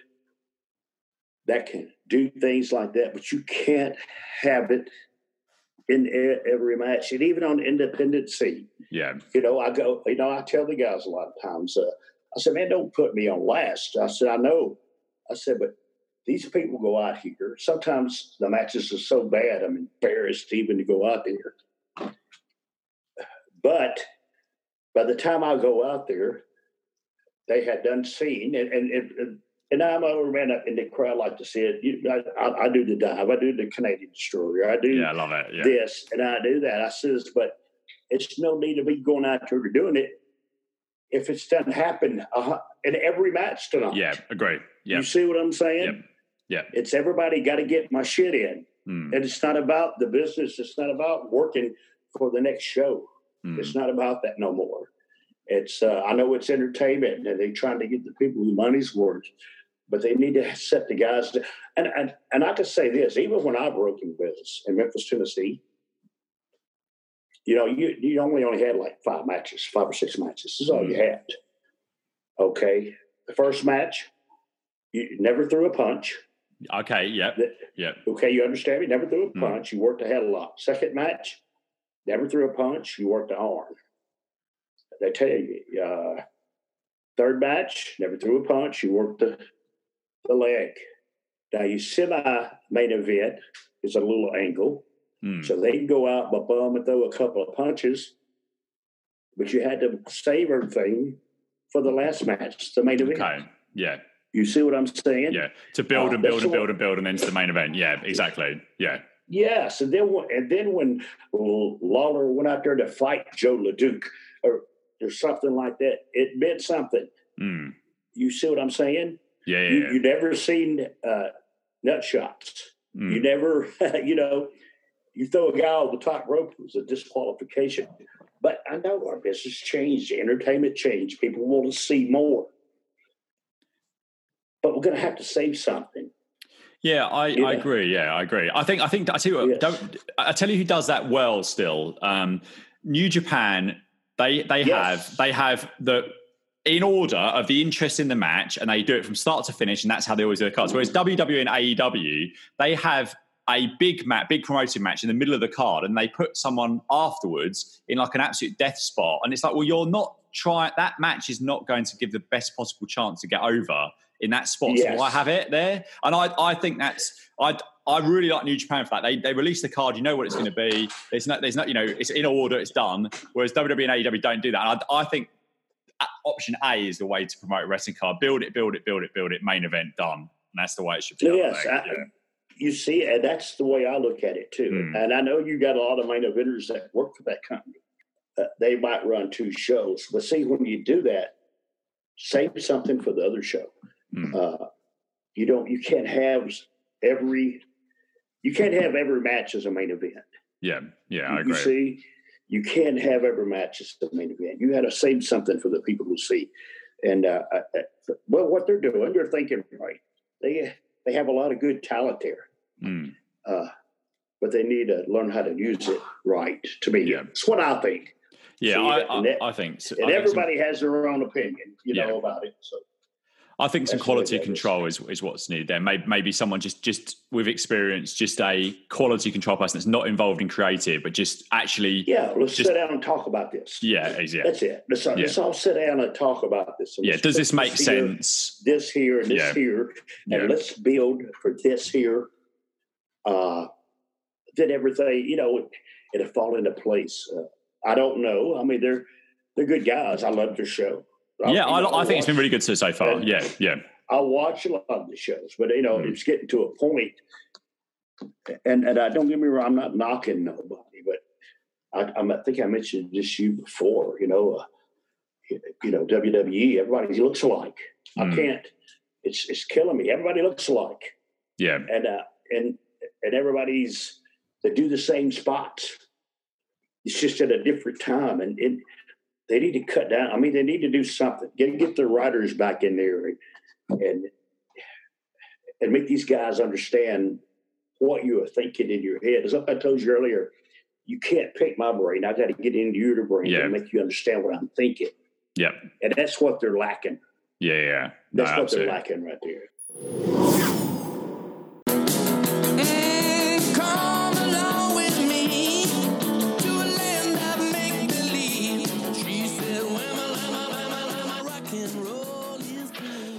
S2: that can do things like that, but you can't have it in every match, and even on independent scene.
S3: yeah,
S2: You know, I go, you know, I tell the guys a lot of times, uh, I said, man, don't put me on last. I said, I know. I said, but these people go out here. Sometimes the matches are so bad, I'm embarrassed even to go out there. But by the time I go out there, they had done seen, and and and, and I'm over man up in the crowd like to see it. You, I, I, I do the dive, I do the Canadian destroyer, I do
S3: yeah. I love it. Yeah,
S2: this and I do that. I says, but it's no need to be going out there doing it if it's doesn't happen uh, in every match tonight.
S3: yeah. Agree. Yeah,
S2: You see what I'm saying?
S3: Yep. Yeah.
S2: It's everybody got to get my shit in.
S3: Mm,
S2: And it's not about the business. It's not about working for the next show.
S3: mm.
S2: It's not about that no more. It's uh, I know it's entertainment and they're trying to get the people the money's worth, but they need to set the guys. To, and and and I can say this: even when I broke in business in Memphis, Tennessee, you know, you you only only had like five matches, five or six matches. This is all you had. Okay, the first match, you never threw a punch.
S3: Okay. Yep.
S2: The-
S3: Yep.
S2: Okay, you understand me? Never threw a
S3: Mm.
S2: punch. You worked hell of a lot. Second match, never threw a punch. You worked the arm. They tell you. Uh, third match, never threw a punch. You worked the, the leg. Now, you semi main event is a little angle.
S3: Mm.
S2: So they can go out by bum and throw a couple of punches. But you had to save everything for the last match, the main event.
S3: Okay. Yeah.
S2: You see what I'm saying?
S3: Yeah. To build
S2: Uh,
S3: and build and build and build and then to the main event. Yeah. Exactly. Yeah.
S2: Yes, and then and then when Lawler went out there to fight Joe LeDuc or or something like that, it meant something.
S3: Mm.
S2: You see what I'm saying?
S3: Yeah. Yeah.
S2: You,
S3: yeah.
S2: you never seen uh, nut shots.
S3: Mm.
S2: You never, you know, you throw a guy on the top rope, it was a disqualification. But I know our business changed, entertainment changed. People want to see more. But we're going to have to save something.
S3: Yeah, I,
S2: Yeah.
S3: I agree. Yeah, I agree. I think I think I tell you what,
S2: Yes.
S3: don't I tell you who does that well still. Um, New Japan, they they
S2: Yes.
S3: have they have the in order of the interest in the match, and they do it from start to finish, and that's how they always do the cards. Whereas WWE and AEW, they have a big match, big promoted match in the middle of the card, and they put someone afterwards in like an absolute death spot, and it's like, well, you're not trying. That match is not going to give the best possible chance to get over in that spot.
S2: Yes.
S3: So why have it there? And I, I think that's I. I really like New Japan for that. They they release the card, you know what it's going to be. There's not there's no, you know, it's in order, it's done. Whereas WWE and AEW don't do that. And I, I think option A is the way to promote a wrestling card. Build it, build it, build it, build it. Main event done. And that's the way it should be.
S2: Yes. I-
S3: yeah.
S2: you see, and that's the way I look at it too.
S3: Mm.
S2: And I know you got a lot of main eventers that work for that company. Uh, they might run two shows, but see, when you do that, save something for the other show.
S3: Mm.
S2: Uh, you don't, you can't have every, you can't have every match as a main event.
S3: Yeah, yeah, I
S2: You
S3: agree.
S2: see, you can't have every match as the main event. You got to save something for the people who see. And uh, uh, uh, well, what they're doing, they're thinking right. They they have a lot of good talent there,
S3: Mm.
S2: uh, but they need to learn how to use it right. To me,
S3: Yeah.
S2: that's what I think.
S3: Yeah, I,
S2: and that-
S3: I, I think. so- I
S2: And
S3: think
S2: everybody has their own opinion, you
S3: Yeah.
S2: know, about it. So
S3: I think some
S2: That's the way
S3: quality control is, is what's needed there. Maybe, maybe someone just just with experience, just a quality control person that's not involved in creative, but just actually,
S2: yeah, let's
S3: Just-
S2: sit down and talk about this.
S3: yeah, yeah,
S2: That's it. Let's, let's all sit down and talk about this. And
S3: yeah.
S2: let's
S3: Does this make
S2: here,
S3: sense?
S2: This here and this
S3: Yeah.
S2: here, and
S3: Yeah.
S2: let's build for this here. Uh, then everything, you know, it'll fall into place. Uh, I don't know. I mean, they're they're good guys. I love their show.
S3: Yeah, I,
S2: know,
S3: I think it's been really good so, so far.
S2: Yeah.
S3: Yeah, yeah,
S2: I watch a lot of the shows, but you know,
S3: Mm.
S2: it's getting to a point, and and I don't get me wrong, I'm not knocking nobody, but I, I'm, I think I mentioned this to you before. You know, uh, you know, WWE, everybody looks alike.
S3: Mm.
S2: I can't. It's it's killing me. Everybody looks alike,
S3: yeah,
S2: and uh, and and everybody's they do the same spots. It's just at a different time, and it, they need to cut down. I mean, they need to do something. Get get their writers back in there, and and, and make these guys understand what you are thinking in your head. As I told you earlier, you can't pick my brain. I got to get into your brain
S3: Yeah.
S2: and make you understand what I'm thinking,
S3: yeah,
S2: and that's what they're lacking.
S3: yeah, yeah. No,
S2: That's what
S3: absolutely.
S2: they're lacking right there.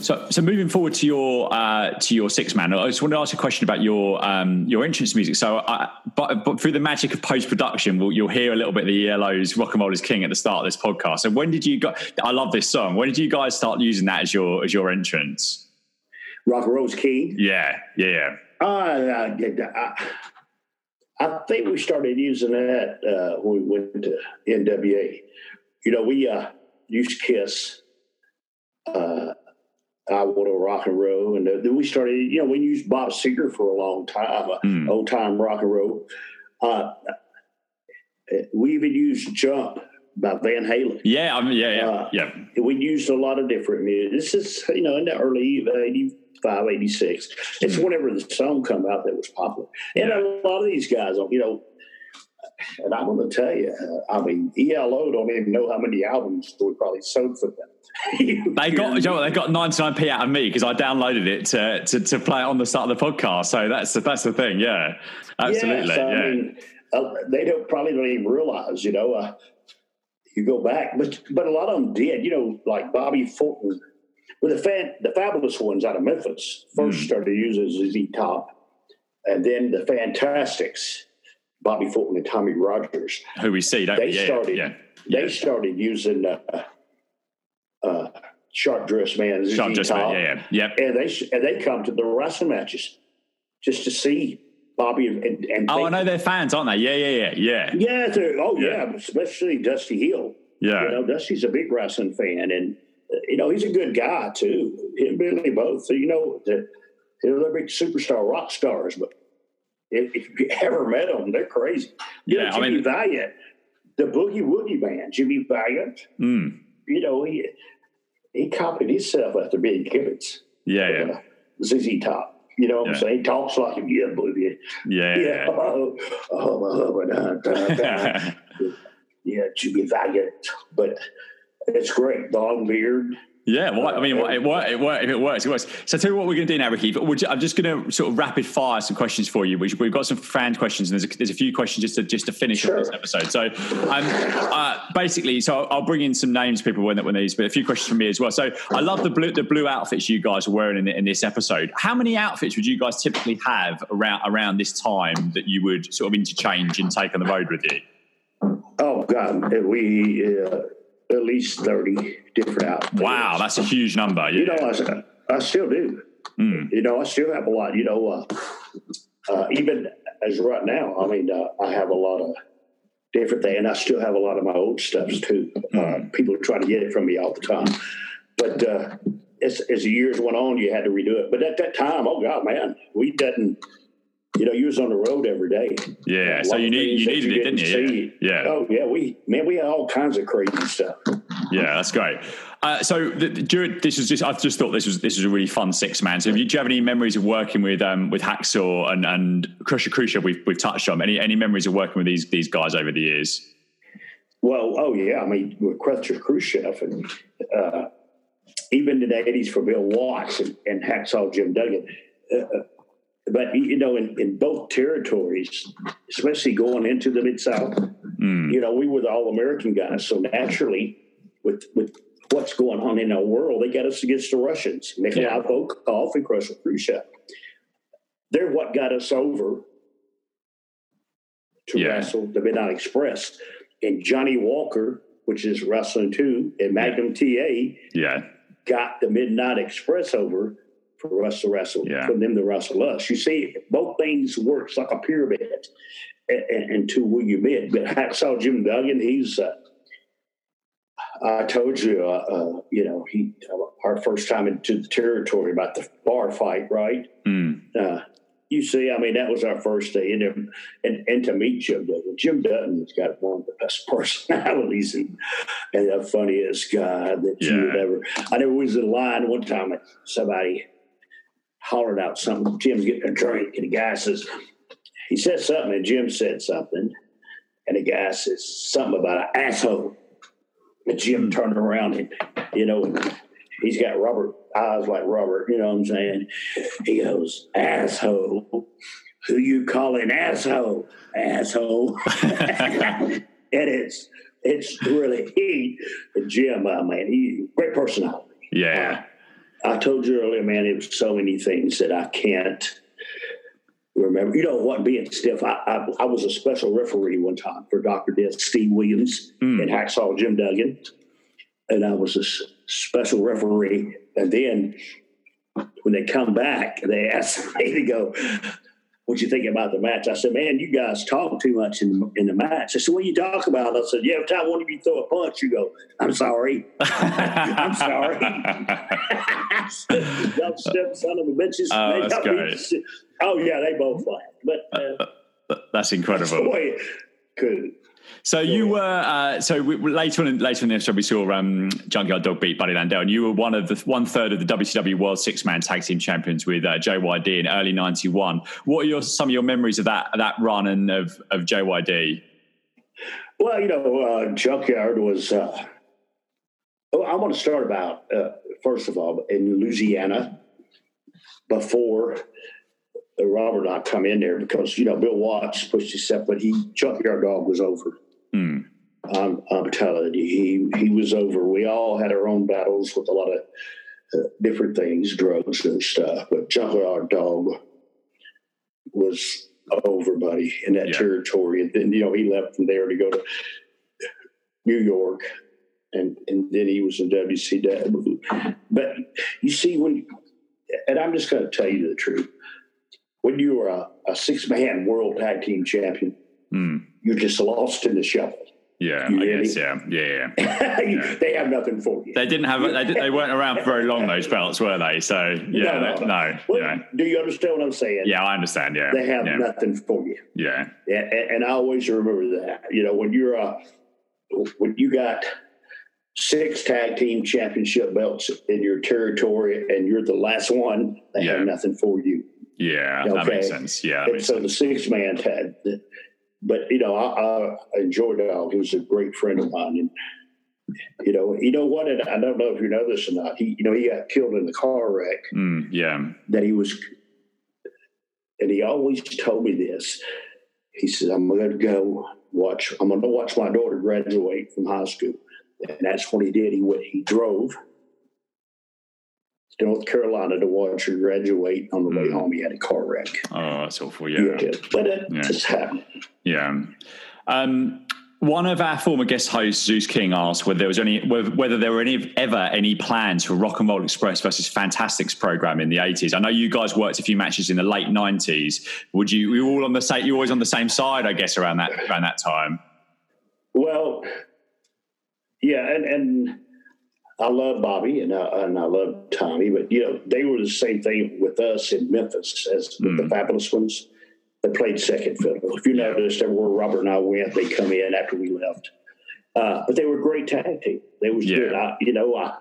S3: So, so moving forward to your uh, to your six man, I just want to ask a question about your um, your entrance music. So, I, but, but through the magic of post production, we'll, you'll hear a little bit of the ELO's "Rock and Roll Is King" at the start of this podcast. So, when did you go? I love this song. When did you guys start using that as your as your entrance?
S2: Rock and Roll's King.
S3: Yeah, yeah, yeah.
S2: Uh, I, I, I think we started using that uh, when we went to NWA. You know, we uh, used Kiss. Uh, I want to rock and roll, and then we started. You know, we used Bob Seger for a long time,
S3: Hmm.
S2: old time rock and roll. Uh, we even used Jump by Van Halen.
S3: Yeah, I mean, yeah, yeah,
S2: Uh,
S3: yeah.
S2: we used a lot of different music. This is, you know, in the early 85, 86. It's
S3: Hmm.
S2: whenever the song come out that was popular. And
S3: Yeah.
S2: a lot of these guys, you know, and I'm going to tell you, I mean, ELO don't even know how many albums we probably sold for them.
S3: They got, you know they got 99p out of me because I downloaded it to, to to play it on the start of the podcast. So that's the, that's the thing. Yeah, absolutely.
S2: Yeah, so,
S3: yeah.
S2: I mean, uh, they don't probably don't even realize, you know, uh, you go back, but but a lot of them did, you know, like Bobby Fulton, well, the fan, the fabulous ones out of Memphis first
S3: Hmm.
S2: started using ZZ Top, and then the Fantastics, Bobby Fulton and Tommy Rogers,
S3: Who we see, don't
S2: they
S3: we? Yeah,
S2: started
S3: yeah.
S2: they started using uh, uh, Sharp Dress Man,
S3: Sharp Dress Man, yeah, yeah. Yep.
S2: and they and they come to the wrestling matches just to see Bobby and, and
S3: Oh, I know they're fans, aren't they? Yeah, yeah, yeah, yeah,
S2: Yeah, oh
S3: Yeah.
S2: yeah. especially Dusty Hill.
S3: yeah.
S2: You know, Dusty's a big wrestling fan, and you know he's a good guy too. Him and Billy both. So, you know, they're they're big superstar rock stars, but if, if you ever met them, they're crazy. You
S3: Yeah,
S2: know,
S3: I
S2: Jimmy
S3: mean-
S2: Valiant, the Boogie Woogie Man, Jimmy Valiant.
S3: Mm.
S2: You know, he he copied himself after Billy Gibbons.
S3: Yeah, yeah,
S2: Uh, ZZ Top. You know what I'm saying? He talks like him. Yeah, boogie.
S3: yeah,
S2: Yeah.
S3: yeah.
S2: Oh, oh, uh, uh, uh, yeah, Jimmy Valiant, but it's great. Long beard.
S3: Yeah, well, I mean, it works. It works. If it works, it works. So, tell you what we're going to do now, Ricky. But I'm just going to sort of rapid fire some questions for you. Which we've got some fan questions, and there's a, there's a few questions just to just to finish
S2: Sure.
S3: this episode. So, um, uh, basically, so I'll bring in some names, people when when these, but a few questions from me as well. So, I love the blue the blue outfits you guys are wearing in, in this episode. How many outfits would you guys typically have around around this time that you would sort of interchange and take on the road with you?
S2: Oh God, we uh, at least thirty different outfits.
S3: Wow, that's a huge number.
S2: you know I, I still do.
S3: Mm.
S2: You know I still have a lot. You know, uh, uh, even as right now, I mean, uh, I have a lot of different things, and I still have a lot of my old stuffs too. Uh, people try to get it from me all the time, but uh, as, as the years went on, you had to redo it. But at that time, oh god, man, we didn't. You know, you was on the road every day.
S3: Yeah. So you need you needed it, didn't you? Yeah. Yeah.
S2: Oh yeah, we man, we had all kinds of crazy stuff.
S3: Yeah, that's great. Uh, so the, the- during, this was just I just thought this was this was a really fun six man. So you, do you have any memories of working with um, with Hacksaw and and Crusher Khrushchev? We've we've touched on any any memories of working with these these guys over the years.
S2: Well, oh yeah, I mean with Crusher Khrushchev and uh, even in the eighties for Bill Watts and, and Hacksaw Jim Duggan. Uh, uh, but you know, in, in both territories, especially going into the Mid South,
S3: Mm.
S2: you know, we were the All American guys. So naturally, with with what's going on in our world, they got us against the Russians, Nikolai
S3: Yeah.
S2: Volkov and Crusher Khrushchev. They're what got us over to
S3: Yeah.
S2: wrestle the Midnight Express. And Johnny Walker, which is wrestling too, and Magnum TA
S3: Yeah,
S2: got the Midnight Express over for us to wrestle,
S3: Yeah.
S2: for them to wrestle us. You see, both things works like a pyramid and, and, until where you meet. But Hacksaw Jim Duggan, he's, uh, I told you, uh, uh, you know, he our first time into the territory about the bar fight, right?
S3: Mm.
S2: Uh, you see, I mean, that was our first day, and and, and, to meet Jim Duggan. Jim Duggan's got one of the best personalities and, and the funniest guy that you would ever. I never was in line one time. Somebody hollered out something. Jim's getting a drink, and the guy says, he said something, and Jim said something, and the guy says something about an asshole. And Jim turned around and, you know, he's got Robert eyes like Robert, you know what I'm saying? He goes, asshole. Who you calling asshole? Asshole. and it's it's really he Jim, uh, man, he great personality.
S3: yeah,
S2: I told you earlier, man, it was so many things that I can't remember. You know what? Being stiff, I, I, I was a special referee one time for Dr. Death, Steve Williams,
S3: Mm.
S2: and Hacksaw Jim Duggan. And I was a special referee. And then when they come back, they asked me to go, what you think about the match? I said, man, you guys talk too much in the, in the match. I said, what you talk about? I said, yeah, every time one of you throw a punch, you go, I'm sorry. I'm sorry. Dumb stiff son of a bitches.
S3: Oh, that's
S2: me
S3: great.
S2: Oh, yeah, they both laughed. But uh,
S3: That's
S2: that's the
S3: incredible.
S2: way it could.
S3: So you were uh, so we, later on in, later in the episode we saw um, Junkyard Dog beat Buddy Landel, and you were one of the one third of the WCW World Six Man Tag Team Champions with uh, JYD in early '91. What are your some of your memories of that that run and of of JYD?
S2: Well, you know, uh, Junkyard was. Uh, oh, I want to start about uh, first of all in Louisiana before Robert and I come in there because you know Bill Watts pushed himself, but he Junkyard Dog was over.
S3: Hmm.
S2: I'm, I'm telling you, he he was over. We all had our own battles with a lot of uh, different things, drugs and stuff. But Junkyard Dog was over, buddy, in that
S3: Yeah.
S2: territory. And then you know he left from there to go to New York, and and then he was in WCW. But you see, when and I'm just going to tell you the truth, when you are a, a six man world tag team champion,
S3: Hmm.
S2: You're just lost in the shuffle.
S3: Yeah,
S2: You
S3: I
S2: really-
S3: guess. Yeah, yeah, yeah.
S2: You- they have nothing for you.
S3: They didn't have they, did, they weren't around for very long those belts, were they? So yeah,
S2: No, no,
S3: no,
S2: Well,
S3: yeah,
S2: Do you understand what I'm saying?
S3: yeah. I understand. Yeah,
S2: They have
S3: yeah,
S2: nothing for you.
S3: yeah,
S2: Yeah, and, and I always remember that. You know, when you're a when you got six tag team championship belts in your territory, and you're the last one, they
S3: Yeah.
S2: have nothing for you.
S3: yeah. That makes sense. Yeah,
S2: And so
S3: sense.
S2: the six man tag. But you know, I, I enjoyed Dog. He was a great friend of mine, and you know, you know what? And I don't know if you know this or not. He, you know, he got killed in the car wreck.
S3: Mm, yeah,
S2: that he was, and he always told me this. He said, "I'm going to go watch. I'm going to watch my daughter graduate from high school," and that's what he did. He went. He drove North Carolina to watch her graduate. On the way
S3: Mm.
S2: home, he had a car wreck.
S3: oh, that's awful.
S2: Yeah,
S3: Yeah,
S2: but it
S3: Yeah.
S2: just happened.
S3: yeah. Um, One of our former guest hosts, Zeus King, asked whether there was any whether, whether there were any ever any plans for Rock and Roll Express versus Fantastics program in the eighties. I know you guys worked a few matches in the late nineties. Would you? We were all on the same. You always on the same side, I guess, around that around that time.
S2: Well, yeah, and and I love Bobby and I, and I love Tommy, but you know they were the same thing with us in Memphis as with the Fabulous Ones. They played second fiddle. If you noticed, everywhere Robert and I went, they come in after we left. Uh, but they were great tag team. They was
S3: Yeah.
S2: good. I, you know, I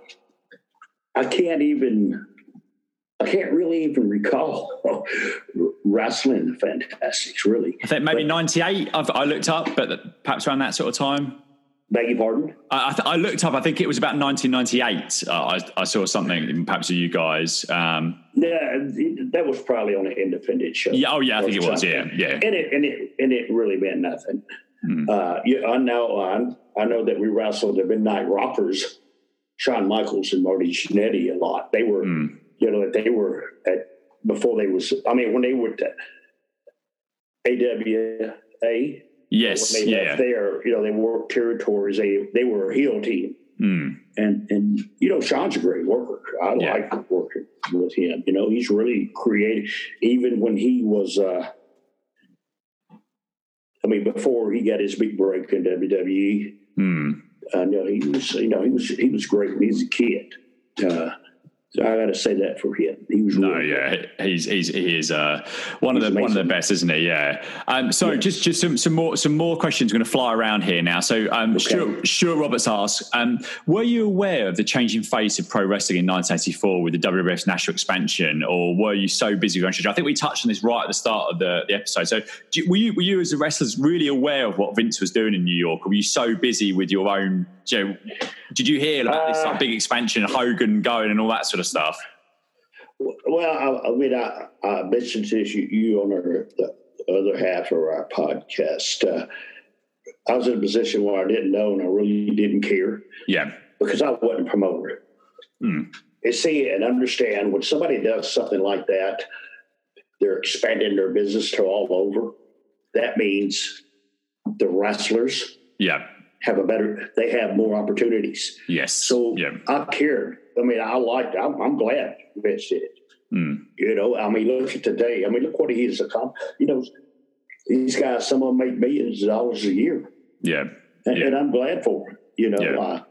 S2: I can't even I can't really even recall wrestling the Fantastics. Really,
S3: I think maybe ninety eight. I looked up, but perhaps around that sort of time.
S2: Beg your pardon.
S3: I, I, th- I looked up. I think it was about 1998. Uh, I, I saw something, perhaps of you guys. Um,
S2: Yeah, that was probably on an independent show.
S3: yeah. Oh, yeah. I think it was. Yeah.
S2: something.
S3: Yeah.
S2: and it and it and it really meant nothing.
S3: Hmm.
S2: Uh, yeah, I know. I, I know that we wrestled the Midnight Rockers, Shawn Michaels and Marty Jannetty a lot. They were,
S3: Hmm.
S2: you know, they were at before they was. I mean, when they were at AWA,
S3: Yes.
S2: when they
S3: Yeah.
S2: left there, you know, they worked territories. They they were a heel team.
S3: Mm.
S2: And and you know, Shawn's a great worker. I
S3: Yeah.
S2: like working with him. You know, he's really creative. Even when he was, uh, I mean, before he got his big break in WWE,
S3: Mm.
S2: I know he was. You know, he was he was great when he was a kid. Uh, so I got to say that for him. He was
S3: No,
S2: really
S3: yeah, he's he's he is uh, one of
S2: He's
S3: the one of the best, isn't he? Yeah. Um, so
S2: Yeah.
S3: just just some, some more some more questions going to fly around here now. So um,
S2: Okay.
S3: Stuart, Stuart Roberts asks, um, were you aware of the changing face of pro wrestling in 1984 with the WWF's national expansion, or were you so busy going? I think we touched on this right at the start of the, the episode. So you- were you were you as a wrestler really aware of what Vince was doing in New York, or were you so busy with your own? You know, did you hear about this
S2: Uh,
S3: like, big expansion, Hogan going, and all that sort of stuff?
S2: Well, I, I mean, I, I mentioned to you, you on our, the other half of our podcast. Uh, I was in a position where I didn't know and I really didn't care
S3: Yeah.
S2: because I wasn't a promoter.
S3: Hmm.
S2: And see and understand when somebody does something like that, they're expanding their business to all over. That means the wrestlers
S3: Yeah.
S2: Have a better, they have more opportunities.
S3: Yes.
S2: So
S3: yeah.
S2: I cared. I mean, I liked. I'm, I'm glad Vince did it.
S3: Mm.
S2: You know, I mean, look at today. I mean, look what he has accomplished. You know, these guys, some of them make millions of dollars a year,
S3: Yeah.
S2: and,
S3: Yeah.
S2: and I'm glad for them. You know,
S3: Yeah.
S2: uh,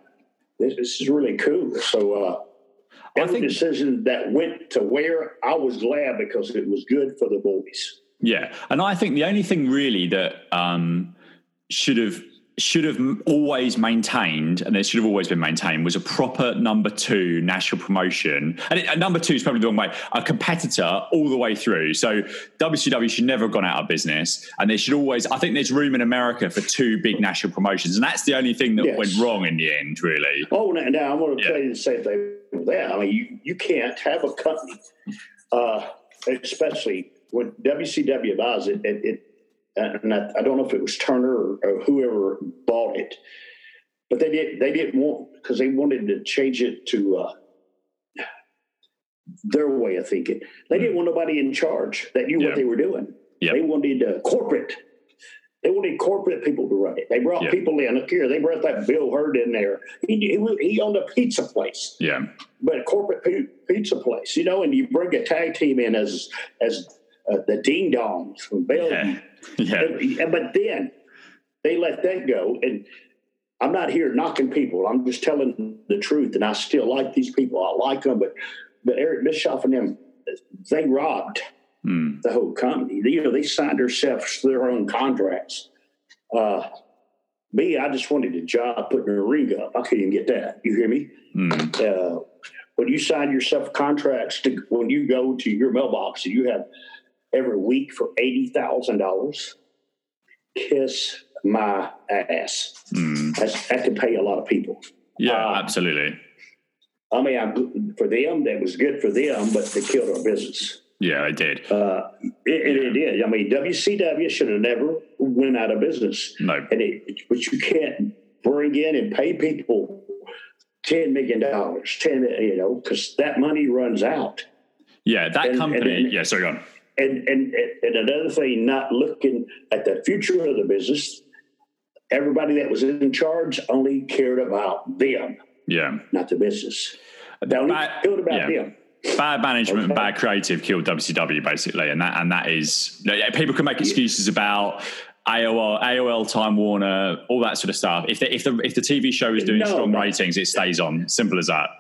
S2: this, this is really cool. So, uh,
S3: I
S2: every
S3: think-
S2: decision that went to where I was glad because it was good for the boys.
S3: Yeah. And I think the only thing really that um, should have should have always maintained, and it should have always been maintained, was a proper number two national promotion. And it, number two is probably the wrong way. A competitor all the way through. So WCW should never have gone out of business, and there should always. I think there's room in America for two big national promotions, and that's the only thing that
S2: Yes.
S3: went wrong in the end, really.
S2: Oh, now, now I'm going to
S3: Yeah.
S2: tell you the same thing with that. I mean, you, you can't have a company, uh, especially when WCW buys it, it, it and I, I don't know if it was Turner or, or whoever bought it, but they did they didn't want because they wanted to change it to uh, their way of thinking. They didn't want nobody in charge that knew
S3: Yeah.
S2: what they were doing.
S3: Yeah.
S2: They wanted uh, corporate. They wanted corporate people to run it. They brought
S3: Yeah.
S2: people in. Look here, they brought that Bill Herd in there. He, he, he owned a pizza place,
S3: Yeah.
S2: but a corporate pizza place, you know. And you bring a tag team in as as uh, the Ding Dongs from Bellevue.
S3: Yeah. Yeah.
S2: But then they let that go. And I'm not here knocking people. I'm just telling the truth. And I still like these people. I like them. But but Eric Bischoff and them, they robbed
S3: Mm.
S2: the whole company. You know, they signed themselves to their own contracts. Uh, me, I just wanted a job putting a ring up. I couldn't even get that. You hear me?
S3: Mm.
S2: uh, when you sign yourself contracts to when you go to your mailbox and you have every week for eighty thousand dollars, kiss my ass.
S3: Mm.
S2: That's, that could pay a lot of people.
S3: Yeah.
S2: Uh,
S3: absolutely.
S2: I mean, I'm, for them, that was good for them, but they killed our business.
S3: Yeah, it did.
S2: Uh, it, it, it did. I mean, WCW should have never went out of business.
S3: No.
S2: and it, but you can't bring in and pay people ten million dollars, ten, you know, because that money runs out.
S3: Yeah, that
S2: And-
S3: company.
S2: and-
S3: yeah, sorry, go on.
S2: And, and and another thing, not looking at the future of the business. everybody that was in charge only cared about them,
S3: Yeah.
S2: not the business. They only
S3: Bad-
S2: cared about
S3: yeah.
S2: them.
S3: Bad management and bad creative killed WCW basically, and that and that is people can make excuses about AOL, AOL, Time Warner, all that sort of stuff. If the if the if the TV show is doing
S2: No,
S3: strong ratings, it stays on. Simple as that.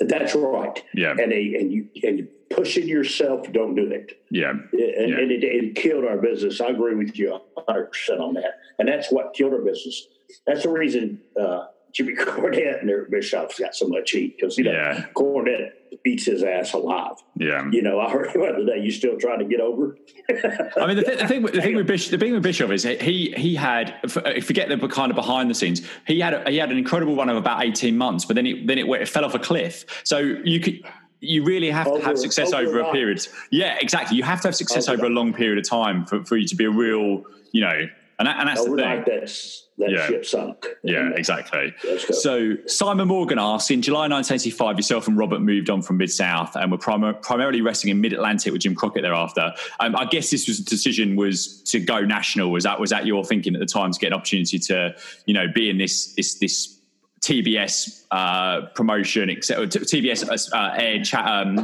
S2: That's right.
S3: Yeah.
S2: And they, and you and pushing yourself, don't do it.
S3: Yeah,
S2: And,
S3: Yeah.
S2: and it, it killed our business. I agree with you 100 percent on that. And that's what killed our business. That's the reason uh, Jimmy Cornette and Eric Bischoff's got so much heat because you know
S3: Yeah.
S2: Cornette beats his ass alive.
S3: yeah.
S2: You know, I heard the other day you still trying to get over.
S3: I mean, the, th- the thing, with- the thing with Bish, the thing with Bischoff is he he had forget the kind of behind the scenes. He had a, he had an incredible run of about eighteen months, but then it then it, went- it fell off a cliff. So you could. You really have to have success
S2: over
S3: over,
S2: a
S3: a period. Yeah, exactly. You have to have success
S2: Over
S3: over a long period of time for, for you to be a real, you know, and, that, and that's the thing.
S2: that's that
S3: Yeah.
S2: ship sunk.
S3: Yeah, exactly. So Simon Morgan asks, in July 1985, yourself and Robert moved on from Mid South and were prim- primarily wrestling in Mid Atlantic with Jim Crockett thereafter. Um, I guess this was the decision was to go national. Was that was that your thinking at the time to get an opportunity to you know be in this this this TBS uh, promotion, etc. TBS uh, air chat, um,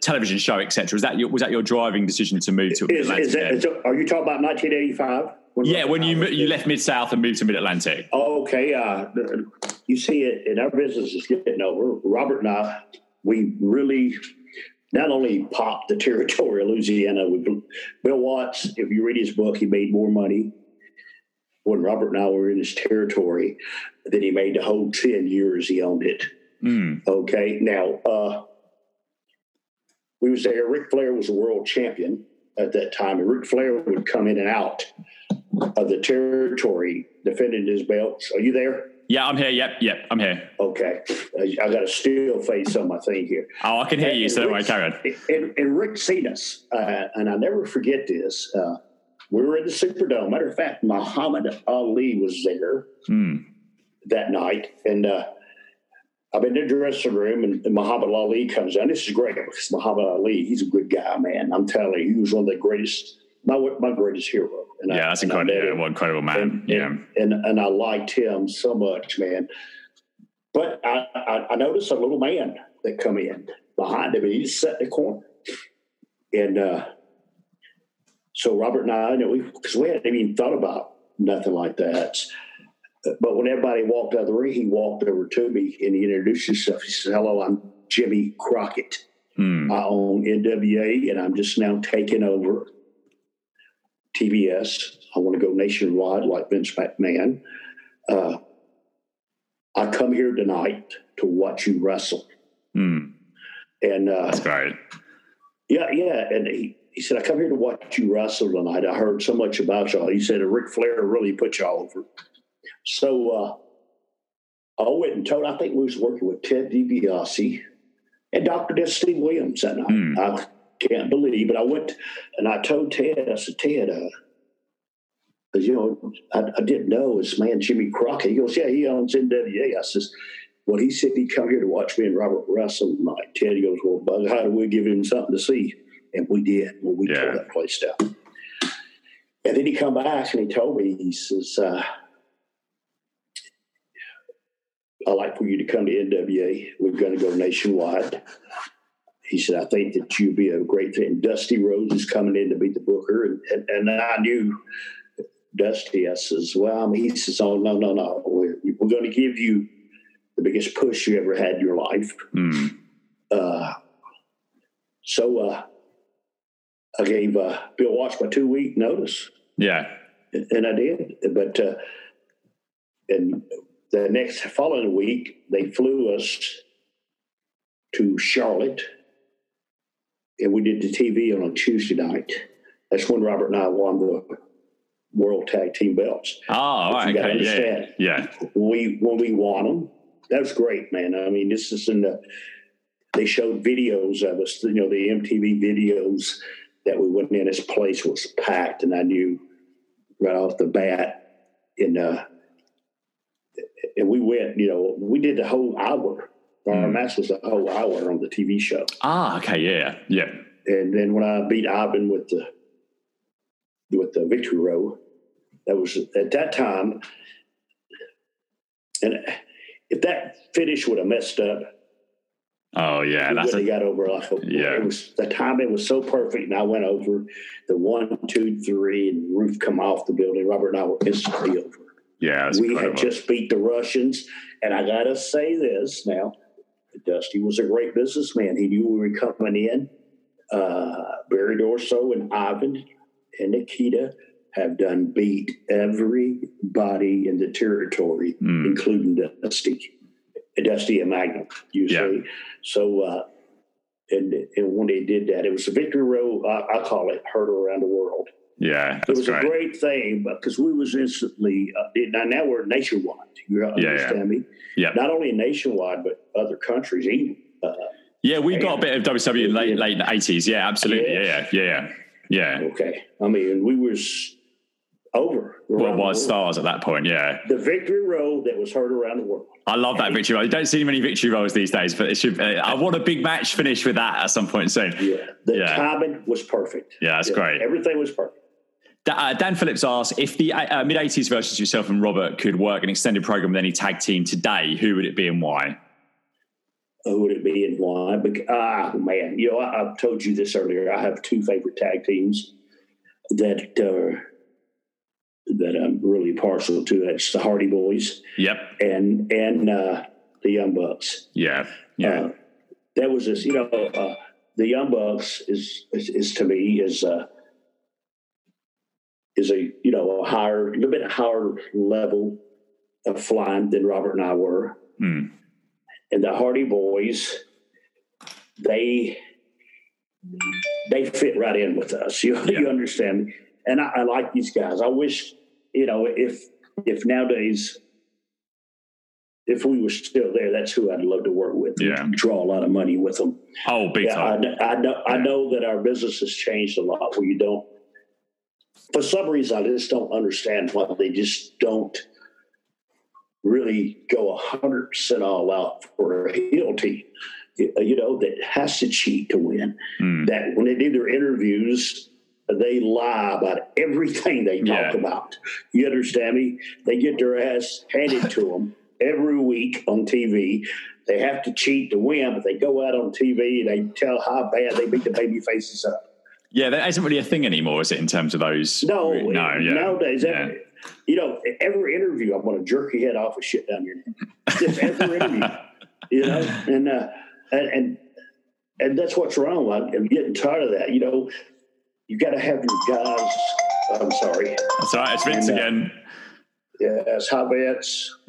S3: television show, etc. Was that your was that your driving decision to move to
S2: Is, is that, is, are you talking about 1985?
S3: yeah, when you you left Mid South and moved to Mid Atlantic.
S2: Okay, uh, you see it, and our business is getting over. Robert and I, we really not only popped the territory of Louisiana with Bill Watts. If you read his book, he made more money when Robert and I were in his territory than he made the whole ten years he owned it.
S3: Mm,
S2: Okay, now uh, we was there. Ric Flair was a world champion at that time, and Ric Flair would come in and out of the territory defending his belts. Are you there?
S3: yeah, I'm here. Yep, yep, I'm here.
S2: Okay, I, got a steel face on my thing here.
S3: Oh, I can hear you. So don't worry, carry on.
S2: And, and Rick seen us, uh, and I never forget this. Uh, we were in the Superdome. Matter of fact, Muhammad Ali was there
S3: Hmm.
S2: that night, and uh, I'm in the dressing room, and, and Muhammad Ali comes in. This is great because Muhammad Ali, he's a good guy, man. I'm telling you, he was one of the greatest, my my greatest hero. And I-
S3: Yeah, that's
S2: I
S3: incredible.
S2: met
S3: Yeah, what incredible man.
S2: And,
S3: yeah.
S2: and, and I liked him so much, man. But I, I, I noticed a little man that come in behind him, and he just sat in the corner. And uh, so Robert and I, you know, because we, hadn't even thought about nothing like that. But when everybody walked out of the ring, he walked over to me and he introduced himself. He said, "Hello, I'm Jimmy Crockett.
S3: Hmm.
S2: I own NWA, and I'm just now taking over TBS. I want to go nationwide like Vince McMahon. Uh, I come here tonight to watch you wrestle.
S3: Hmm.
S2: And uh,
S3: That's great.
S2: yeah, yeah. And he, he said, I come here to watch you wrestle tonight. I heard so much about y'all. He said, Ric Flair really put y'all over. So uh, I went and told, I think we was working with Ted DiBiase and Dr. Death Steve Williams that night.
S3: Hmm.
S2: I can't believe it. I went and I told Ted, I said, Ted, uh, you know, I, I didn't know this man, Jimmy Crockett. He goes, Yeah, he owns NWA. I says, Well, he said he'd come here to watch me and Robert wrestle tonight. Ted goes, Well, Bug, how do we give him something to see? And we did when we
S3: Yeah.
S2: tore that place down. And then he come back and he told me, he says, uh, I'd like for you to come to NWA. We're going to go nationwide. He said, I think that you'd be a great fit. And Dusty Rhodes is coming in to be the booker. And, and, and I knew Dusty. I says, Well, I mean, he says, Oh, no, no, no. We're, we're going to give you the biggest push you ever had in your life.
S3: Hmm.
S2: Uh, so uh, I gave uh, Bill Watts my two week notice
S3: Yeah.
S2: and I did. But uh, and the next following week, they flew us to Charlotte, and we did the TV on a Tuesday night. That's when Robert and I won the World Tag Team belts.
S3: Oh, all right.
S2: you
S3: Yeah.
S2: understand.
S3: Yeah.
S2: We when we won them, that was great, man. I mean, this is in the. They showed videos of us, you know, the MTV videos that we went in. This place was packed, and I knew right off the bat. And uh, and we went, you know, we did the whole hour. Our
S3: Mm.
S2: match was the whole hour on the TV show.
S3: Ah, okay. Yeah. Yeah.
S2: And then when I beat Ivan with the with the victory roll, That was at that time, and if that finish would have messed up,
S3: Oh yeah,
S2: we
S3: that's a,
S2: got over like a,
S3: Yeah.
S2: It was the timing was so perfect, and I went over the one, two, three, and roof come off the building. Robert and I were instantly over.
S3: yeah.
S2: We
S3: incredible.
S2: had just beat the Russians, and I gotta say this now. Dusty was a great businessman. He knew we were coming in. Uh, Barry Darsow and Ivan and Nikita have done beat everybody in the territory,
S3: Mm.
S2: including Dusty, Dusty and Magnum. You
S3: Yeah.
S2: see, so uh, and and when they did that, it was a victory roll. I, I call it heard around the world.
S3: yeah,
S2: It was
S3: great.
S2: a great thing because we was instantly uh, now, we're nationwide. You
S3: Yeah, yeah.
S2: understand me?
S3: Yeah.
S2: Not only nationwide, but other countries. Even uh,
S3: Yeah, we got a bit of WCW in late
S2: Yeah.
S3: late eighties. Yeah, absolutely.
S2: Yes.
S3: Yeah, yeah, yeah. yeah.
S2: okay, I mean, we was over
S3: Worldwide
S2: world.
S3: stars at that point. Yeah,
S2: The victory roll that was heard around the world.
S3: I love that victory roll. You don't see many victory rolls these days, but it should. Uh, I want a big match finish with that at some point soon.
S2: Yeah, the
S3: Yeah.
S2: timing was perfect.
S3: Yeah, that's great.
S2: Everything was perfect.
S3: Uh, Dan Phillips asks if the uh, mid '80s versus yourself and Robert could work an extended program with any tag team today, who would it be and why?
S2: Who would it be and why? Bec- Ah, man, you know, I, I've told you this earlier. I have two favorite tag teams that uh, that I'm really partial to. That's the Hardy Boys
S3: Yep.
S2: and and uh, the Young Bucks.
S3: Yeah. Yeah.
S2: Uh, that was this, you know, uh, the Young Bucks is, is is to me is uh, is a you know a higher, a little bit higher level of flying than Robert and I were,
S3: Hmm.
S2: and the Hardy Boys, they they fit right in with us. You
S3: Yeah.
S2: you understand me? And I, I like these guys. I wish you know if if nowadays if we were still there, that's who I'd love to work with.
S3: Yeah.
S2: draw a lot of money with them.
S3: Oh, big
S2: Yeah, I,
S3: time.
S2: kn- I know. I know that our business has changed a lot. Where you don't, for some reason, I just don't understand why they just don't really go a hundred percent all out for a heel team. You know that has to cheat to win.
S3: Hmm.
S2: That when they do their interviews, they lie about everything they talk
S3: Yeah.
S2: about. You understand me? They get their ass handed to them every week on TV. They have to cheat to win, but they go out on TV and they tell how bad they beat the baby faces up.
S3: Yeah, that isn't really a thing anymore, is it? In terms of those?
S2: No,
S3: no, yeah.
S2: nowadays,
S3: Yeah.
S2: every, you know, every interview, I'm going to jerk your head off and shit down your neck. Just every interview, you know, and uh, and and and that's what's wrong. I'm getting tired of that. You know, you got to have your guys. I'm sorry.
S3: That's all right. It's Vince
S2: And, uh,
S3: again.
S2: Yeah, as hot bets.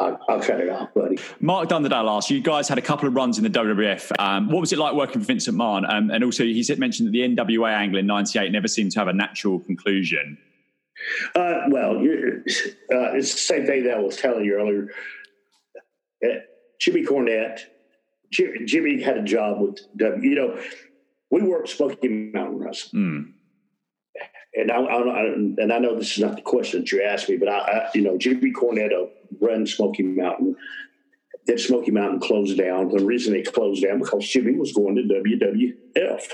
S2: I'll, I'll cut it off, buddy.
S3: Mark Dunderdale asked, you guys had a couple of runs in the WWF. Um, what was it like working for Vincent Mann? Um, and also, he said mentioned that the NWA angle in '98 never seemed to have a natural conclusion.
S2: Uh, well, uh, it's the same thing that I was telling you earlier. Uh, Jimmy Cornette, Jimmy had a job with W. You know, we worked Smoky Mountain Wrestling,
S3: Mm.
S2: and I, I, I and I know this is not the question that you asked me, but I, I you know, Jimmy Cornette uh, ran Smoky Mountain. Then Smoky Mountain closed down. The reason they closed down because Jimmy was going to WWF,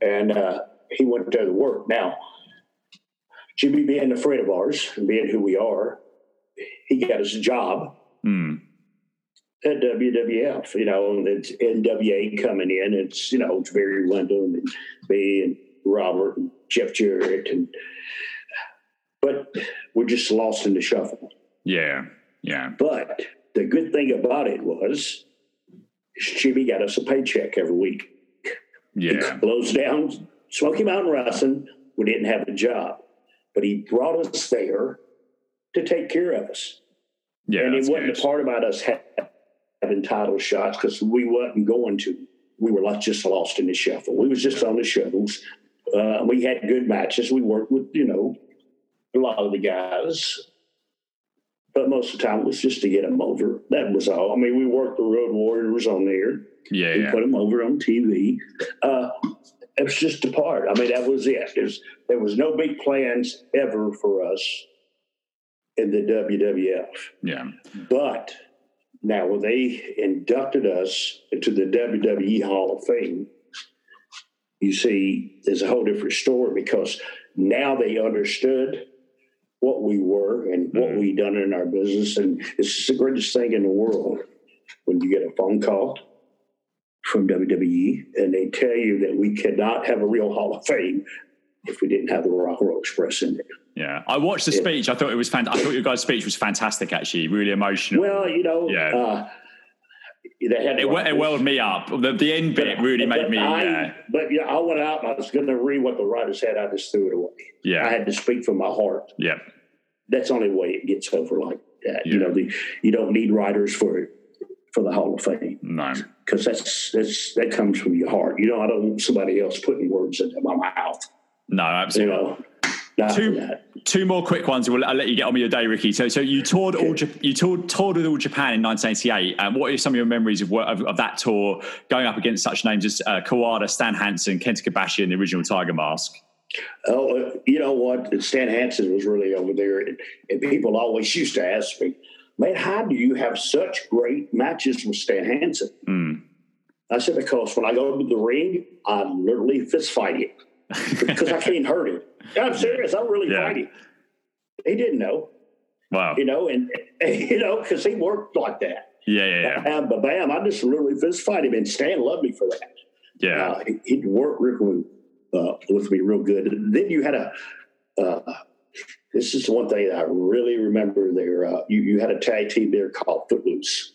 S2: and uh, he went there to work. Now, Jimmy being a friend of ours and being who we are, he got us a job
S3: Mm.
S2: At WWF, you know, and it's NWA coming in. It's, you know, it's Barry Windham and me and Robert and Jeff Jarrett. And, but we're just lost in the shuffle.
S3: Yeah, yeah,
S2: But the good thing about it was Jimmy got us a paycheck every week.
S3: Yeah,
S2: closed down Smoky Mountain Wrestling. We didn't have a job, but he brought us there to take care of us.
S3: yeah.
S2: and it wasn't
S3: good.
S2: a part about us ha- having title shots because we wasn't going to. We were like just lost in the shuffle. We was just on the shuttles. Uh, we had good matches. We worked with you know a lot of the guys, but most of the time it was just to get them over. That was all. I mean, we worked the Road Warriors on there.
S3: Yeah,
S2: We
S3: yeah.
S2: put them over on TV. Uh, it was just a part. I mean, that was it. There's, there was no big plans ever for us in the WWF.
S3: yeah.
S2: But now, when they inducted us into the WWE Hall of Fame, you see, there's a whole different story because now they understood what we were and what
S3: Mhm.
S2: we done in our business. And it's the greatest thing in the world when you get a phone call from WWE and they tell you that we cannot have a real Hall of Fame if we didn't have the Rock and Roll Express in it.
S3: Yeah, I watched the
S2: Yeah.
S3: speech. I thought it was fan- I thought your guys' speech was fantastic. Actually, really emotional.
S2: Well, you know,
S3: Yeah.
S2: uh, they had
S3: it, it welled me up. The, the end bit really made me.
S2: I,
S3: Yeah,
S2: But yeah, I went out and I was going to read what the writers had. I just threw it away.
S3: Yeah, I
S2: had to speak from my heart.
S3: yeah.
S2: That's the only way it gets over like that. You know, the, you don't need writers for for the Hall of Fame
S3: No,
S2: because that's that's that comes from your heart. You know, I don't want somebody else putting words into my mouth.
S3: No,
S2: You
S3: absolutely.
S2: know, not
S3: Two-. Two more quick ones. We'll, I'll let you get on with your day, Ricky. So, so you toured all you toured, toured with all Japan in 1988. Um, what are some of your memories of, of, of that tour, going up against such names as uh, Kawada, Stan Hansen, Kenta Kobashi, and the original Tiger Mask?
S2: Oh, uh, you know what? Stan Hansen was really over there, and, and people always used to ask me, "Man, how do you have such great matches with Stan Hansen?"
S3: Mm.
S2: I said, "Because when I go to the ring, I'm literally fist fight because I can't hurt him. I'm serious. I'm really
S3: Yeah.
S2: fighting." He didn't know,
S3: Wow.
S2: you know, and you know, because he worked like that.
S3: Yeah, yeah, yeah.
S2: Bam, ba- bam! I just literally fist fight him, and Stan loved me for that.
S3: yeah.
S2: Uh, he, he'd work with, uh, with me real good. Then you had a. Uh, this is the one thing that I really remember. There, uh, you you had a tag team there called Footloose.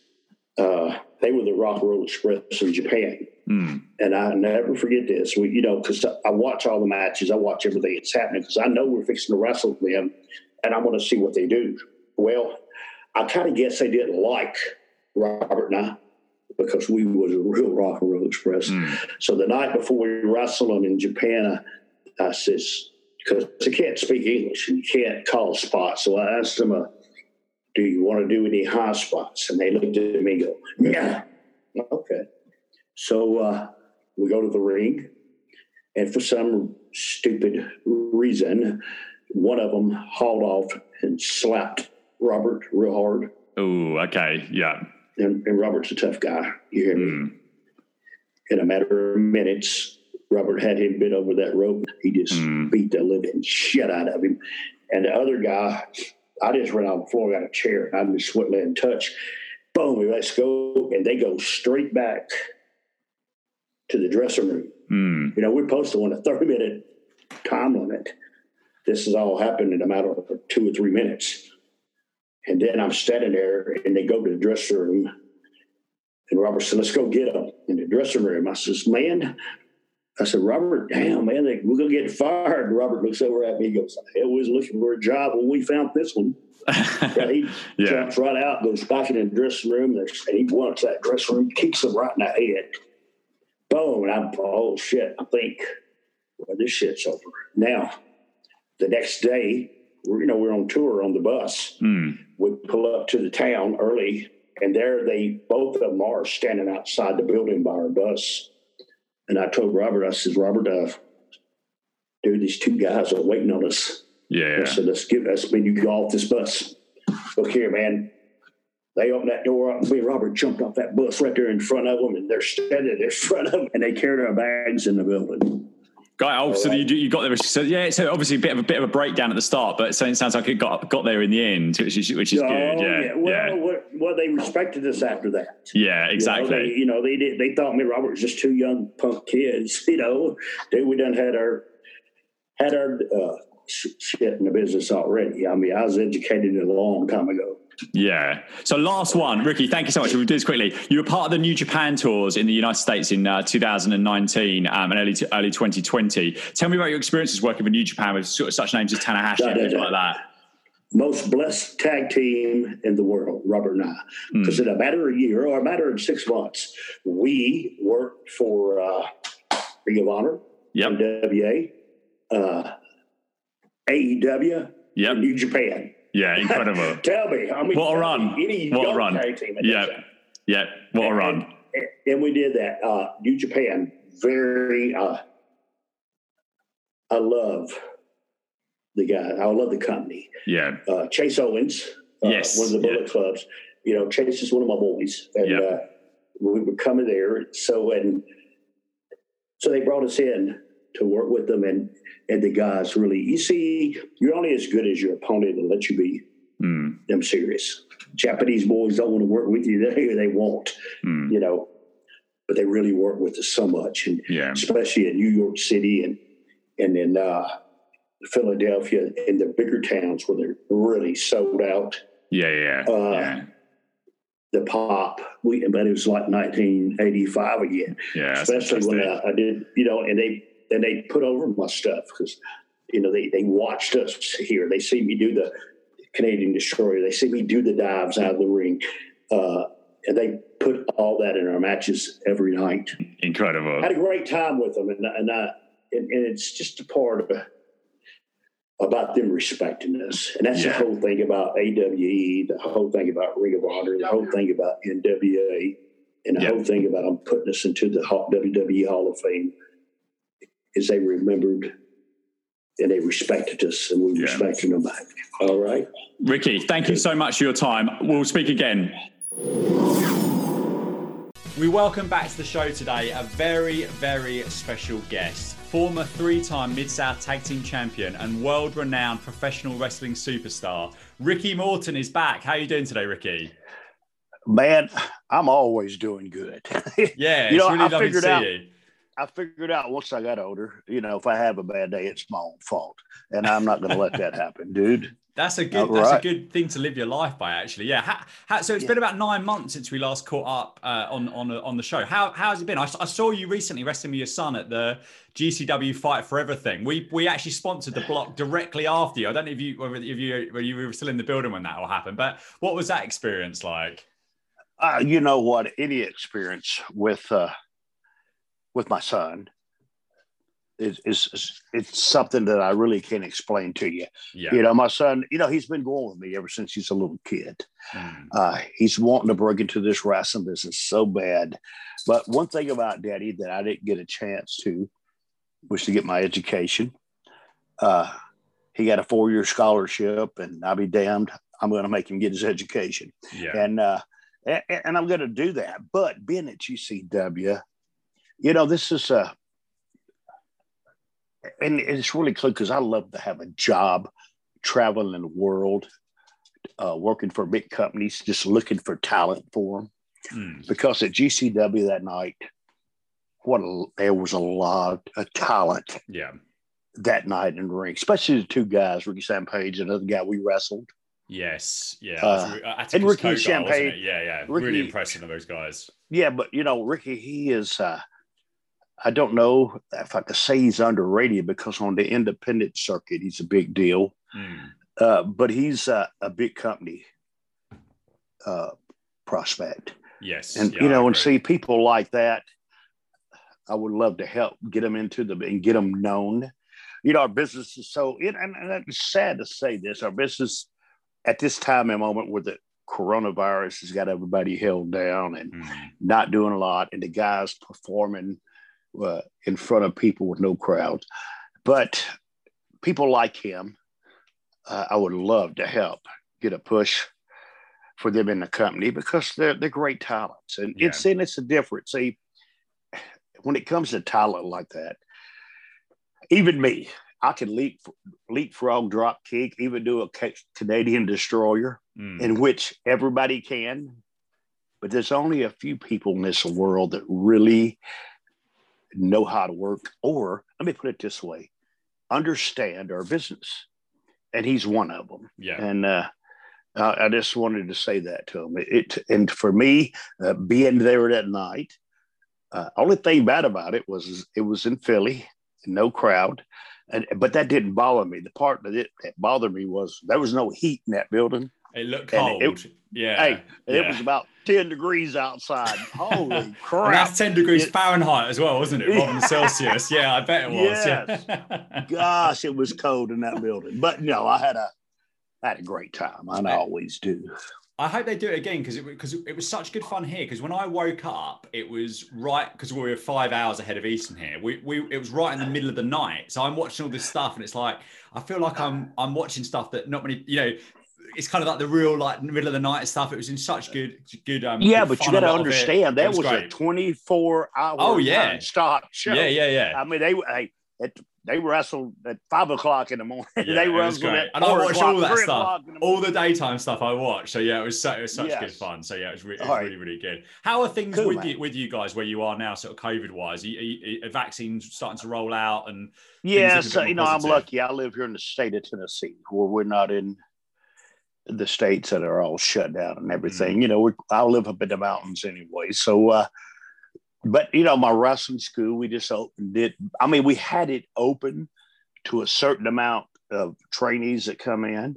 S2: Uh, they were the Rock Roll Express in Japan,
S3: Mm.
S2: and I never forget this. We, you know, because I watch all the matches, I watch everything that's happening because I know we're fixing to wrestle them, and I want to see what they do. Well, I kind of guess they didn't like Robert and I because we was a real Rock and Roll Express.
S3: Mm.
S2: So the night before we wrestled them in Japan, I, I says, because they can't speak English and you can't call spots. So I asked them, uh, do you want to do any high spots? And they looked at me and go, yeah. Okay. So uh, we go to the ring. And for some stupid reason, one of them hauled off and slapped Robert real hard.
S3: Oh, okay. Yeah.
S2: And, and Robert's a tough guy. You hear me?
S3: Mm.
S2: in a matter of minutes, Robert had him bit over that rope. He just
S3: Mm.
S2: beat the living shit out of him. And the other guy, I just ran on the floor, got a chair, and I just wouldn't let him touch. Boom, we let's go. And they go straight back to the dressing room.
S3: Mm.
S2: You know, we're posted on a 30 minute time limit. This has all happened in a matter of two or three minutes. And then I'm standing there and they go to the dressing room. And Robert said, let's go get them in the dressing room. I says, man, I said, Robert, damn, man, they, we're going to get fired. Robert looks over at me. He goes, I was looking for a job when we found this one. Yeah, he
S3: Yeah.
S2: jumps right out, goes back in the dressing room, and he wants that dressing room, kicks him right in the head. Boom. I'm, oh, shit. I think, well, this shit's over. Now, the next day, we're, you know, we're on tour on the bus.
S3: Mm.
S2: We pull up to the town early, and there they, both of them are standing outside the building by our bus. And I told Robert, I says, Robert, uh, dude, these two guys are waiting on us.
S3: Yeah.
S2: I said, let's give us, when you go off this bus. Look here, man. They opened that door up, and me and Robert jumped off that bus right there in front of them, and they're standing in front of them, and they carried our bags in the building.
S3: Guy, oh, so you, you got there. So yeah, so obviously a bit of a bit of a breakdown at the start, but so it sounds like it got got there in the end, which is which is
S2: Oh,
S3: good. Yeah,
S2: Well,
S3: yeah,
S2: what- well, they respected us after that.
S3: yeah, exactly.
S2: You know, they, you know, they did. They thought me and Robert was just two young punk kids. You know, they we done had our had our uh, shit in the business already. I mean, I was educated a long time ago.
S3: Yeah. So last one, Ricky. Thank you so much. We'll do this quickly. You were part of the New Japan tours in the United States in uh, 2019 um, and early early 2020. Tell me about your experiences working with New Japan with sort of such names as Tanahashi
S2: Da,
S3: and
S2: da,
S3: things like that.
S2: Most blessed tag team in the world, Robert and I.
S3: Hmm.
S2: Because in a matter of a year or a matter of six months, we worked for uh, Ring of Honor,
S3: Yep.
S2: NWA, uh, AEW,
S3: Yep.
S2: and New Japan.
S3: Yeah. Incredible.
S2: Tell me, I mean,
S3: What a run.
S2: Any
S3: What a run. Yeah. Yeah. What a run.
S2: And, and we did that. Uh, New Japan, very. Uh, I love the guy. I love the company.
S3: Yeah.
S2: Uh, Chase Owens, uh,
S3: Yes,
S2: one of the Bullet
S3: yeah.
S2: Clubs. You know, Chase is one of my boys, and
S3: Yeah.
S2: uh, we were coming there. So and so they brought us in
S4: to work with them, and and the guys really. You see, you're only as good as your opponent and let you be
S5: Mm,
S4: them serious. Japanese boys don't want to work with you; they they won't,
S5: mm,
S4: you know. But they really work with us so much, and
S5: yeah.
S4: especially in New York City and and in uh, Philadelphia and the bigger towns where they're really sold out.
S5: Yeah. Yeah.
S4: Uh,
S5: yeah.
S4: The pop, we but it was like 1985 again.
S5: Yeah.
S4: especially when. I, I did, you know, and they and they put over my stuff because you know they they watched us here. They see me do the Canadian destroyer. They see me do the dives out of the ring, uh, and they put all that in our matches every night.
S5: Incredible.
S4: I had a great time with them, and and, I, and, and it's just a part of about them respecting us, and that's
S5: Yeah.
S4: the whole thing about AWE, the whole thing about Ring of Honor, the whole thing about NWA, and the
S5: Yeah.
S4: whole thing about them putting us into the WWE Hall of Fame. Is they remembered and they respected us, and we
S5: Yeah.
S4: respected them back. All right.
S5: Ricky, thank you so much for your time. We'll speak again.
S3: We welcome back to the show today a very, very special guest. Former three time Mid South Tag Team Champion and world renowned professional wrestling superstar, Ricky Morton is back. How are you doing today, Ricky?
S2: Man, I'm always doing good.
S3: Yeah,
S2: You
S3: it's
S2: know,
S3: really
S2: I
S3: lovely to
S2: figured
S3: see
S2: out-
S3: you.
S2: I figured out once I got older, you know, if I have a bad day, it's my own fault. And I'm not going to let that happen, dude.
S3: That's a good. That's a good thing to live your life by, actually. Yeah. How, how, so it's
S2: Yeah.
S3: been about nine months since we last caught up uh, on on on the show. How how has it been? I saw you recently wrestling with your son at the GCW Fight for Everything. We we actually sponsored the block directly after you. I don't know if you whether if you whether you were still in the building when that all happened, but what was that experience like?
S2: Uh, you know what? Any experience with uh, with my son is, is, it's something that I really can't explain to you.
S3: Yeah.
S2: You know, my son, you know, he's been going with me ever since he's a little kid.
S3: Mm.
S2: Uh, he's wanting to break into this wrestling business so bad. But one thing about Daddy that I didn't get a chance to was to get my education. Uh, he got a four year scholarship, and I'll be damned, I'm going to make him get his education.
S3: Yeah.
S2: And uh, and, and I'm going to do that. But being at GCW, you know, this is a, and it's really cool because I love to have a job traveling the world, uh, working for big companies, just looking for talent for them.
S3: Mm.
S2: Because at GCW that night, what a, there was a lot of talent
S3: Yeah.
S2: that night in the ring, especially the two guys, Ricky Shane Page and another guy we wrestled.
S3: Yes. Yeah.
S2: Uh, and Ricky
S3: Kogar,
S2: Champagne-
S3: Yeah. Yeah.
S2: Ricky-
S3: really impressive of those guys.
S2: Yeah, but you know, Ricky, he is. Uh, I don't know if I could say he's underrated because on the independent circuit, he's a big deal.
S3: Mm.
S2: Uh, but he's uh, a big company uh, prospect,
S3: Yes.
S2: and
S3: yeah,
S2: you know, and see people like that. I would love to help get them into the and get them known. You know, our business is so, and, and and it's sad to say this, our business at this time and moment where the coronavirus has got everybody held down and
S3: Mm.
S2: not doing a lot, and the guys performing uh, in front of people with no crowds. But people like him, uh, I would love to help get a push for them in the company because they're they're great talents, and
S3: Yeah.
S2: it's and it's a difference. See, when it comes to talent like that, even me, I can leap leapfrog, drop kick, even do a Canadian destroyer
S3: Mm.
S2: in which everybody can. But there's only a few people in this world that really know how to work, or let me put it this way understand our business. And he's one of them.
S3: Yeah.
S2: And uh, I I just wanted to say that to him. It, and for me, uh, being there that night, uh, only thing bad about it was it was in Philly, no crowd. And, but that didn't bother me. The part that, it, that bothered me was there was no heat in that building.
S3: It looked cold.
S2: it-
S3: yeah.
S2: Hey, it was about 10 degrees outside. Holy
S3: And
S2: crap.
S3: that's 10 degrees
S2: It-
S3: Fahrenheit as well, wasn't it? Rather than
S2: Yeah.
S3: Celsius. Yeah, I bet it was. Yeah.
S2: Gosh, it was cold in that building. But no, I had a I had a great time. I always do.
S3: I hope they do it again because it because it was such good fun here. Because when I woke up, it was right because we were five hours ahead of Eastern here. We, we it was right in the middle of the night. So I'm watching all this stuff, and it's like I feel like I'm I'm watching stuff that not many you know. It's kind of like the real like middle of the night stuff. It was in such good good um.
S2: Yeah,
S3: good
S2: but you got to
S3: a lot it.
S2: understand that was, a 24 hour
S3: Oh, yeah.
S2: stop show.
S3: Yeah, yeah, yeah.
S2: I mean, they hey, at they wrestled at five o'clock in the morning.
S3: Yeah,
S2: they
S3: was
S2: wrestled at
S3: And I
S2: four
S3: watched all that stuff,
S2: the
S3: all the daytime stuff I watched. So yeah, it was so it was such good fun. So yeah, it was, re- it was
S2: right.
S3: really really good. How are things
S2: Cool,
S3: with
S2: man.
S3: you with you guys where you are now, sort of COVID wise? Are, you- are, vaccines starting to roll out and
S2: Yeah, so you know, I'm lucky. I live here in the state of Tennessee, where we're not in the states that are all shut down and everything.
S3: Mm-hmm.
S2: You know, we I live up in the mountains anyway. So, uh, but you know, my wrestling school, we just opened it. I mean, we had it open to a certain amount of trainees that come in,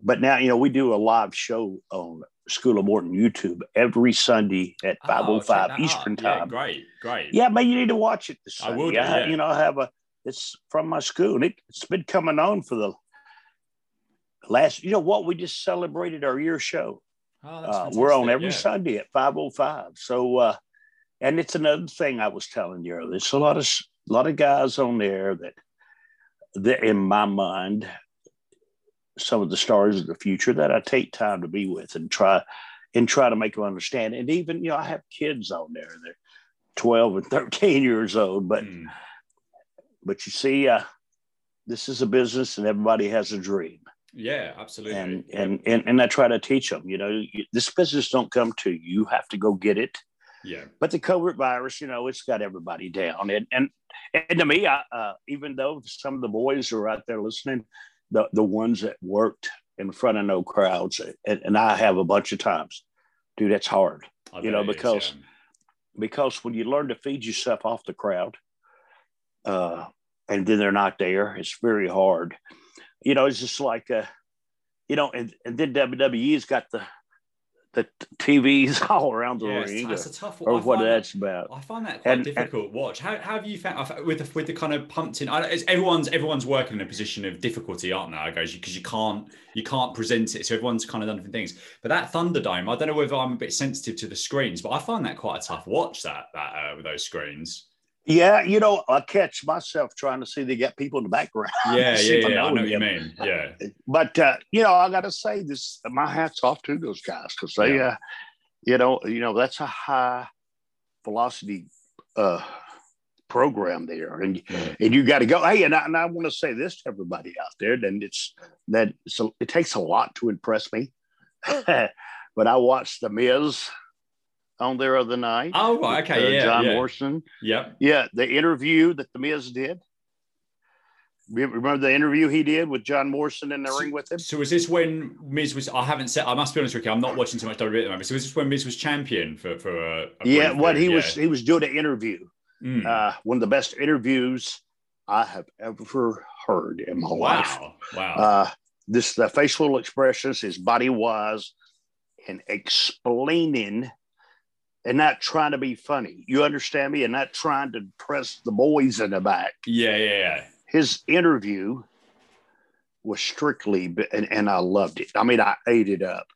S2: but now you know we do a live show on School of Morton YouTube every Sunday at
S3: Oh,
S2: five oh five Eastern
S3: out. Yeah,
S2: time.
S3: great, great.
S2: Yeah, man, you need to watch it this
S3: I
S2: Sunday.
S3: will do,
S2: I-
S3: yeah.
S2: You know, I have a. It's from my school, and it, it's been coming on for the last. You know what? We just celebrated our year show.
S3: Oh,
S2: Uh, we're on every
S3: yeah.
S2: Sunday at five oh five. So, uh, and it's another thing I was telling you. earlier. There's a lot of s- lot of guys on there that, that in my mind, some of the stars of the future that I take time to be with and try and try to make them understand. And even you know, I have kids on there. They're twelve and thirteen years old, but
S3: Mm.
S2: but you see, uh, this is a business, and everybody has a dream
S3: Yeah, absolutely.
S2: and and and and I try to teach them. You know, you- this business don't come to you; you have to go get it.
S3: yeah,
S2: But the COVID virus, you know, it's got everybody down. And and and to me, I, uh, even though some of the boys are out there listening, the the ones that worked in front of no crowds, and, and I have a bunch of times, dude, that's hard
S3: I
S2: you know,
S3: it is,
S2: because-
S3: yeah.
S2: because when you learn to feed yourself off the crowd, uh, and then they're not there, it's very hard. You know, it's just like, uh, you know, and, and then WWE's got the the TVs all around the
S3: Yeah,
S2: ring, or,
S3: a tough
S2: or
S3: I
S2: what
S3: find that-
S2: that's about.
S3: I find that quite
S2: And-
S3: difficult to watch. How, how have you found with the, with the kind of pumped in? I, it's, everyone's everyone's working in a position of difficulty, aren't they? I goes because you can't you can't present it, so everyone's kind of done different things. But that Thunderdome, I don't know whether I'm a bit sensitive to the screens, but I find that quite a tough watch. That that uh, with those screens.
S2: Yeah, you know, I catch myself trying to see they got people in the background.
S3: Yeah,
S2: See
S3: yeah,
S2: I
S3: yeah. I
S2: know
S3: you mean. Yeah,
S2: But uh, you know, I got to say this. My hats off to those guys because they,
S3: Yeah.
S2: uh, you know, you know that's a high velocity uh, program there, and
S3: Yeah.
S2: and you got to go. Hey, and I, and I want to say this to everybody out there, and it's that it's a, it takes a lot to impress me. but I watched the Miz on there other night.
S3: Oh right,
S2: with,
S3: okay,
S2: uh,
S3: yeah,
S2: John
S3: yeah.
S2: Morrison.
S3: Yep.
S2: Yeah, the interview that the Miz did. Remember the interview he did with John Morrison in the ring with him?
S3: So was this when Miz was? I haven't said. I must be honest, Ricky. I'm not watching too much WWE at the moment. So was this when Miz was champion for for a, a
S2: Yeah, what he
S3: period?
S2: was he was doing an interview.
S3: Mm.
S2: Uh, one of the best interviews I have ever heard in my life.
S3: wow, wow.
S2: Uh, this the facial expressions, his body was, and explaining, and not trying to be funny. You understand me, and not trying to press the boys in the back.
S3: yeah, yeah, yeah.
S2: His interview was strictly, and, and I loved it. I mean, I ate it up.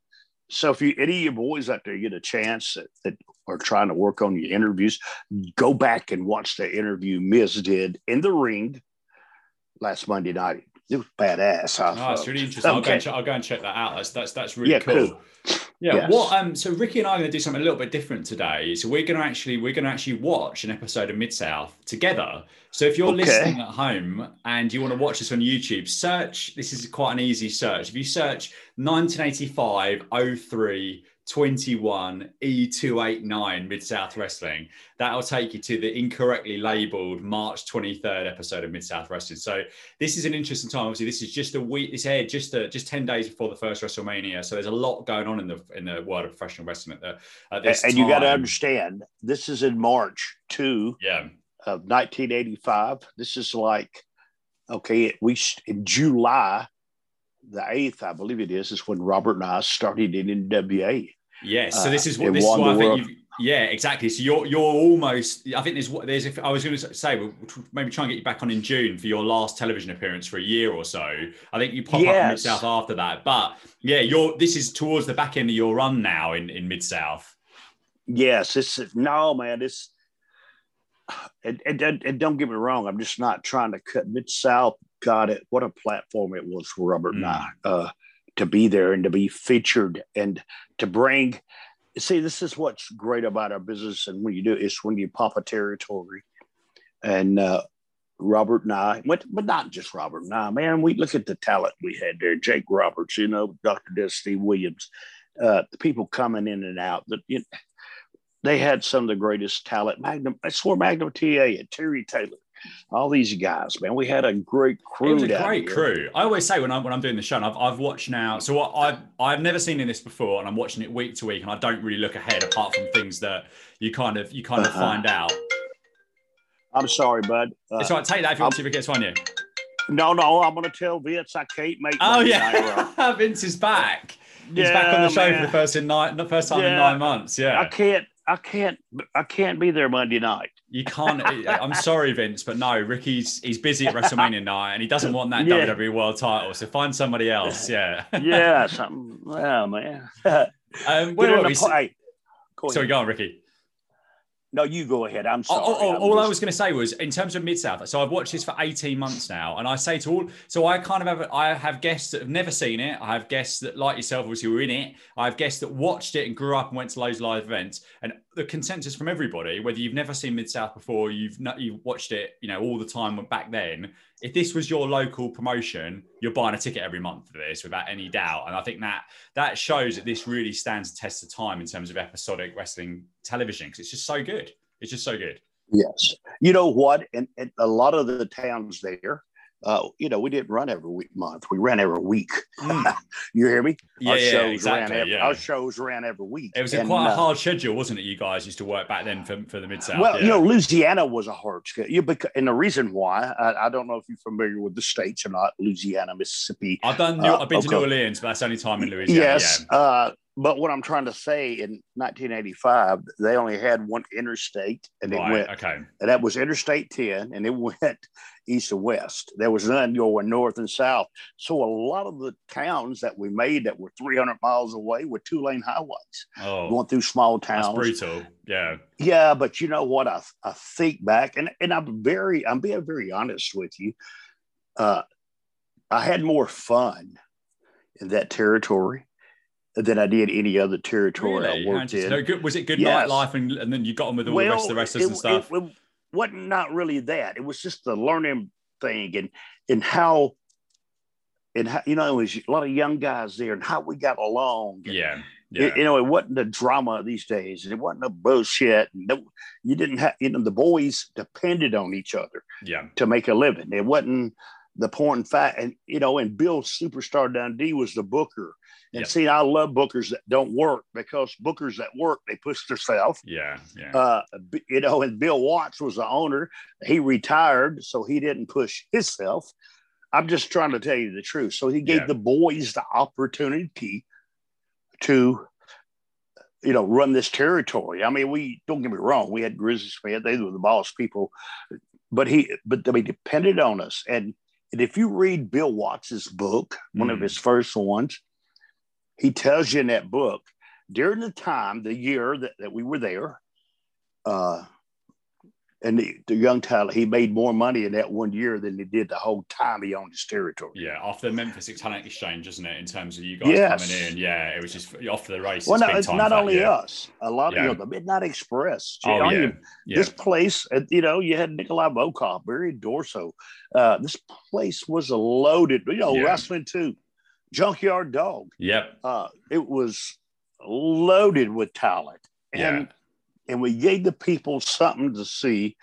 S2: So if you any of your boys out there get a chance that, that are trying to work on your interviews, go back and watch the interview Miz did in the ring last Monday night. It was badass. I
S3: Oh, it's really interesting. I'll, go
S2: Okay.
S3: and check, I'll go and check that out. That's that's that's really
S2: Yeah,
S3: cool.
S2: cool.
S3: Yeah.
S2: Yes.
S3: What? Um. So Ricky and I are going to do something a little bit different today. So we're going to actually we're going to actually watch an episode of Mid South together. So if you're
S2: Okay.
S3: listening at home and you want to watch this on YouTube, search. This is quite an easy search. If you search 1985 03 21 E289 Mid South Wrestling, that'll take you to the incorrectly labeled March 23rd episode of Mid South Wrestling. So this is an interesting time. Obviously, this is just a week. This aired just a, just ten days before the first WrestleMania. So there's a lot going on in the in the world of professional wrestling at, the, at
S2: And,
S3: this
S2: and you got to understand, this is in March 2
S3: Yeah,
S2: of 1985. This is like, okay, we in July the 8th, I believe it is, is when Robert and I started in NWA.
S3: Yes. So
S2: Uh,
S3: this is what this is what I think. You've, yeah, exactly. So you're you're almost. I think there's what there's. If I was going to say, we'll maybe try and get you back on in June for your last television appearance for a year or so. I think you pop up in Mid South after that. But yeah, you're. This is towards the back end of your run now in in Mid South.
S2: Yes, it's no man. It's and, and, and- don't get me wrong. I'm just not trying to cut Mid South. Got it. What a platform it was for Robert and I uh, to be there and to be featured and to bring. See, this is what's great about our business, and when you do it's when you pop a territory, and uh, Robert and I, but, but not just Robert and I, man. We look at the talent we had there. Jake Roberts, you know, Dr. Steve Williams, uh, the people coming in and out. That you know, they had some of the greatest talent. Magnum, I swore Magnum TA and Terry Taylor, all these guys, man. We had a great crew.
S3: It was a great
S2: here.
S3: crew. I always say when I'm when I'm doing the show, and I've, I've watched now. So what I've I've never seen in this before, and I'm watching it week to week, and I don't really look ahead apart from things that you kind of you kind of
S2: Uh-huh.
S3: find out.
S2: I'm sorry, bud. Uh,
S3: It's all right. Take that if you want to if it gets on you.
S2: no, no, I'm going to tell Vince I can't make.
S3: Oh
S2: Monday Night Raw.
S3: yeah, Vince is back. He's back on the show for the first in nine, the first time in nine months. Yeah, I
S2: can't. I can't. I can't be there Monday night.
S3: you can't. I'm sorry, Vince, but no, Ricky's he's busy at WrestleMania night, and he doesn't want that
S2: Yeah.
S3: WWE World Title. So find somebody else. Yeah.
S2: Yeah, something. Oh man.
S3: um, where
S2: the
S3: we?
S2: po- hey, go
S3: Sorry, go on, Ricky.
S2: No, you go ahead. I'm
S3: Oh, oh
S2: sorry.
S3: oh, oh,
S2: I'm
S3: all I was going to say was in terms of Mid South. So I've watched this for 18 months now, and I say to all, so I kind of have, I have guests that have never seen it. I have guests that, like yourself, obviously were in it. I have guests that watched it and grew up and went to those live events. And the consensus from everybody, whether you've never seen Mid South before, you've not, you've watched it, you know, all the time back then. If this was your local promotion, you're buying a ticket every month for this without any doubt. And I think that that shows that this really stands the test of time in terms of episodic wrestling television because it's just so good. It's just so good.
S2: Yes. You know what? And, and a lot of the towns there, uh, you know, we didn't run every week month. We ran every week.
S3: Mm.
S2: you hear me?
S3: Yeah,
S2: our
S3: yeah,
S2: shows
S3: exactly,
S2: ran every,
S3: yeah.
S2: our shows ran every week.
S3: It was a
S2: And,
S3: quite a
S2: uh,
S3: hard schedule, wasn't it? You guys used to work back then for, for the mid south.
S2: Well,
S3: yeah.
S2: you know, Louisiana was a hard schedule. You bec- and the reason why, I, I don't know if you're familiar with the states or not, Louisiana, Mississippi.
S3: I've done. New,
S2: uh,
S3: I've been to. New Orleans, but that's the only time in Louisiana.
S2: yes. But what I'm trying to say, in 1985, they only had one interstate, and
S3: Yeah.
S2: it went
S3: Okay.
S2: and that was Interstate 10, and it went east and west. There was none going north and south. So a lot of the towns that we made that were 300 miles away were two lane highways
S3: Oh,
S2: going through small
S3: that's
S2: towns.
S3: brutal. Yeah.
S2: Yeah, but you know what? I, I think back, and, and I'm very, I'm being very honest with you. Uh, I had more fun in that territory than I did any other territory
S3: Really?
S2: I worked in.
S3: No, good, was it good
S2: Yes.
S3: nightlife, and, and then you got on with all the rest of the wrestlers
S2: it,
S3: and stuff?
S2: It, it wasn't not really that. It was just the learning thing and and how and how you know it was a lot of young guys there and how we got along. And,
S3: yeah.
S2: you-
S3: Yeah.
S2: You know, it wasn't the drama these days. and It wasn't the bullshit. No, you didn't have, you know, the boys depended on each other
S3: yeah.
S2: to make a living. It wasn't the point in fact, and you know, and Bill Superstar Dundee was the booker. And
S3: Yep.
S2: see, I love bookers that don't work because bookers that work, they push themselves
S3: Yeah. Yeah.
S2: uh, you know, and Bill Watts was the owner. He retired, so he didn't push himself. I'm just trying to tell you the truth. So he gave
S3: Yeah.
S2: the boys the opportunity to, you know, run this territory. I mean, we don't get me wrong, we had Grizzly Smith; they were the boss people, but he, but they depended on us. And, and if you read Bill Watts's book, one of
S3: Mm.
S2: his first ones, he tells you in that book during the time, the year that, that we were there, uh, and the, the young talent, he made more money in that one year than he did the whole time he owned his territory.
S3: Yeah, after the Memphis Talent Exchange, isn't it? In terms of you guys
S2: Yes.
S3: coming in, yeah, it was just off the races.
S2: Well, no, it's not only
S3: yeah.
S2: us. A lot
S3: Yeah.
S2: of the Midnight Express.
S3: Oh
S2: You know,
S3: yeah,
S2: you-
S3: yeah,
S2: This place, uh, you know, you had Nikolai Volkov, Barry Darsow. Uh, this place was loaded. You know,
S3: Yeah.
S2: wrestling too. Junkyard Dog.
S3: yep,
S2: Uh, it was loaded with talent, and
S3: yeah,
S2: and we gave the people something to see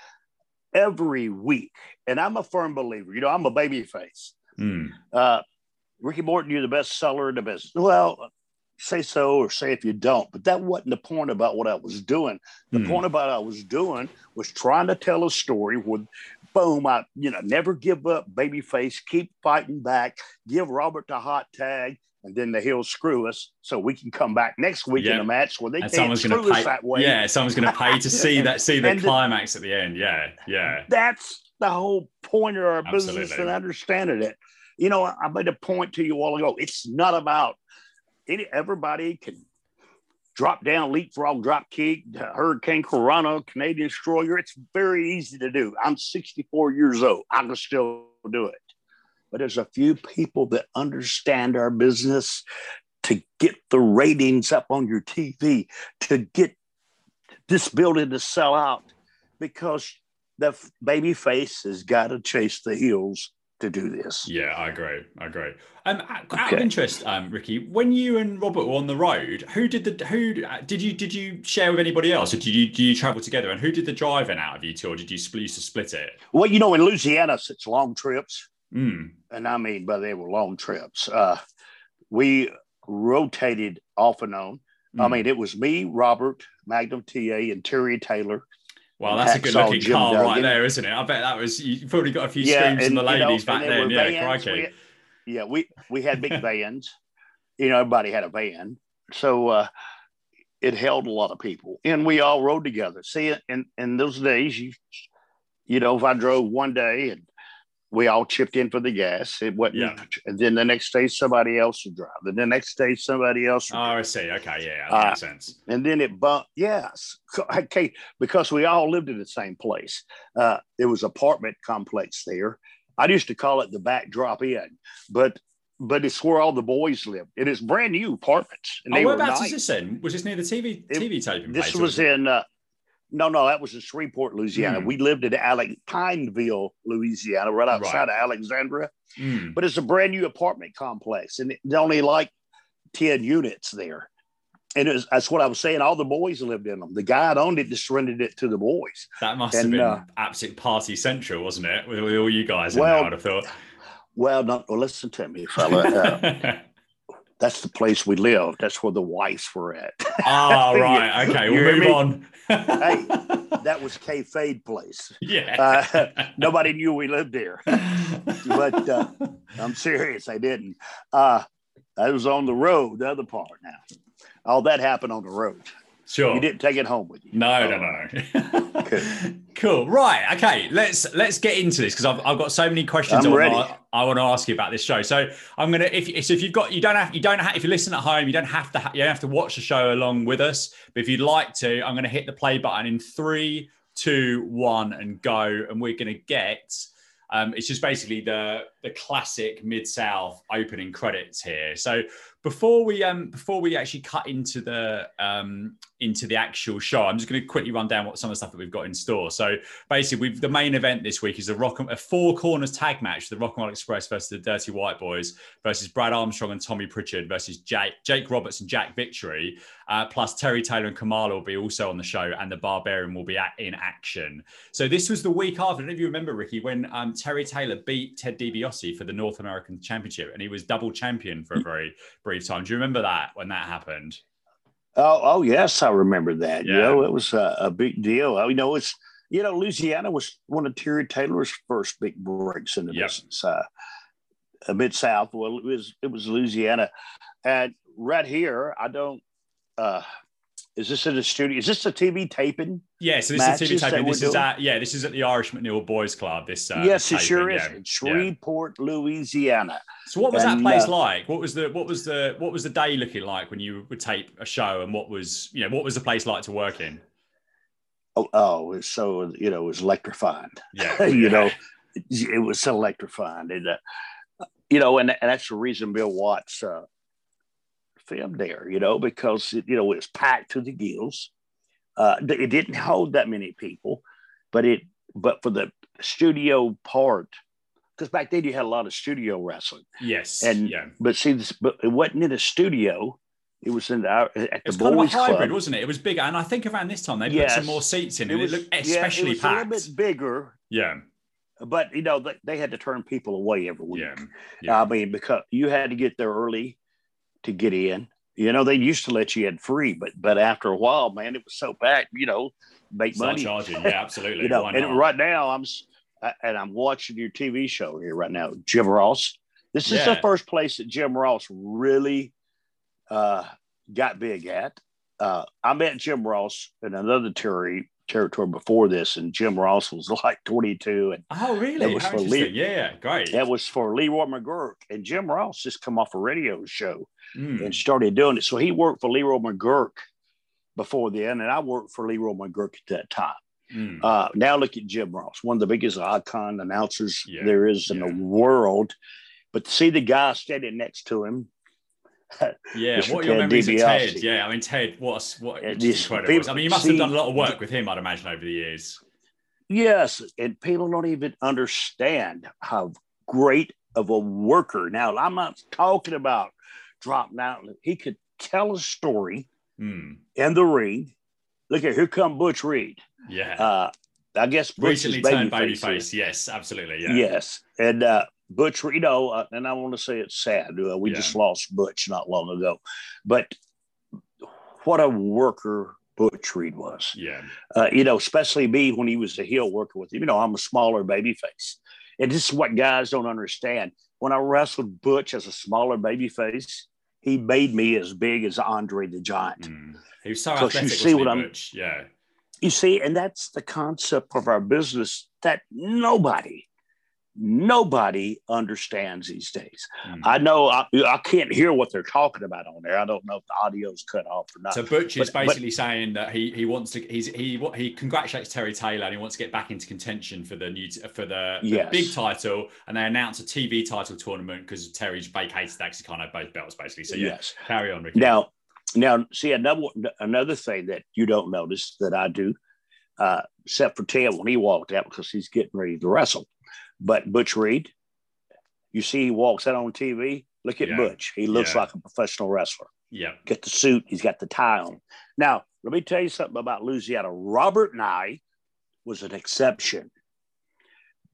S2: every week. And I'm a firm believer. You know, I'm a baby face.
S3: Mm.
S2: Uh, Ricky Morton, you're the best seller in the business. Well, say so or say if you don't, but that wasn't the point about what I was doing. The
S3: Hmm.
S2: point about what I was doing was trying to tell a story with boom, I you know, never give up, baby face, keep fighting back, give Robert the hot tag, and then the he'll screw us so we can come back next week in a match where they
S3: and
S2: can't screw
S3: to
S2: us
S3: pay.
S2: that way.
S3: Yeah, someone's going to pay to see that, see the climax at the end. Yeah, yeah,
S2: That's the whole point of our business
S3: Absolutely.
S2: and understanding it. You know, I made a point to you all ago. It's not about any everybody can drop down, leapfrog, drop kick, hurricanrana, Canadian destroyer. It's very easy to do. I'm 64 years old. I can still do it. But there's a few people that understand our business to get the ratings up on your TV, to get this building to sell out because the baby face has got to chase the heels to do this.
S3: Yeah, I agree. I agree. Um, out out of interest, um, Ricky, when you and Robert were on the road, who did the who uh, did you did you share with anybody else, or did you do you travel together? And who did the driving out of you two, or did you split to split it?
S2: Well, you know, in Louisiana, it's long trips,
S3: Mm.
S2: and I mean, but they were long trips. Uh, we rotated off and on. I
S3: Mm.
S2: mean, it was me, Robert, Magnum TA, and Terry Taylor.
S3: Well, that's a good looking
S2: Jim
S3: car right there, isn't it? I bet that was you probably got a few screams from the
S2: you know,
S3: ladies back then. Yeah,
S2: vans.
S3: crikey.
S2: We- yeah, we we had big vans. You know, everybody had a van, so uh, it held a lot of people, and we all rode together. See, in in those days, you you know, if I drove one day and we all chipped in for the gas, it wasn't.
S3: Yeah.
S2: And then the next day, somebody else would drive. And the next day, somebody else would
S3: Oh,
S2: drive.
S3: I see. Okay, yeah, that
S2: Uh,
S3: makes sense.
S2: And then it bumped. Yes. Okay. Because we all lived in the same place. Uh, there was apartment complex there. I used to call it the backdrop inn, but but it's where all the boys lived. It is brand new apartments, and
S3: Oh,
S2: they were
S3: whereabouts is this in? Was this near the TV TV taping
S2: This was in. Uh, no, no, that was in Shreveport, Louisiana.
S3: Hmm.
S2: We lived in Alex Pineville, Louisiana, right outside of Alexandria.
S3: Mm.
S2: But it's a brand new apartment complex, and it's only like ten units there. And was, that's what I was saying. All the boys lived in them. The guy that owned it just rented it to the boys.
S3: That must
S2: And,
S3: have been
S2: uh,
S3: absolute party central, wasn't it? With, with all you guys in
S2: Well,
S3: there, I'd have thought.
S2: Well, no, well, listen to me, fella. Uh, that's the place we lived. That's where the wives were at.
S3: Ah, right. Okay, we'll move on.
S2: Hey, that was K Fade place.
S3: yeah.
S2: Uh, nobody knew we lived there. but, uh, I'm serious. I didn't. Uh, I was on the road. The other part now. All that happened on the road.
S3: Sure.
S2: You didn't take it home with you.
S3: No, no, no.
S2: Okay.
S3: cool. Right. Okay. Let's let's get into this because I've, I've got so many questions
S2: I'm
S3: I
S2: ready.
S3: want, to, I want to ask you about this show. So I'm gonna if so if you've got you don't have you don't have if you listen at home you don't have to you don't have to watch the show along with us. But if you'd like to, I'm gonna hit the play button in three, two, one, and go. And we're gonna get. Um, it's just basically the the classic mid south opening credits here. So before we um before we actually cut into the um into the actual show, I'm just going to quickly run down what some of the stuff that we've got in store. So basically, we've the main event this week is a rock a four corners tag match: the Rock and Roll Express versus the Dirty White Boys versus Brad Armstrong and Tommy Prichard versus Jake Jake Roberts and Jack Victory. Uh, plus Terry Taylor and Kamala will be also on the show, and the Barbarian will be at, in action. So this was the week after. I don't know if you remember, Ricky, when um, Terry Taylor beat Ted DiBiase for the North American Championship, and he was double champion for a very brief time. Do you remember that when that happened?
S2: Oh, oh yes, I remember that. You
S3: Yeah.
S2: know, it was a, a big deal. I you know it's you know Louisiana was one of Terry Taylor's first big breaks in the
S3: Yep.
S2: business. Uh, mid South. Well, it was it was Louisiana, and right here, I don't. uh Is this in the studio? Is this a TV taping?
S3: Yeah, so this is TV taping. This is
S2: doing?
S3: at yeah, this is at the Irish McNeil Boys Club. This uh,
S2: yes,
S3: this
S2: it sure is.
S3: yeah.
S2: In
S3: Yeah.
S2: Shreveport, Louisiana.
S3: So what was that place
S2: uh,
S3: like? What was the what was the what was the day looking like when you would tape a show, and what was you know what was the place like to work in?
S2: Oh, oh, it was so you know, it was electrifying.
S3: Yeah,
S2: you know, it, it was electrifying. And, uh, you know, and, and that's the reason Bill Watts uh, filmed there, you know, because, it, you know, it was packed to the gills. Uh, it didn't hold that many people, but it, but for the studio part, because back then you had a lot of studio wrestling,
S3: yes,
S2: and
S3: yeah.
S2: but see, this, but it wasn't in a studio. It was in the, at
S3: It
S2: the
S3: was kind of a hybrid,
S2: club.
S3: wasn't it? It was bigger, and I think around this time they
S2: Yes.
S3: put some more seats in,
S2: It
S3: and
S2: was,
S3: it looked
S2: yeah,
S3: especially
S2: it was
S3: packed.
S2: a little bit bigger,
S3: yeah,
S2: but you know they, they had to turn people away every week.
S3: yeah, yeah.
S2: I mean, because you had to get there early to get in. You know, they used to let you in free, but but after a while, man, it was so packed. You know, make
S3: Start
S2: money.
S3: charging. Yeah, absolutely.
S2: You know,
S3: Why
S2: and
S3: not?
S2: right now I'm and I'm watching your TV show here right now, Jim Ross. This is the first place that Jim Ross really uh, got big at. Uh, I met Jim Ross in another terry, territory before this, and Jim Ross was like 22, and
S3: Oh,
S2: That
S3: really?
S2: was
S3: How
S2: for
S3: Yeah, yeah, great.
S2: that was for Leroy McGuirk. And Jim Ross just come off a radio show
S3: Mm.
S2: and started doing it. So he worked for Leroy McGuirk before then, and I worked for Leroy McGuirk at that time.
S3: Mm.
S2: Uh, now look at Jim Ross, one of the biggest icon announcers
S3: Yeah,
S2: there is in
S3: yeah.
S2: the world. But to see the guy standing next to him,
S3: Yeah, what your memories of Ted? Yeah, I mean Ted, what a, what
S2: Yeah,
S3: just
S2: this-
S3: incredible. I mean, you must have done a lot of work with him, I'd imagine, over the years.
S2: Yes, and people don't even understand how great of a worker. Now, I'm not talking about dropping out. He could tell a story
S3: Hmm.
S2: in the ring. Look at here come Butch Reed.
S3: Yeah.
S2: Uh, I guess Butch
S3: Recently
S2: is
S3: turned
S2: babyface.
S3: babyface. Yes, absolutely. Yeah.
S2: Yes, and uh, Butch, you know, uh, and I want to say it's sad. Uh, we
S3: Yeah.
S2: just lost Butch not long ago, but what a worker Butch Reed was.
S3: Yeah.
S2: Uh, you know, especially me when he was a heel working with him. You know, I'm a smaller baby face, and this is what guys don't understand. When I wrestled Butch as a smaller baby face, he made me as big as Andre the Giant.
S3: Mm. He was so
S2: Because you see what I'm-
S3: Butch? Yeah.
S2: You see, and that's the concept of our business that nobody, nobody understands these days.
S3: Mm.
S2: I know I, I can't hear what they're talking about on there. I don't know if the audio's cut off or not.
S3: So Butch is
S2: but- but-
S3: basically saying that he he wants to he's he he congratulates Terry Taylor and he wants to get back into contention for the new for the, the
S2: Yes.
S3: big title and they announce a TV title tournament because Terry's vacated that he can't have both belts basically. So yeah,
S2: yes.
S3: carry on, Ricky.
S2: Now, now, see another another thing that you don't notice that I do, uh, except for Ted when he walked out because he's getting ready to wrestle. But Butch Reed, you see, he walks out on TV. Look at
S3: Yeah.
S2: Butch; he looks
S3: Yeah.
S2: like a professional wrestler.
S3: yeah,
S2: Get the suit; he's got the tie on. Now, let me tell you something about Louisiana. Robert Nye was an exception.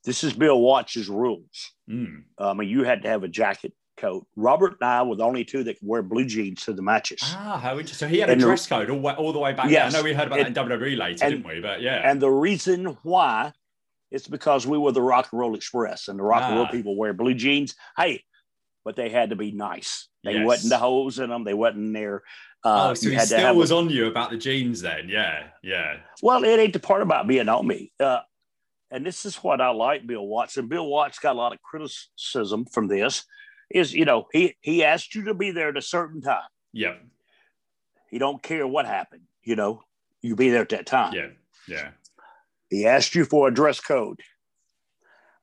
S2: This is Bill Watts's rules.
S3: Mm.
S2: I mean, you had to have a jacket coat. Robert and I were the only two that could wear blue jeans to the matches.
S3: Ah, how interesting. So he had a
S2: And
S3: dress code all, all the way back.
S2: Yes.
S3: I know we heard about
S2: And-
S3: that in WWE later,
S2: and-
S3: didn't we? But yeah,
S2: And the reason why is because we were the Rock and Roll Express, and the Rock and Roll
S3: Ah.
S2: people wear blue jeans. Hey, but they had to be nice. They
S3: Yes.
S2: wasn't the holes in them. They wasn't there. Uh,
S3: oh, so
S2: you
S3: he
S2: had to
S3: still
S2: have a-
S3: was on you about the jeans then. Yeah, yeah,
S2: Well, it ain't the part about being on me. Uh, and this is what I like Bill Watts. And Bill Watts got a lot of criticism from this. Is you know he he asked you to be there at a certain time.
S3: yeah,
S2: He don't care what happened. You know, you be there at that time.
S3: yeah, yeah.
S2: He asked you for a dress code.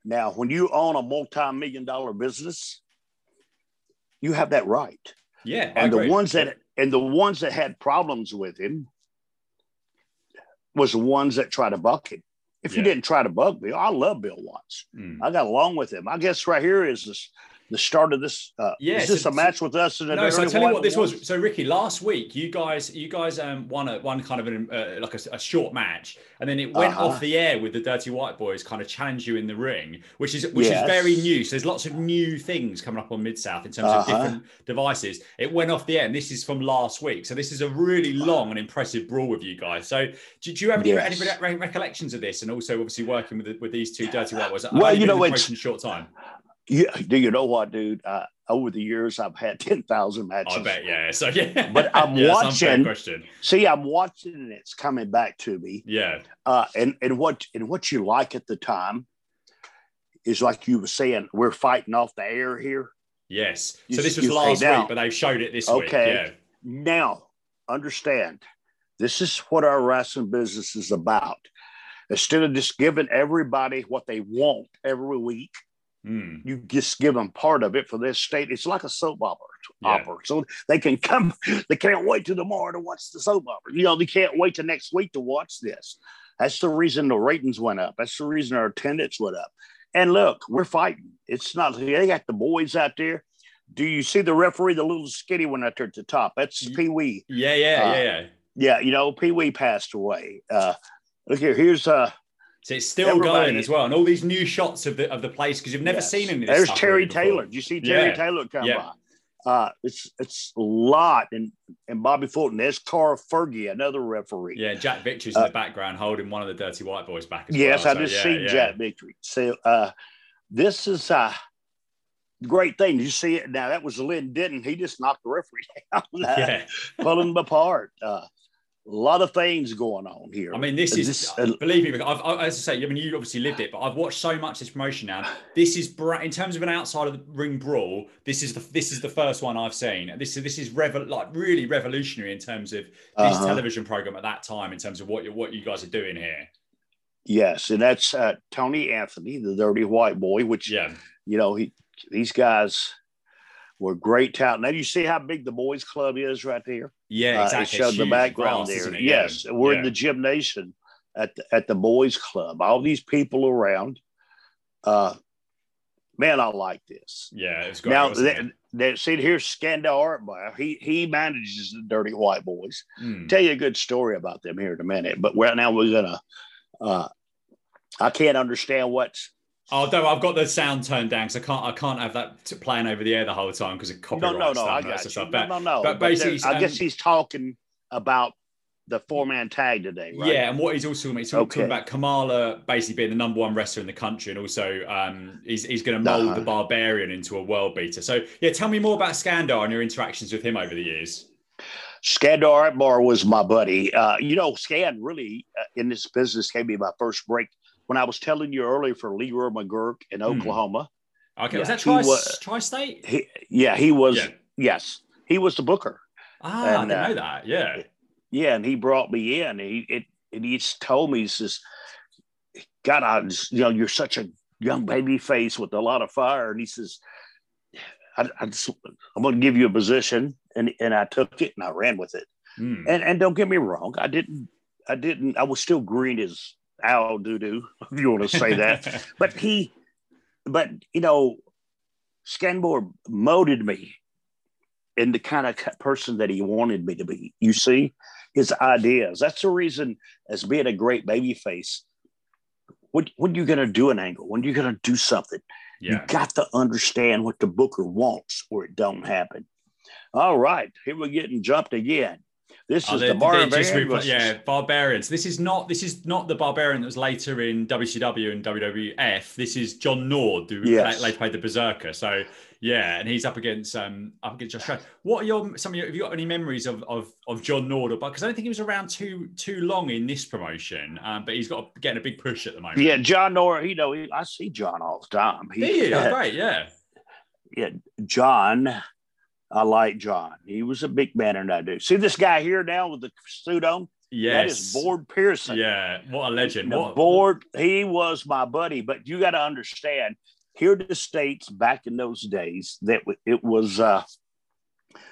S2: Now, when you own a multi-million dollar business, you have that right.
S3: Yeah,
S2: And the ones that and the ones that had problems with him was the ones that tried to buck him. If you didn't try to bug me, I love Bill Watts.
S3: Mm.
S2: I got along with him. I guess right here is this, the start of this. Uh,
S3: Yeah,
S2: is this
S3: so-
S2: a match with us?
S3: No, so I tell you what this was. So Ricky, last week you guys, you guys um, won a one kind of an uh, like a, a short match, and then it went
S2: Uh-huh.
S3: off the air with the Dirty White Boys kind of challenge you in the ring, which is which
S2: Yes.
S3: is very new. So there's lots of new things coming up on Mid South in terms
S2: Uh-huh.
S3: of different devices. It went off the air, and this is from last week. So this is a really long and impressive brawl with you guys. So do, do you have any,
S2: Yes.
S3: any re- recollections of this, and also obviously working with the, with these two Dirty White Boys?
S2: Well, you know, it's-
S3: short time.
S2: Yeah, do you know what, dude? Uh, over the years, I've had ten thousand matches.
S3: I bet, yeah. So yeah,
S2: But I'm
S3: Yeah, that's an unfair
S2: watching-
S3: Question.
S2: See, I'm watching, and it's coming back to me.
S3: Yeah.
S2: uh, and and what and what you like at the time is like you were saying, we're fighting off the air here.
S3: Yes.
S2: You-
S3: so this was last week, but they've showed it this week.
S2: Okay.
S3: week.
S2: Now, understand, this is what our wrestling business is about. Instead of just giving everybody what they want every week,
S3: Yeah. Mm.
S2: you just give them part of it for this state. It's like a soap opera.
S3: Yeah.
S2: opera. So they can come, they can't wait till tomorrow to watch the soap opera. You know, they can't wait till next week to watch this. That's the reason the ratings went up. That's the reason our attendance went up. And look, we're fighting. It's not, they got the boys out there. Do you see the referee, the little skinny one out there at the top? That's Pee Wee.
S3: Yeah, yeah,
S2: Uh,
S3: yeah, yeah.
S2: Yeah, you know, Pee Wee passed away. Uh, look here, here's uh,
S3: So it's still
S2: everybody-
S3: going as well, and all these new shots of the of the place because you've never
S2: yes.
S3: seen any.
S2: There's Terry. Taylor. Did you see Terry
S3: Yeah.
S2: Taylor come
S3: Yeah.
S2: by? Uh, it's it's a lot, and and Bobby Fulton. There's Carl Fergie, another referee.
S3: Yeah, Jack Victory's in the background holding one of the Dirty White Boys back. As
S2: Uh, Yes,
S3: well.
S2: I
S3: So,
S2: just
S3: yeah,
S2: seen
S3: yeah.
S2: Jack Victory. So uh, this is uh great thing. You see it now. That was Len Denton. He just knocked the referee down, uh,
S3: Yeah,
S2: pulling him apart. Uh, a lot of things going on here.
S3: I mean, this is
S2: This-
S3: uh, believe me. I've, I, as I say, I mean, you obviously lived it, but I've watched so much this promotion now. This is in terms of an outside of the ring brawl. This is the this is the first one I've seen. This is this is revo- like really revolutionary in terms of this
S2: Uh-huh.
S3: television program at that time. In terms of what you what you guys are doing here.
S2: yes, and that's uh, Tony Anthony, the Dirty White Boy, which
S3: Yeah,
S2: you know he these guys were great talent. Now you see how big the boys club is right there.
S3: Yeah,
S2: Uh, it showed the background there. Yes,
S3: Yeah.
S2: we're
S3: Yeah.
S2: in the gymnasium. at the, at the boys club. All these people around. Uh, man, I like this.
S3: Yeah, it's great.
S2: now, that, that, see, here's Skandor Akbar. He he manages the Dirty White Boys.
S3: Mm.
S2: Tell you a good story about them here in a minute. But right now we're gonna. Uh, I can't understand what's.
S3: Oh, no, I've got the sound turned down because I can't. I can't have that playing over the air the whole time because of
S2: No,
S3: copyright
S2: no, no.
S3: stuff.
S2: I
S3: and that
S2: got
S3: sort
S2: you.
S3: of
S2: No, no, no.
S3: but
S2: But
S3: basically,
S2: there- I guess
S3: um,
S2: he's talking about the four man tag today, right?
S3: Yeah, and what he's also he's talking
S2: Okay.
S3: about Kamala basically being the number one wrestler in the country, and also um, he's he's going to mold
S2: Uh-huh.
S3: the Barbarian into a world beater. So yeah, tell me more about Skandor and your interactions with him over the years.
S2: Skandor Akbar was my buddy. Uh, you know, Scan really uh, in this business gave me my first break when I was telling you earlier for Leroy McGuirk in
S3: Hmm.
S2: Oklahoma.
S3: Okay, was that
S2: he
S3: tri
S2: wa-
S3: tri-state?
S2: He, yeah, he was.
S3: Yeah.
S2: Yes, he was the booker.
S3: Ah, I didn't
S2: uh,
S3: know that. Yeah,
S2: Yeah, and he brought me in. He it, and he told me, he says, "God, I just, you know, you're such a young baby face with a lot of fire." And he says, I, I just, "I'm going to give you a position," and and I took it and I ran with it.
S3: Hmm.
S2: And and don't get me wrong, I didn't, I didn't, I was still green as owl doo doo, if you want to say that. but he, but you know, Scanmore molded me in the kind of person that he wanted me to be. You see, his ideas. That's the reason, as being a great baby face, when, when you're going to do an angle, when you're going to do something, you got to understand what the booker wants or it don't happen. All right, here we're getting jumped again. This
S3: Oh,
S2: is the Barbarian. versus-
S3: yeah, barbarians. This is not. This is not the barbarian that was later in WCW and WWF. This is John Nord, who
S2: Yes.
S3: later played the Berserker. So yeah, and he's up against um up against Josh. Stroud. What are your some of your? Have you got any memories of of of John Nord? Or because I don't think he was around too too long in this promotion, um, but he's got getting a big push at the moment.
S2: Yeah, John Nord. You know, he- I see John all the time.
S3: Do you? Oh, great. Yeah.
S2: yeah, John. I like John. He was a big man and I do. See this guy here now with the suit on?
S3: Yes.
S2: That is Boyd Pearson.
S3: Yeah. What a legend. What
S2: Boyd, he was my buddy, but you got to understand here in the States back in those days that it was, uh,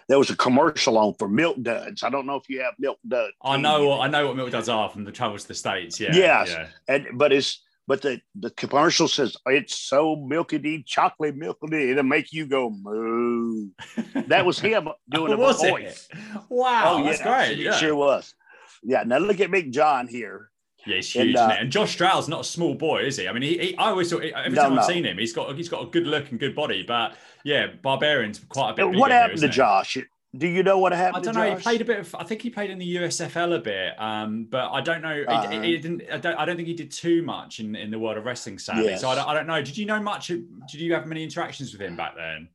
S2: there was a commercial on for Milk Duds. I don't know if you have Milk Duds.
S3: I know. What, I know what milk duds are from the travels to the states. Yeah.
S2: Yes.
S3: Yeah.
S2: And, but it's, but the, the commercial says it's so milky, chocolate milky, it'll make you go moo. That was him doing the
S3: was
S2: voice.
S3: it? Wow. that's great.
S2: It
S3: Yeah.
S2: sure was. Yeah. Now look at Big John here.
S3: Yeah, he's
S2: And,
S3: huge,
S2: uh,
S3: isn't it? And Josh Stroud's not a small boy, is he? I mean, he, he I always thought every
S2: No,
S3: time I've
S2: no.
S3: seen him, he's got he's got a good look and good body. But yeah, Barbarian's quite a bit.
S2: what
S3: here,
S2: happened to
S3: it?
S2: Do you know what happened?
S3: I
S2: don't
S3: know.
S2: Josh?
S3: He played a bit of. I think he played in the USFL a bit, um, but I don't know.
S2: Uh-huh.
S3: he, he didn't. I don't, I don't think he did too much in, in the world of wrestling, sadly.
S2: Yes.
S3: So I don't, I don't know. Did you know much? Did you have many interactions with him back then?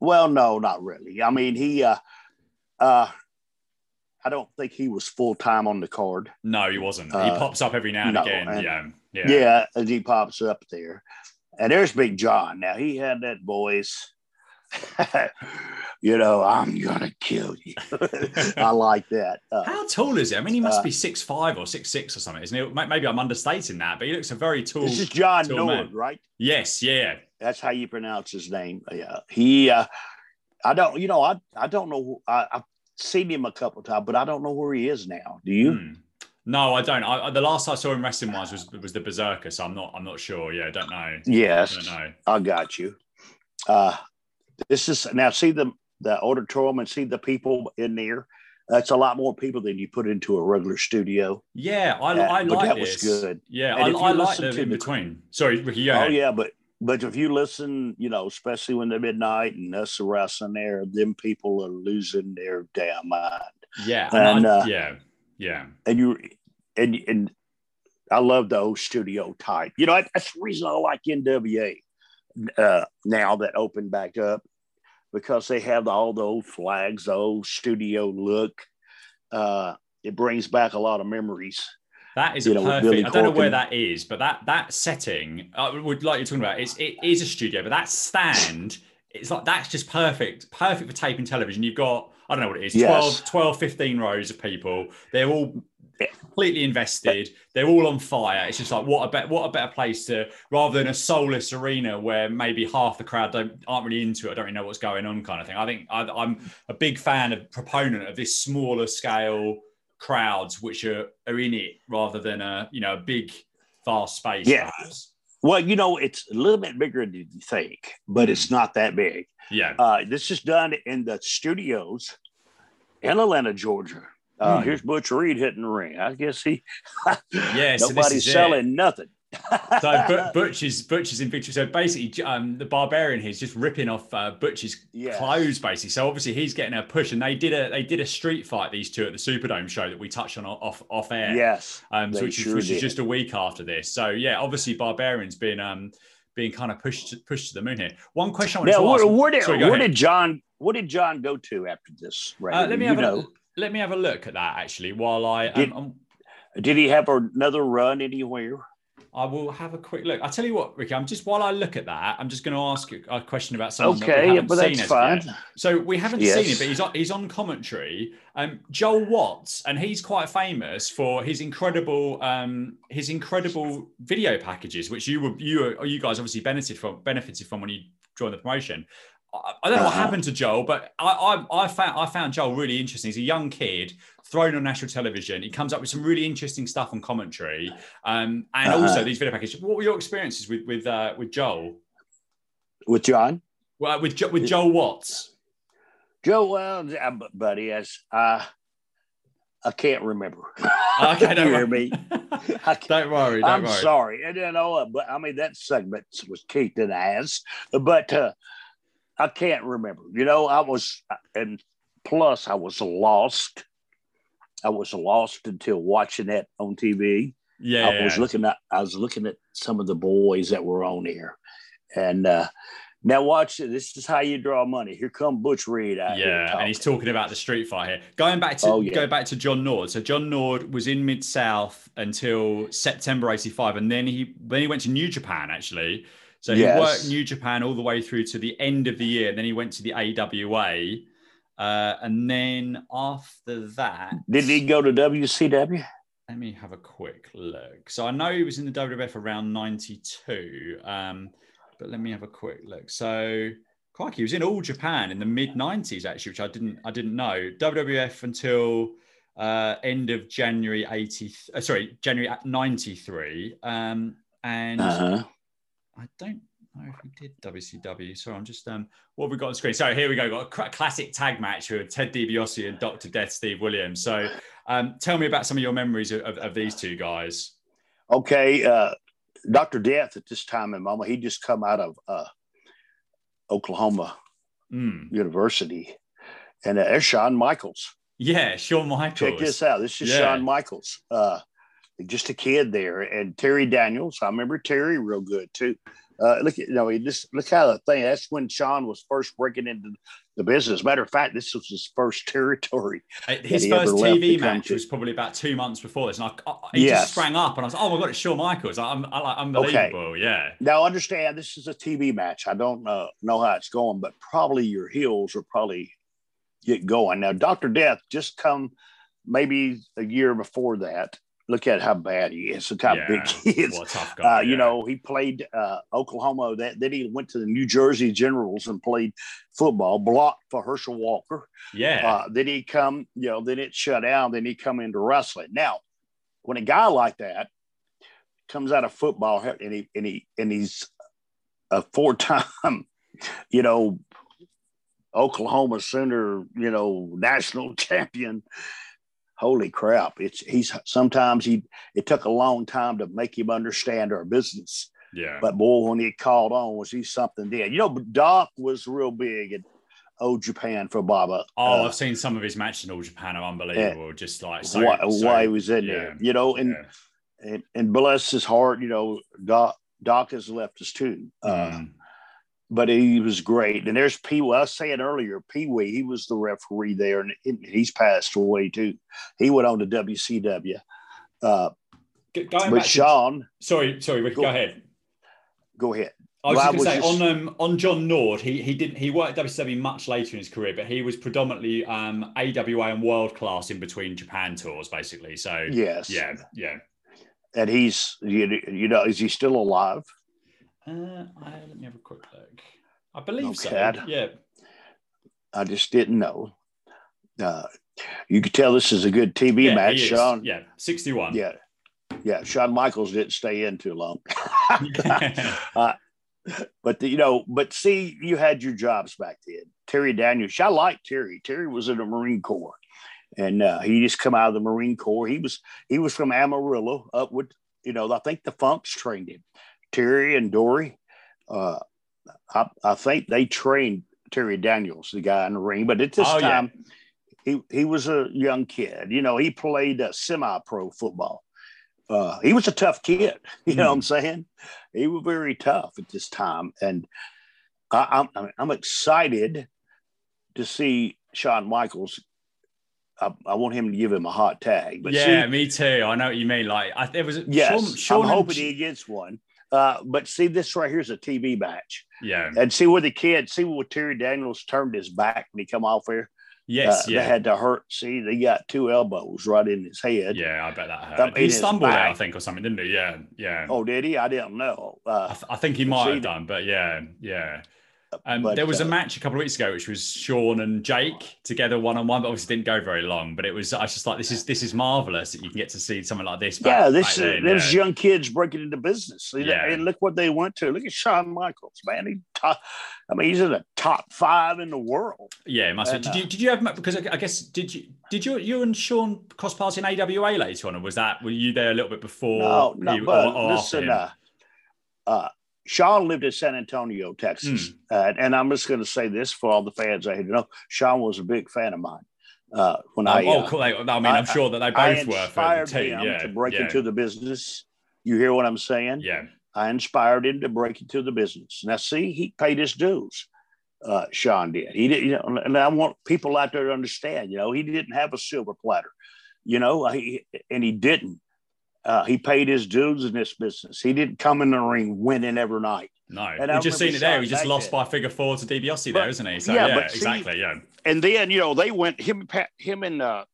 S2: Well, no, not really. I mean, he, uh, uh, I don't think he was full time on the card.
S3: No, he wasn't. he
S2: Uh,
S3: pops up every now and
S2: no,
S3: again.
S2: and-
S3: yeah, yeah,
S2: Yeah. he pops up there. And there's Big John. Now he had that voice. you know, I'm gonna kill you. I like that. Uh,
S3: How tall is he? I mean, he must
S2: Uh,
S3: be six five or six six or something, isn't he? Maybe I'm understating that, but he looks a very tall.
S2: this is John Nord, right?
S3: Yes, yeah.
S2: That's how you pronounce his name. Yeah, he. Uh, I don't. You know, I I don't know. I, I've seen him a couple times, but I don't know where he is now. Do you?
S3: Hmm. No, I don't. I, the last I saw him wrestling wise was was the Berserker, so I'm not. I'm not sure. Yeah, I don't know.
S2: Yes.
S3: I don't know.
S2: I got you. Uh, this is now see the the auditorium and see the people in there. That's a lot more people than you put into a regular studio.
S3: Yeah, I,
S2: Yeah,
S3: I like
S2: that was
S3: this.
S2: good.
S3: Yeah,
S2: And
S3: I,
S2: if you
S3: I like the
S2: to
S3: in between. Sorry, Ricky. Go
S2: Oh yeah, but but if you listen, you know, especially when they're midnight and us wrestling there, them people are losing their damn mind.
S3: yeah, and
S2: And,
S3: I-
S2: uh,
S3: yeah, yeah.
S2: And you and and I love the old studio type. You know, that's the reason I like NWA uh, now that opened back up because they have all the old flags, the old studio look. Uh, it brings back a lot of memories.
S3: That is
S2: you know,
S3: perfect. I don't know where that is, but that that setting, I would like you're talking about, it's it is a studio, but that stand, it's like that's just perfect, perfect for taping television. You've got I don't know what it is,
S2: Yes.
S3: 12, 12 15 rows of people. They're all completely invested. They're all on fire. It's just like what a better what a better place to rather than a soulless arena where maybe half the crowd don't aren't really into it. I don't really know what's going on, kind of thing. I think I, I'm a big fan of proponent of this smaller scale crowds which are, are in it rather than a you know a big vast space.
S2: Yeah.
S3: perhaps.
S2: Well, you know, it's a little bit bigger than you think, but it's not that big.
S3: Yeah.
S2: Uh, this is done in the studios in Atlanta, Georgia. Uh. Here's Butch Reed hitting the ring. I guess he
S3: Yeah, so
S2: nobody's
S3: is it.
S2: selling nothing.
S3: So but, Butch is Butch is in victory. So basically, um, the barbarian here is just ripping off uh, Butch's
S2: Yes.
S3: clothes, basically. So obviously he's getting a push, and they did a they did a street fight these two at the Superdome show that we touched on off off air.
S2: yes,
S3: um, so which,
S2: sure
S3: is, which is just a week after this. So yeah, obviously Barbarian's been um being kind of pushed pushed to the moon here. One question I
S2: Now,
S3: to
S2: where,
S3: ask.
S2: where did
S3: Sorry,
S2: where did John what did John go to after this? Ray?
S3: Uh, let me have
S2: know?
S3: Let me have a look at that actually. While I
S2: Did-
S3: um, um,
S2: Did he have another run anywhere?
S3: I will have a quick look. I tell you what, Ricky. I'm just while I look at that, I'm just going to ask you a question about someone. that we
S2: Okay,
S3: haven't
S2: but
S3: seen
S2: that's
S3: as yet.
S2: fine.
S3: So we haven't
S2: Yes.
S3: seen it, but he's on, he's on commentary. Um, Joel Watts, and he's quite famous for his incredible um, his incredible video packages, which you were you were, you guys obviously benefited from benefited from when you joined the promotion. I, I don't know what
S2: Uh-huh.
S3: happened to Joel, but I, I I found I found Joel really interesting. He's a young kid thrown on national television. He comes up with some really interesting stuff on commentary, um, and
S2: Uh-huh.
S3: also these video packages. What were your experiences with with uh, with Joel?
S2: With John?
S3: Well, with Jo- with Joel Watts.
S2: Joe, well, uh, bu- buddy, as uh, I can't remember.
S3: Okay,
S2: you
S3: don't
S2: hear
S3: worry.
S2: me? I can't-
S3: don't worry. Don't
S2: I'm
S3: worry.
S2: sorry. And you know, uh, but I mean that segment was kicked in the ass, but uh, I can't remember. You know, I was, and plus I was lost. I was lost until watching that on TV.
S3: Yeah,
S2: I was looking at, I was looking at some of the boys that were on here, and uh, now watch it. This is how you draw money. Here come Butch Reed
S3: yeah, and he's
S2: talking.
S3: talking about the street fight here. Going back to
S2: Oh, yeah.
S3: go back to John Nord. So John Nord was in Mid South until September '85, and then he then he went to New Japan actually. So he
S2: Yes.
S3: worked New Japan all the way through to the end of the year. And then he went to the AWA, uh, and then after that,
S2: Did he go to WCW?
S3: Let me have a quick look. So I know he was in the WWF around 92, um, but let me have a quick look. So crikey, he was in All Japan in the mid 90s actually, which I didn't I didn't know. WWF until uh, end of January 80, uh, sorry, January 93. Um, and
S2: Uh-huh.
S3: I don't know if we did WCW. Sorry, I'm just um, what have we got on screen? So here we go. Got a classic tag match with Ted DiBiase and Doctor Death Steve Williams. So um, tell me about some of your memories of, of, of these two guys.
S2: Okay, uh, Doctor Death at this time in moment, he just come out of uh, Oklahoma
S3: Mm.
S2: University, and uh, there's Shawn Michaels.
S3: Yeah, Shawn Michaels.
S2: Check this out. This is
S3: Yeah.
S2: Shawn Michaels. Uh, just a kid there, and Terry Daniels. I remember Terry real good too. Uh, look, at you know, he just look how the thing. That's when Shawn was first breaking into the business. Matter of fact, this was his first territory.
S3: Uh, His first TV match was probably about two months before this, and I, I, he
S2: Yes.
S3: just sprang up, and I was like, "Oh my god, it's Shawn Michaels! I'm, I like unbelievable!" Yeah,
S2: Now, understand this is a TV match. I don't uh, know how it's going, but probably your heels will probably get going. Now, Doctor Death just come maybe a year before that. Look at how bad he is. Look how
S3: yeah.
S2: big he is.
S3: A tough guy!
S2: Uh, you know, he played uh, Oklahoma. That then he went to the New Jersey Generals and played football, blocked for Herschel Walker.
S3: yeah,
S2: Uh, then he come, you know, then it shut down. Then he come into wrestling. Now, when a guy like that comes out of football and he and he and he's a four time, you know, Oklahoma Sooner, you know, national champion. Holy crap! It's he's sometimes he it took a long time to make him understand our business.
S3: yeah,
S2: But boy, when he called on, was he something then? You know, Doc was real big at All Japan for Baba.
S3: Oh,
S2: Uh,
S3: I've seen some of his matches in All Japan are unbelievable. Just like so,
S2: why,
S3: so-
S2: why he was in
S3: yeah,
S2: there, you know, and,
S3: yeah.
S2: and and bless his heart, you know, Doc Doc has left us too, uh,
S3: Mm.
S2: But he was great. And there's Pee Wee. I was saying earlier, Pee Wee, he was the referee there, and he's passed away too. He went on to WCW. Uh, but
S3: back to, sorry, sorry, Ricky,
S2: Go-
S3: go ahead.
S2: go ahead.
S3: I was
S2: Well,
S3: going to say
S2: just-
S3: on um, on John Nord, he he didn't he worked at WCW much later in his career, but he was predominantly um, AWA and world class in between Japan tours, basically. So
S2: Yes,
S3: yeah, yeah.
S2: and he's you, you know, is he still alive?
S3: Uh, I, let me have a quick look. I believe so. Yeah,
S2: I just didn't know. Uh, You could tell this is a good TV
S3: yeah,
S2: match. Shawn.
S3: Yeah, 61.
S2: Yeah. Yeah. Shawn Michaels didn't stay in too long. but the, you know, but see, you had your jobs back then. Terry Daniels, I like Terry. Terry was in the Marine Corps, and uh, he just come out of the Marine Corps. He was he was from Amarillo, up with you know. I think the Funks trained him. Terry and Dory, uh, I, I think they trained Terry Daniels, the guy in the ring. But at this
S3: Oh, yeah.
S2: time, he he was a young kid. You know, he played uh, semi-pro football. Uh, he was a tough kid. You know what I'm saying? He was very tough at this time, and I, I'm I'm excited to see Shawn Michaels. I, I want him to give him a hot tag. But
S3: yeah,
S2: see,
S3: me too. I know what you mean. Like, I, there was a
S2: yes,
S3: Shawn, Shawn
S2: I'm
S3: and-
S2: hoping he gets one. Uh, but see, this right here is a TV match,
S3: Yeah.
S2: and see where the kid, see where Terry Daniels turned his back when he come off here.
S3: Yes.
S2: uh,
S3: yeah.
S2: They had to hurt. See, they got two elbows right in his head.
S3: yeah, I bet that hurt.
S2: In
S3: he stumbled there, I think, or something, didn't he? Yeah. Yeah.
S2: Oh, did he? I didn't know.
S3: I,
S2: Uh,
S3: th- I think he might
S2: see
S3: have done, but yeah, yeah. Um,
S2: but,
S3: there was a
S2: uh,
S3: match a couple of weeks ago, which was Shawn and Jake together one on one, but obviously didn't go very long. But it was I was just like, this is this is marvelous that you can get to see something like this. Back,
S2: yeah, this
S3: then,
S2: there's
S3: yeah.
S2: young kids breaking into business.
S3: Yeah.
S2: And look what they went to. Look at Shawn Michaels, man. He top, I mean, he's in the top five in the world.
S3: Yeah, must.
S2: And,
S3: did
S2: uh,
S3: you did you have because I guess did you did you you and Shawn cross paths in AWA later on, or was that were you there a little bit before?
S2: No, no,
S3: he-
S2: but
S3: or- or
S2: listen, uh, uh, Shawn lived in San Antonio, Texas,
S3: Hmm.
S2: uh, and I'm just going to say this for all the fans I know. Shawn was a big fan of mine uh, when I.
S3: oh,
S2: uh,
S3: cool. I mean,
S2: I-
S3: I'm sure that they
S2: I
S3: both were for the
S2: inspired
S3: team.
S2: him
S3: Yeah,
S2: to break
S3: yeah,
S2: into the business. You hear what I'm saying?
S3: yeah,
S2: I inspired him to break into the business. Now, see, he paid his dues. Uh, Shawn did. He did, you know, and I want people out there to understand. You know, he didn't have a silver platter. You know, he, and he didn't. Uh, he paid his dues in this business. He didn't come in the ring winning every night.
S3: no.
S2: And
S3: We've just seen it there. He just lost by figure four to DiBiase
S2: But-
S3: there, isn't he? So
S2: yeah,
S3: yeah,
S2: see-
S3: exactly. Yeah,
S2: And then you know they went him, him and uh,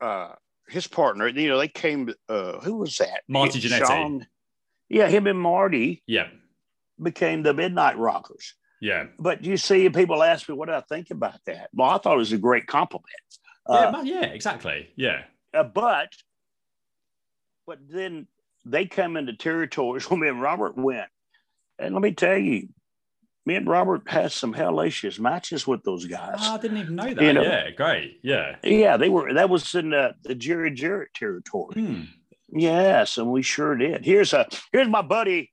S2: uh, his partner. You know they came. Uh, who was that?
S3: Marty Jannetty.
S2: Shawn- yeah, him and Marty
S3: yeah,
S2: became the Midnight Rockers.
S3: yeah.
S2: But you see, people ask me, what did I think about that? Well, I thought it was a great compliment.
S3: yeah,
S2: Uh,
S3: yeah, exactly. Yeah,
S2: uh, but, but then they come into territories where me and Robert went. And let me tell you, me and Robert had some hellacious matches with those guys.
S3: Oh, I didn't even know that.
S2: You know-
S3: yeah, great. Yeah.
S2: yeah, they were, that was in the, the Jerry Jarrett territory.
S3: Hmm.
S2: Yes, and we sure did. Here's a, here's my buddy,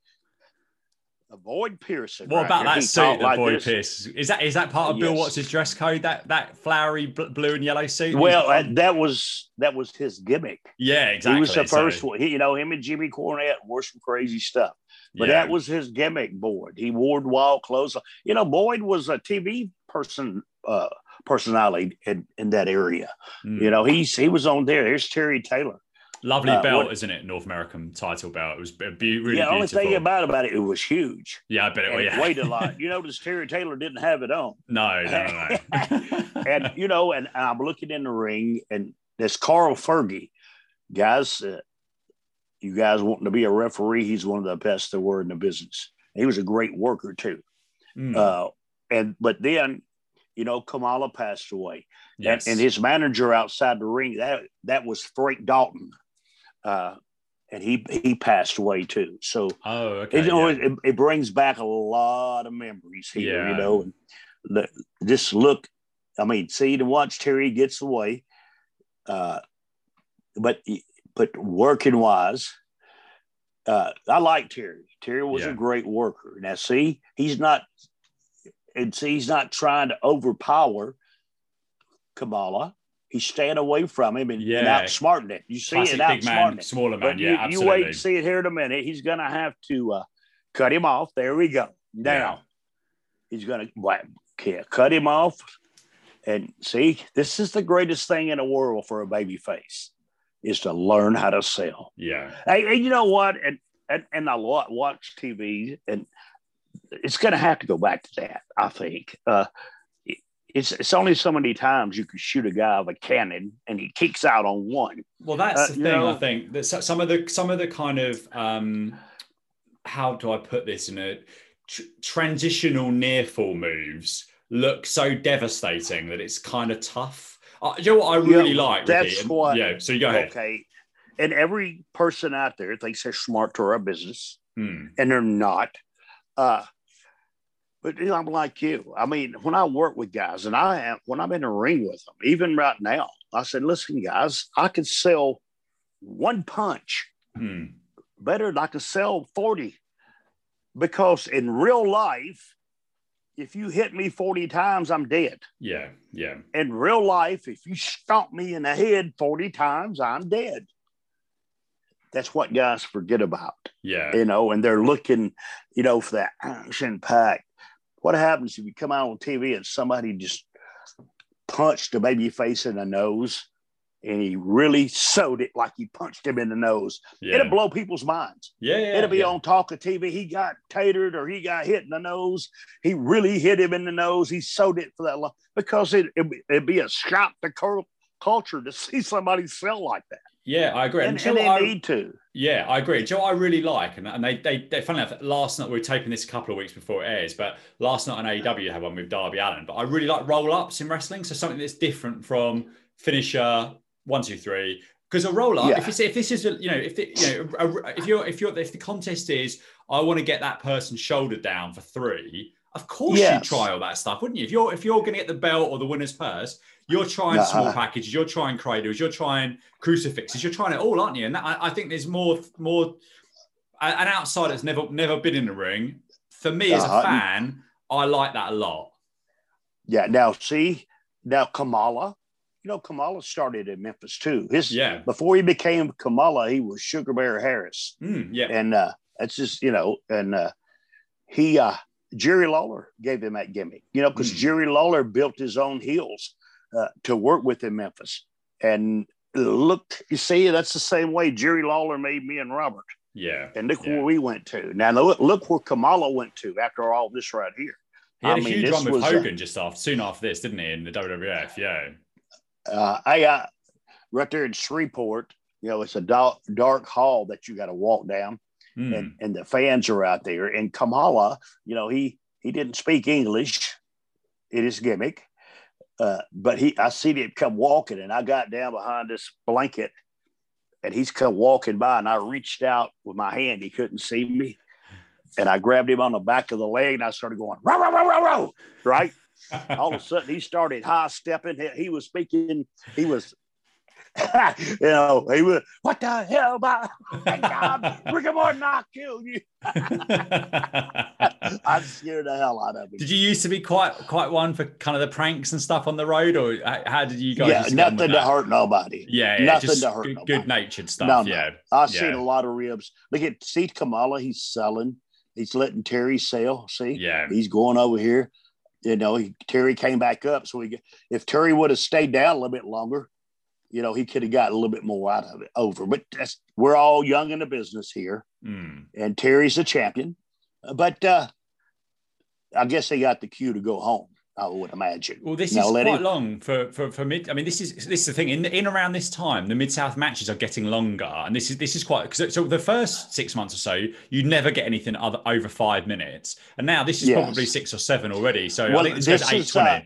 S2: Boyd Pearson.
S3: What
S2: right
S3: about that suit
S2: talked
S3: that
S2: like
S3: Boy. Pierce? Is that is that part of Bill
S2: Yes.
S3: Watts' dress code? That that flowery bl- blue and yellow suit?
S2: Well, uh, that was that was his gimmick.
S3: yeah, exactly.
S2: He was the
S3: So-
S2: first one. He, you know, him and Jimmy Cornette wore some crazy stuff. But
S3: yeah.
S2: that was his gimmick, Boyd. He wore wild clothes. You know, Boyd was a TV person uh, personality in, in that area.
S3: Mm.
S2: You know, he's he was on there. Here's Terry Taylor.
S3: Lovely
S2: uh,
S3: belt, isn't it? North American title belt. It was be- really
S2: yeah, the only thing about about it, it was huge.
S3: yeah, I bet it. Oh,
S2: it weighed a lot. You notice Terry Taylor didn't have it on.
S3: no, no, no. no.
S2: and you know, and I'm looking in the ring, and this Carl Fergie, guys, uh, you guys wanting to be a referee, he's one of the best there were in the business. He was a great worker too.
S3: Mm,
S2: Uh, and but then, you know, Kamala passed away,
S3: yes.
S2: and, and his manager outside the ring that that was Frank Dalton, uh, and he he passed away too. So
S3: oh, okay.
S2: it,
S3: yeah.
S2: it, it brings back a lot of memories here,
S3: Yeah.
S2: you know. And the, just look, I mean, see to watch Terry gets away, uh, but but working wise, uh, I like Terry. Terry was
S3: Yeah.
S2: a great worker. Now, see, he's not, and see, he's not trying to overpower Kamala. He's staying away from him and, and
S3: Yeah.
S2: outsmarting it. You see
S3: Classic
S2: it outsmarting
S3: man,
S2: it.
S3: smaller man.
S2: But
S3: yeah,
S2: you,
S3: absolutely.
S2: you wait and see it here in a minute. He's going to have to uh, cut him off. There we go. Now
S3: Yeah.
S2: he's going to cut him off. And see, this is the greatest thing in the world for a baby face is to learn how to sell.
S3: yeah,
S2: Hey, and you know what? And and, and I watch TV, and it's going to have to go back to that. I think uh, it's it's only so many times you can shoot a guy with a cannon and he kicks out on one.
S3: Well, that's
S2: Uh,
S3: the thing. I think that some of the some of the kind of um, how do I put this in a tr- transitional near fall moves look so devastating that it's kind of tough. Uh, you know what I really
S2: Yeah,
S3: like?
S2: that's
S3: Ricky?
S2: What-
S3: Yeah. So you go ahead.
S2: Okay. And every person out there thinks they're smart to our business,
S3: Hmm.
S2: and they're not. Uh, but you know, I'm like you. I mean, when I work with guys, and I am when I'm in the ring with them, even right now, I said, "Listen, guys, I could sell one punch
S3: Hmm.
S2: better than I could sell 40. Because in real life, if you hit me 40 times, I'm dead.
S3: Yeah. Yeah.
S2: In real life, if you stomp me in the head 40 times, I'm dead. That's what guys forget about,
S3: Yeah.
S2: you know, and they're looking, you know, for that action pack. What happens if you come out on TV and somebody just punched a baby face in the nose and he really sewed it like he punched him in the nose?
S3: Yeah.
S2: It'll blow people's minds.
S3: Yeah. yeah
S2: It'll be
S3: yeah.
S2: on talk of TV. He got tatered or he got hit in the nose. He really hit him in the nose. He sewed it for that long because it, it, it'd be a shock to cul- culture to see somebody sell like that.
S3: Yeah, I agree.
S2: And,
S3: And,
S2: and they
S3: I-
S2: need to.
S3: Yeah, I agree. Do you know what I really like? And, and they, they, they, funny enough, last night, we were taping this a couple of weeks before it airs, but last night on AEW had one with Darby Allin. But I really like roll ups in wrestling. So something that's different from finisher, one, two, three. Because a roll up,
S2: Yeah.
S3: if, it's, if this is, a, you know, if the, you know, a, if you're, if you're, if the contest is, I want to get that person shoulder down for three, of course
S2: Yes.
S3: you try all that stuff, wouldn't you? If you're, if you're going to get the belt or the winner's purse, you're trying small
S2: Uh-uh.
S3: packages, you're trying cradles, you're trying crucifixes, you're trying it all, aren't you? And that, I, I think there's more, more. An outsider that's never, never been in the ring. For me as a fan, I like that a lot.
S2: Yeah. Now, see, now Kamala, you know, Kamala started in Memphis too. His
S3: Yeah,
S2: Before he became Kamala, he was Sugar Bear Harris.
S3: Mm, yeah,
S2: And uh, that's just, you know, and uh, he, uh, Jerry Lawler gave him that gimmick, you know, because
S3: Hmm.
S2: Jerry Lawler built his own heels uh, to work with in Memphis. And look, you see, that's the same way Jerry Lawler made me and Robert.
S3: yeah.
S2: And look
S3: Yeah.
S2: where we went to. Now, look, look where Kamala went to after all this right here.
S3: He had
S2: I
S3: a
S2: mean,
S3: huge run with Hogan just after, soon after this, didn't he? In the WWF, yeah,
S2: Uh, I uh, right there in Shreveport, you know, it's a dark, dark hall that you got to walk down.
S3: Mm,
S2: and, and the fans are out there. And Kamala, you know, he he didn't speak English. It is gimmick. Uh, but he I seen him come walking and I got down behind this blanket and he's come walking by and I reached out with my hand. He couldn't see me. And I grabbed him on the back of the leg and I started going, row, row, row, row, row, right? All of a sudden he started high stepping. He, he was speaking, he was you know, he was, what the hell about my God, Ricky Morton, I killed you. I scared the hell out of him.
S3: Did you used to be quite quite one for kind of the pranks and stuff on the road, or uh, how did you guys?
S2: yeah,
S3: used to get
S2: nothing to hurt nobody.
S3: Yeah, yeah,
S2: nothing
S3: just
S2: to hurt
S3: good,
S2: nobody.
S3: good natured stuff.
S2: No, no.
S3: Yeah,
S2: I've
S3: Yeah.
S2: seen a lot of ribs. Look at see Kamala, he's selling. He's letting Terry sell. See,
S3: yeah,
S2: he's going over here. You know, he, Terry came back up. So he, if Terry would have stayed down a little bit longer, you know, he could have got a little bit more out of it over. But that's we're all young in the business here.
S3: Mm.
S2: and Terry's a champion. But uh, I guess they got the cue to go home. I would imagine.
S3: Well, this
S2: Now,
S3: is quite
S2: him-
S3: long for, for for mid. I mean, this is this is the thing. In in around this time, the mid south matches are getting longer, and this is this is quite. So the first six months or so, you'd never get anything other over five minutes, and now this is
S2: Yes.
S3: probably six or seven already. So I think this, goes
S2: this
S3: eight
S2: is,
S3: twenty.
S2: uh,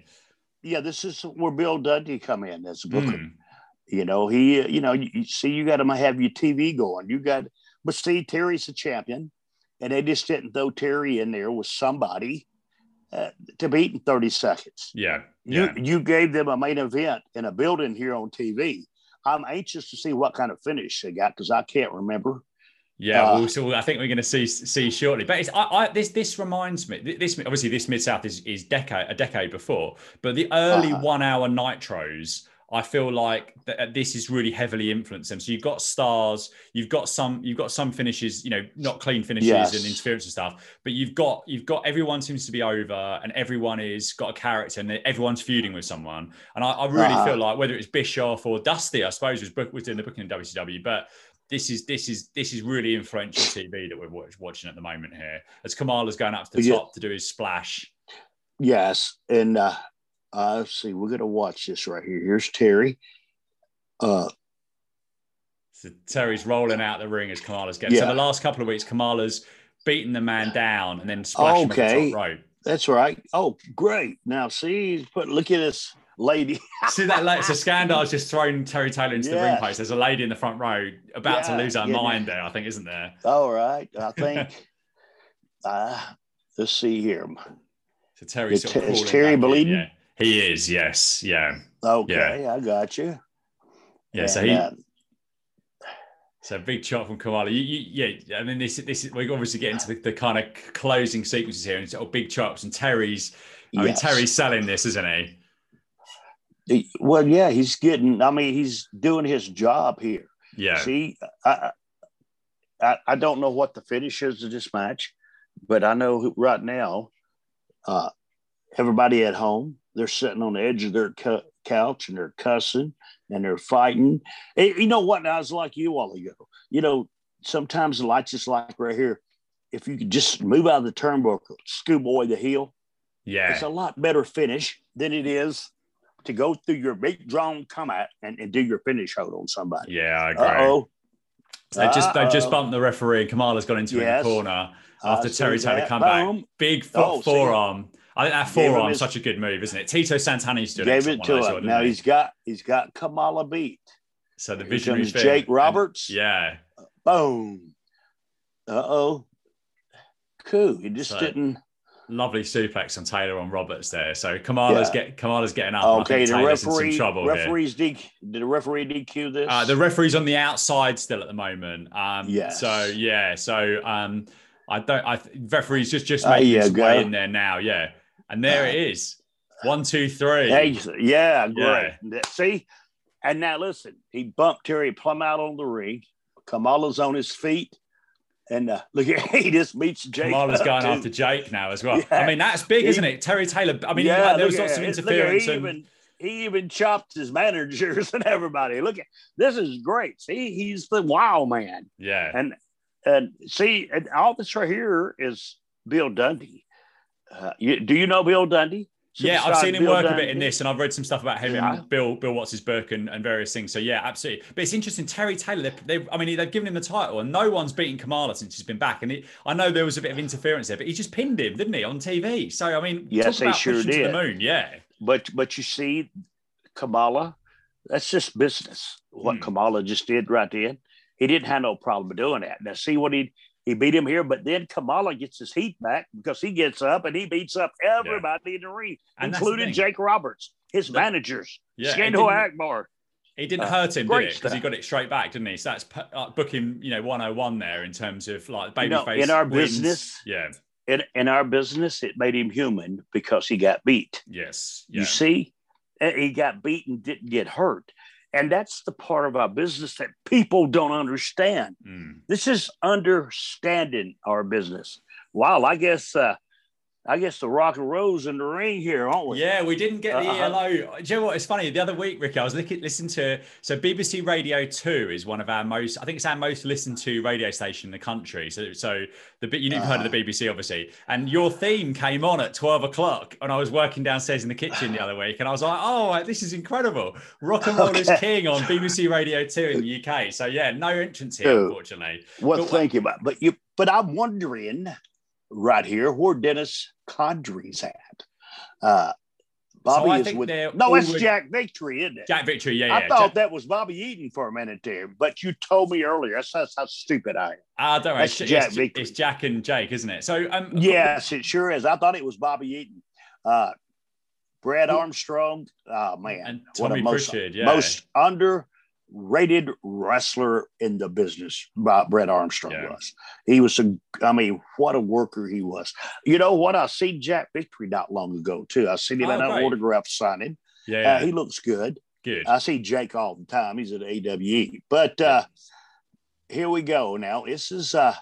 S2: Yeah, this is where Bill Dundee come in as a booker.
S3: Mm.
S2: You know, he, uh, you know, you, you see, you got to have your TV going. You got, but see, Terry's a champion, and they just didn't throw Terry in there with somebody uh, to beat in thirty seconds.
S3: yeah,
S2: You
S3: yeah.
S2: you you gave them a main event in a building here on TV. I'm anxious to see what kind of finish they got because I can't remember.
S3: Yeah,
S2: Uh,
S3: well, so I think we're going to see see shortly. But it's, I, I, this this reminds me. This obviously this mid south is is decade a decade before, but the early
S2: Uh-huh.
S3: one hour nitros. I feel like th- uh, this is really heavily influenced them. So you've got stars, you've got some, you've got some finishes, you know, not clean finishes
S2: Yes.
S3: and interference and stuff. But you've got, you've got everyone seems to be over, and everyone is got a character, and everyone's feuding with someone. And I, I really
S2: Uh-huh.
S3: feel like whether it's Bischoff or Dusty, I suppose was book, was doing the booking in WCW, but this is this is this is really influential TV that we're watch, watching at the moment here. As Kamala's going up to the
S2: Yeah.
S3: top to do his splash.
S2: Yes, and uh, uh, let's see, we're gonna watch this right here. Here's Terry. Uh,
S3: So Terry's rolling out the ring as Kamala's getting.
S2: Yeah.
S3: So the last couple of weeks, Kamala's beaten the man down and then splashed him at the
S2: Okay.
S3: top rope.
S2: that's right. Oh, great! Now see, he's put look at this. lady.
S3: See that late. So Skandor's just thrown Terry Taylor into the ring
S2: Yes.
S3: post. There's a lady in the front row about to lose her
S2: yeah.
S3: mind there, I think, isn't there?
S2: All right, I think. uh, let's see here.
S3: So Terry's
S2: Is
S3: sort of
S2: Terry
S3: in,
S2: bleeding?
S3: yeah. He is, yes. Yeah.
S2: Okay, I got you.
S3: Yeah. so he
S2: uh,
S3: so big chop from Kamala. You, you, yeah, and then this this is we obviously get into the, the kind of closing sequences here and of big chops and Terry's I mean. Terry's selling this, isn't he?
S2: He- Well, yeah, he's getting. I mean, he's doing his job here.
S3: Yeah.
S2: See, I, I I don't know what the finish is of this match, but I know right now, uh, everybody at home they're sitting on the edge of their cu- couch and they're cussing and they're fighting. Eh, you know what? I was like you all ago. You know, sometimes the lights just like right here. If you could just move out of the turnbuckle, schoolboy the heel,
S3: Yeah.
S2: it's a lot better finish than it is to go through your big drawn combat and, and do your finish hold on somebody.
S3: Yeah, I agree.
S2: Uh oh.
S3: They just they just bumped the referee Kamala's gone into it in the corner after
S2: I
S3: Terry
S2: see
S3: Taylor
S2: that.
S3: come back.
S2: Boom.
S3: Big
S2: Oh, see.
S3: Forearm. I think that forearm's
S2: his-
S3: such a good move, isn't it? Tito Santana used to do an
S2: Gave it to him. Now
S3: he?
S2: he's got he's got Kamala beat.
S3: so the
S2: Here
S3: visionary
S2: comes
S3: thing.
S2: Jake
S3: And-
S2: Roberts.
S3: yeah.
S2: Boom. Uh oh. Cool. He just
S3: So-
S2: didn't.
S3: Lovely suplex on Taylor on Roberts there. So Kamala's
S2: Yeah.
S3: get Kamala's getting up.
S2: Okay, the
S3: Taylor's in
S2: referee.
S3: here.
S2: referees DQ. Did the referee DQ this?
S3: Uh, the referee's on the outside still at the moment. Um,
S2: Yes.
S3: So yeah. So um, I don't. I referee's just just
S2: There
S3: making
S2: you
S3: his way in there now. Yeah. And there
S2: Uh,
S3: it is. One, two, three.
S2: Yeah, great. See, and now listen, he bumped Terry plumb out on the ring. Kamala's on his feet, and uh, look at he just beats Jake.
S3: Kamala's going after Jake now as well.
S2: Yeah.
S3: I mean, that's big, isn't it? Terry Taylor. I mean,
S2: yeah,
S3: he, there was lots of
S2: it. Look at
S3: interference.
S2: he
S3: and,
S2: even he even chopped his managers and everybody. Look at this is great. See, he's the wild man,
S3: yeah.
S2: and and see, and all this right here is Bill Dundee. Uh, you, do you know Bill Dundee?
S3: Yeah, I've seen him
S2: Bill
S3: work a bit in this, and I've read some stuff about him
S2: Yeah.
S3: and Bill, Bill Watts' book and, and various things. So yeah, absolutely. But it's interesting. Terry Taylor, they, they, I mean, they've given him the title, and no one's beaten Kamala since he's been back. And it, I know there was a bit of interference there, but he just pinned him, didn't he, on TV? So I mean,
S2: Yes,
S3: about
S2: sure did.
S3: the moon. Yeah,
S2: But but you see, Kamala, that's just business. What
S3: Hmm.
S2: Kamala just did right then, he didn't have no problem doing that. Now see what he he beat him here, but then Kamala gets his heat back because he gets up and he beats up everybody in the ring,
S3: And that's the
S2: including. Jake Roberts, his
S3: Look,
S2: managers,
S3: yeah. didn't-
S2: Akbar.
S3: It didn't
S2: Uh,
S3: hurt him, did it? Because he got it straight back, didn't he? So that's uh, booking, you know, 101 there in terms of like
S2: You know,
S3: babyface
S2: in our
S3: wins.
S2: business-
S3: Yeah.
S2: In in our business, it made him human because he got beat.
S3: Yes. Yeah.
S2: You see, he got beaten, didn't get hurt. And that's the part of our business that people don't understand.
S3: Mm.
S2: This is understanding our business. Wow, I guess uh I guess the rock and rolls in the ring here, aren't we?
S3: Yeah, we didn't get the
S2: Uh-huh.
S3: ELO. Do you know what? It's funny. The other week, Rick, I was looking, listening to. So BBC Radio Two is one of our most. I think it's our most listened to radio station in the country. So, so the bit you've heard of the BBC, obviously. And your theme came on at twelve o'clock, and I was working downstairs in the kitchen the other week, and I was like, "Oh, this is incredible! Rock and roll is
S2: Okay.
S3: king on BBC Radio Two in the UK." So yeah, no entrance here,
S2: Dude.
S3: unfortunately.
S2: What
S3: But-
S2: think about but you but I'm wondering right here where Dennis Condrey's at. Uh Bobby
S3: I
S2: is with no, it's Jack Victory, isn't it?
S3: Jack Victory, yeah,
S2: I thought
S3: Jack-
S2: that was Bobby Eaton for a minute there, but you told me earlier. That's, that's how stupid I am.
S3: Ah, don't worry. It's,
S2: Jack
S3: it's,
S2: Victory.
S3: it's Jack and Jake, isn't it? So, um,
S2: Yes, it sure is. I thought it was Bobby Eaton. Uh, Brad Armstrong. Oh man,
S3: And
S2: what a
S3: Tommy
S2: most,
S3: Prichard, yeah.
S2: most underrated wrestler in the business. Bob Brad Armstrong
S3: Yeah.
S2: was. He was a. I mean, what a worker he was. You know what? I seen Jack Victory not long ago too. I seen him
S3: Oh,
S2: at an
S3: great.
S2: autograph signing.
S3: yeah,
S2: Uh,
S3: yeah.
S2: he looks good.
S3: good.
S2: I see Jake all the time. He's at AEW. But uh, here we go. Now this is. uh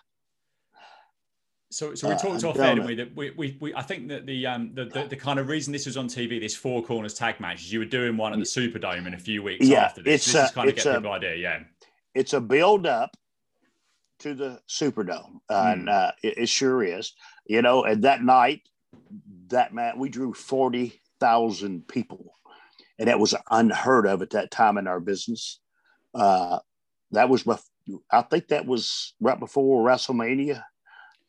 S3: So, so we
S2: Uh,
S3: talked off air, didn't we? That we, we, we, I think that the, um, the, the, the kind of reason this was on TV, this four corners tag match, is you were doing one at the Superdome in a few weeks
S2: Yeah,
S3: after this.
S2: it's,
S3: this
S2: uh,
S3: is kind of
S2: it's,
S3: get
S2: uh,
S3: people idea, yeah.
S2: it's a build up to the Superdome, and
S3: Hmm.
S2: uh, it, it sure is. You know, and that night, that man, we drew forty thousand people, and that was unheard of at that time in our business. Uh, that was, bef- I think that was right before WrestleMania,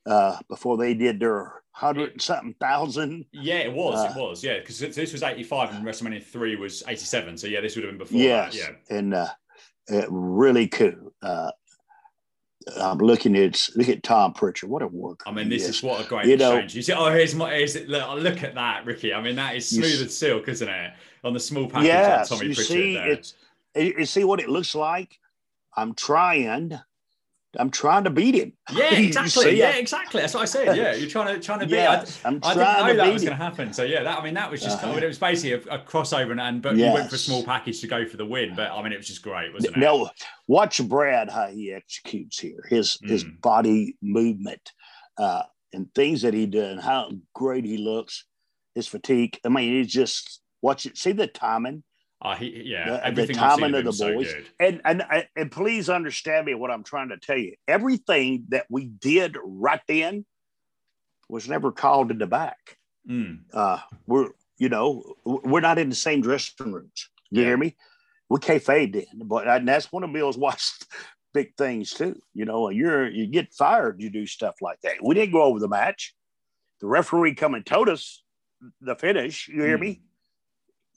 S2: uh, before they did their hundred and something thousand.
S3: Yeah, it was.
S2: Uh,
S3: it was. Yeah, because this was 85 and WrestleMania 3 was 87. So yeah, this would have been before
S2: Yes,
S3: that. Yeah.
S2: and uh, uh, really cool. Uh, I'm looking at look at Tom Prichard. What a work!
S3: I mean, this is what a great
S2: You know-
S3: exchange. You see, oh, here's my, here's it. Look, look at that, Ricky. I mean, that is smooth as silk, isn't it? On the small package
S2: Yes,
S3: on Tommy
S2: you
S3: Prichard
S2: see,
S3: there.
S2: it's you see what it looks like. I'm trying. I'm trying to beat him.
S3: yeah, exactly. Yeah, exactly. That's what I said. Yeah, you're trying to trying to be.
S2: Yes, I'm
S3: I, I
S2: trying
S3: didn't know that
S2: beat
S3: was going to happen. So yeah, that I mean, that was just. I
S2: Uh-huh.
S3: mean, it was basically a, a crossover, and, and but you went for a small package to go for the win. But I mean, it was just great, wasn't it?
S2: Now, watch Brad how he executes here. His his
S3: Mm.
S2: body movement uh, and things that he did, and how great he looks. His fatigue. I mean, he's just watch it. See the timing.
S3: Uh, he, yeah,
S2: the, the
S3: everything
S2: timing
S3: of
S2: the boys.
S3: so
S2: and, and and please understand me what I'm trying to tell you. Everything that we did right then was never called in the back.
S3: Mm.
S2: Uh, we're you know we're not in the same dressing rooms. You
S3: Yeah.
S2: hear me? We kayfabe in, but and that's one of Bill's watched big things too. You know, you're you get fired, you do stuff like that. We didn't go over the match. The referee come and told us the finish. You hear
S3: Mm.
S2: me?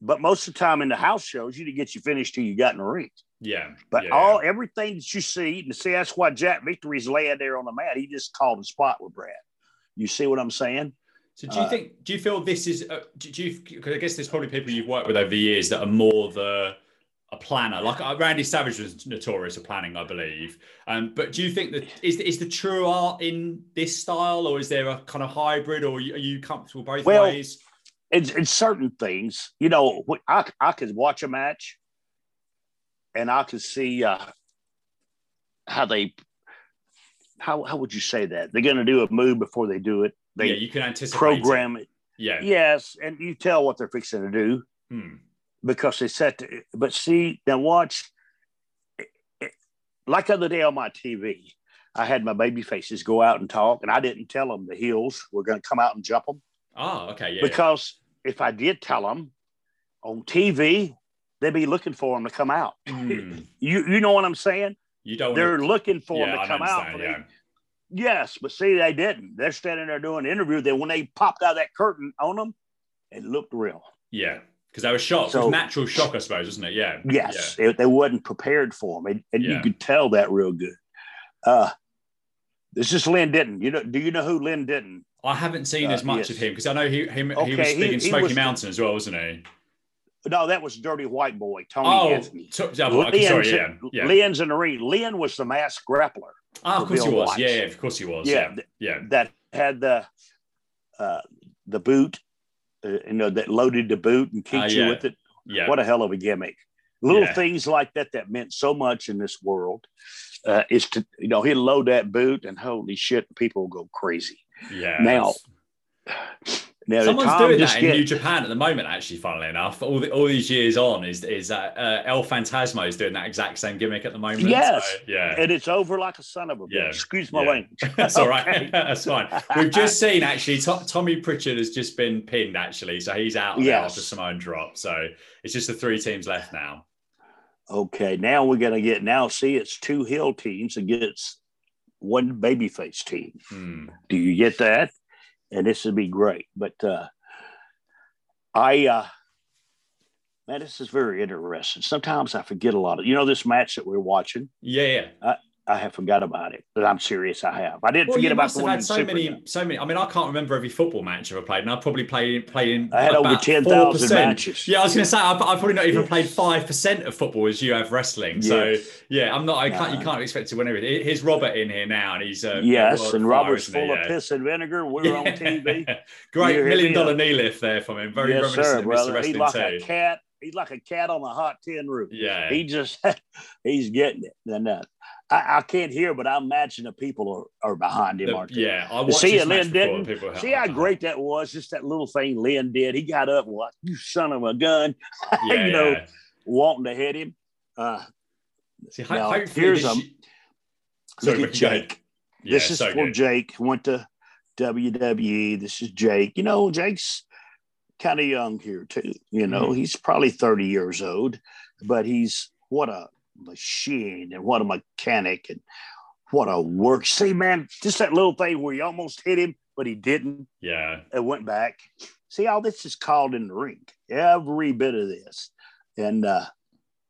S2: But most of the time in the house shows, you didn't get you finished till you got in the ring.
S3: Yeah,
S2: But
S3: yeah.
S2: all everything that you see, and see that's why Jack Victory's laying there on the mat. He just called a spot with Brad. You see what I'm saying?
S3: So do you
S2: Uh,
S3: think? Do you feel this is? Uh, do, you? Because I guess there's probably people you've worked with over the years that are more the a planner. Like uh, Randy Savage was notorious for planning, I believe. Um, but do you think that is is the true art in this style, or is there a kind of hybrid, or are you, are you comfortable both
S2: Well,
S3: ways?
S2: It's, it's certain things, you know. I I could watch a match, and I could see uh, how they. How how would you say that? They're going to do a move before they do it. They
S3: yeah, you can anticipate.
S2: program it.
S3: It. Yeah.
S2: Yes, and you tell what they're fixing to do.
S3: Hmm.
S2: because they set. The, but see, now watch. Like other day on my TV, I had my baby faces go out and talk, and I didn't tell them the heels were going to come out and jump them
S3: Oh, okay. Yeah.
S2: because if I did tell them on TV, they'd be looking for them to come out.
S3: Hmm.
S2: You you know what I'm saying?
S3: You don't.
S2: They're
S3: wanna,
S2: looking for
S3: yeah,
S2: them to
S3: I
S2: come out.
S3: Yeah.
S2: Yes, but see, they didn't. They're standing there doing the interview. Then when they popped out of that curtain on them, it looked real.
S3: Yeah. Because they were shocked. it was natural shock, I suppose, isn't it? Yeah.
S2: Yes, they, they wasn't prepared for them, and, and you could tell that real good. Uh, this is Len Denton. You know? Do you know who Len Denton?
S3: I haven't seen
S2: Uh,
S3: as much
S2: yes.
S3: of him because I know he him, he
S2: Okay,
S3: was
S2: he-
S3: speaking
S2: he
S3: Smoky
S2: was-
S3: Mountain as well, wasn't he?
S2: No, that was Dirty White Boy Tony
S3: Oh,
S2: Anthony.
S3: so, yeah, okay, sorry, yeah, yeah.
S2: Len's in the ring. Len was the masked grappler
S3: Ah, of course he was. Yeah, yeah, of course he was.
S2: Yeah,
S3: Yeah, yeah,
S2: that had the uh, the boot, uh, you know, that loaded the boot and kicked
S3: Ah,
S2: you with it.
S3: yeah.
S2: What a hell of a gimmick. Little things like that that meant so much in this world uh, is to, you know, he'd load that boot and holy shit, people go crazy.
S3: Yeah.
S2: Now, Now,
S3: someone's doing
S2: just
S3: that in
S2: get-
S3: New Japan at the moment. Actually, funnily enough, all the, all these years on, is is that uh, El Fantasmo is doing that exact same gimmick at the moment.
S2: Yes.
S3: So, yeah.
S2: and it's over like a son of a bitch.
S3: Yeah.
S2: Excuse my
S3: Yeah.
S2: language.
S3: That's all right. That's fine. We've just seen actually To- Tommy Prichard has just been pinned actually, so he's out
S2: Yes.
S3: after Simone drop. So it's just the three teams left now.
S2: Okay, now we're gonna get now. See, it's two heel teams against one babyface team.
S3: Hmm.
S2: Do you get that? And this would be great. But uh, I, uh, man, this is very interesting. Sometimes I forget a lot of. You know, this match that we're watching.
S3: Yeah, yeah.
S2: I have forgot about it, but I'm serious. I have. I didn't
S3: Well,
S2: forget about the one
S3: had so
S2: Super
S3: many,
S2: Cup.
S3: so many. I mean, I can't remember every football match I've ever played, and I probably played played in.
S2: I had over 10,000
S3: 4%.
S2: matches.
S3: Yeah, I was going to say I've, I've probably not even played five percent of football as you have wrestling. So yeah, I'm not. I can't. You can't expect to win everything. Here's Robert in here now, and he's uh,
S2: Yes, and Robert's full of
S3: Yeah.
S2: piss and vinegar. We're on TV.
S3: Great
S2: You hear
S3: million dollar knee lift there from him. Very
S2: yes,
S3: reminiscent
S2: sir,
S3: of Mr.
S2: brother. He's
S3: Wrestling
S2: like
S3: too.
S2: a cat. He's like a cat on a hot tin roof.
S3: Yeah.
S2: He just he's getting it. And uh, I, I can't hear, but I imagine the people are, are behind him,
S3: The- yeah, I watched
S2: See Len
S3: people-
S2: See how great that was? Just that little thing Len did. He got up, like you son of a gun,
S3: Yeah,
S2: you know,
S3: yeah.
S2: wanting to hit him. Uh,
S3: See,
S2: now, here's um,
S3: Sorry,
S2: look at. Jake.
S3: Yeah,
S2: this is
S3: so
S2: for
S3: good.
S2: Jake. Went to WWE. This is Jake. You know, Jake's kind of young here too. You know,
S3: Mhm.
S2: he's probably 30 years old, but he's what a machine and what a mechanic and what a work. See, man, just that little thing where you almost hit him but he didn't.
S3: Yeah.
S2: It went back. See, all this is called in the ring. Every bit of this, and uh,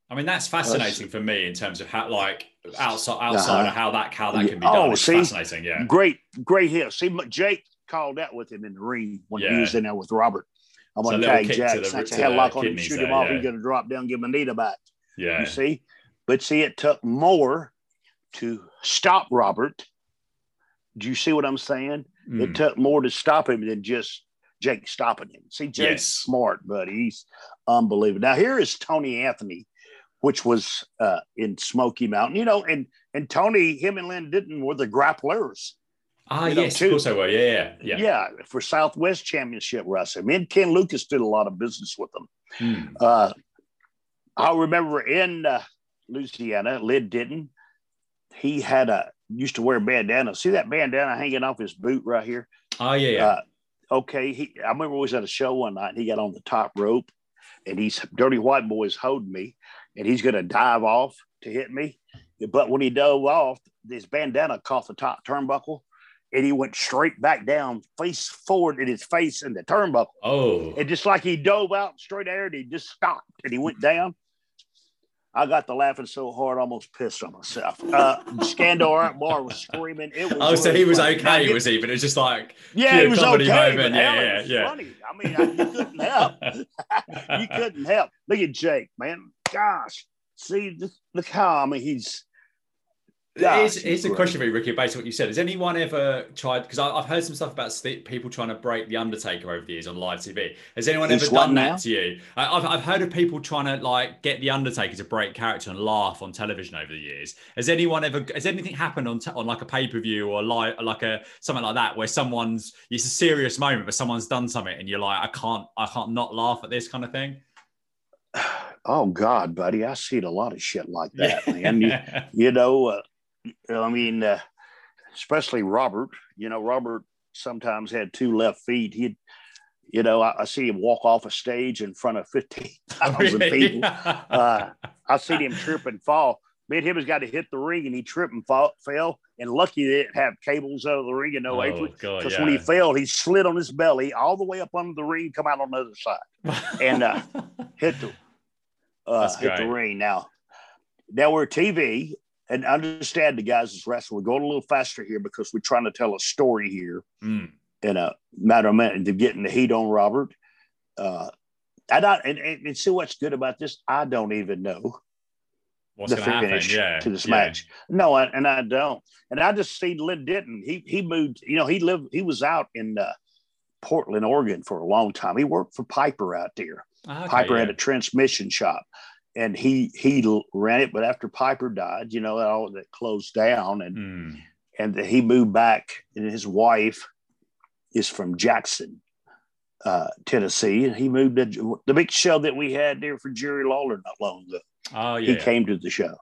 S3: I mean, that's fascinating for me in terms of how, like, outside outside
S2: Uh-huh.
S3: of how that how that can be done.
S2: Oh,
S3: it's
S2: see?
S3: fascinating. Yeah.
S2: great, great hit. See, Jake called that with him in the ring when
S3: Yeah.
S2: he was in there with Robert. I'm
S3: So
S2: gonna tag Jack. Snatch a headlock on him, shoot
S3: there,
S2: him off.
S3: yeah.
S2: He's gonna drop down, give him a knee back.
S3: Yeah.
S2: You see, but see, it took more to stop Robert. Do you see what I'm saying?
S3: Mm.
S2: It took more to stop him than just Jake stopping him. See, Jake's
S3: Yes.
S2: smart, buddy. He's unbelievable. Now here is Tony Anthony, which was uh, in Smoky Mountain. You know, and and Tony, him and Len Denton were the grapplers.
S3: Ah,
S2: you know,
S3: yes,
S2: too.
S3: of course I will. Yeah, yeah, yeah.
S2: for Southwest Championship Wrestling. Me and Ken Lucas did a lot of business with them.
S3: Mm.
S2: Uh, I remember in uh, Louisiana, Len Denton, he had a used to wear a bandana. See that bandana hanging off his boot right here?
S3: Oh, yeah, yeah.
S2: Uh, okay, he. I remember we was at a show one night. and He got on the top rope, and he's dirty white boys holding me, and he's going to dive off to hit me. But when he dove off, his bandana caught the top turnbuckle, and he went straight back down, face forward in his face in the turnbuckle.
S3: oh,
S2: And just like he dove out straight there, and he just stopped and he went down. I got to laughing so hard, I almost pissed on myself. Uh, Skandor Akbar was screaming. It was.
S3: oh, so
S2: really
S3: he was
S2: funny.
S3: Okay, was he? But it was just like,
S2: Yeah, he was okay.
S3: moment.
S2: But
S3: Yeah, yeah, yeah.
S2: funny. I mean, I, you couldn't help. you couldn't help. Look at Jake, man. Gosh, see, look how I mean he's.
S3: Here's, here's a question for you, Ricky, based on what you said. Has anyone ever tried? Because I've heard some stuff about people trying to break the Undertaker over the years on live TV. Has anyone ever done
S2: now?
S3: that to you? I, I've, I've heard of people trying to like get the Undertaker to break character and laugh on television over the years. Has anyone ever? Has anything happened on t- on like a pay per view or like like a something like that where someone's it's a serious moment, but someone's done something and you're like, I can't I can't not laugh at this kind of thing.
S2: Oh God, buddy, I seen a lot of shit like that, man. You, you know, uh, I mean, uh, especially Robert. You know, Robert sometimes had two left feet. He'd, you know, I, I see him walk off a stage in front of fifteen thousand people. Uh, I seen him trip and fall. Me and him has got to hit the ring, and he tripped and fall, fell. And lucky they didn't have cables out of the ring and no
S3: oh
S2: apron. Because
S3: yeah.
S2: when he fell, he slid on his belly all the way up under the ring, come out on the other side, and uh, hit the uh, hit the ring. Now, now we're TV, and understand the guys is wrestling. We're going a little faster here because we're trying to tell a story here
S3: Mm.
S2: in a matter of minutes of getting the heat on Robert. Uh, and, I, and, and, and see what's good about this. I don't even know
S3: What's
S2: the
S3: going to happen?
S2: finish
S3: Yeah,
S2: to this
S3: yeah.
S2: match. No, I, and I don't. And I just see Len Denton. He he moved. You know, he lived. He was out in uh, Portland, Oregon, for a long time. He worked for Piper out there.
S3: Ah, okay,
S2: Piper
S3: yeah.
S2: had a transmission shop, and he he ran it. But after Piper died, you know, that all that closed down, and
S3: Mm.
S2: and he moved back. And his wife is from Jackson, uh, Tennessee, and he moved to the big show that we had there for Jerry Lawler not long ago.
S3: Oh
S2: He came to the show,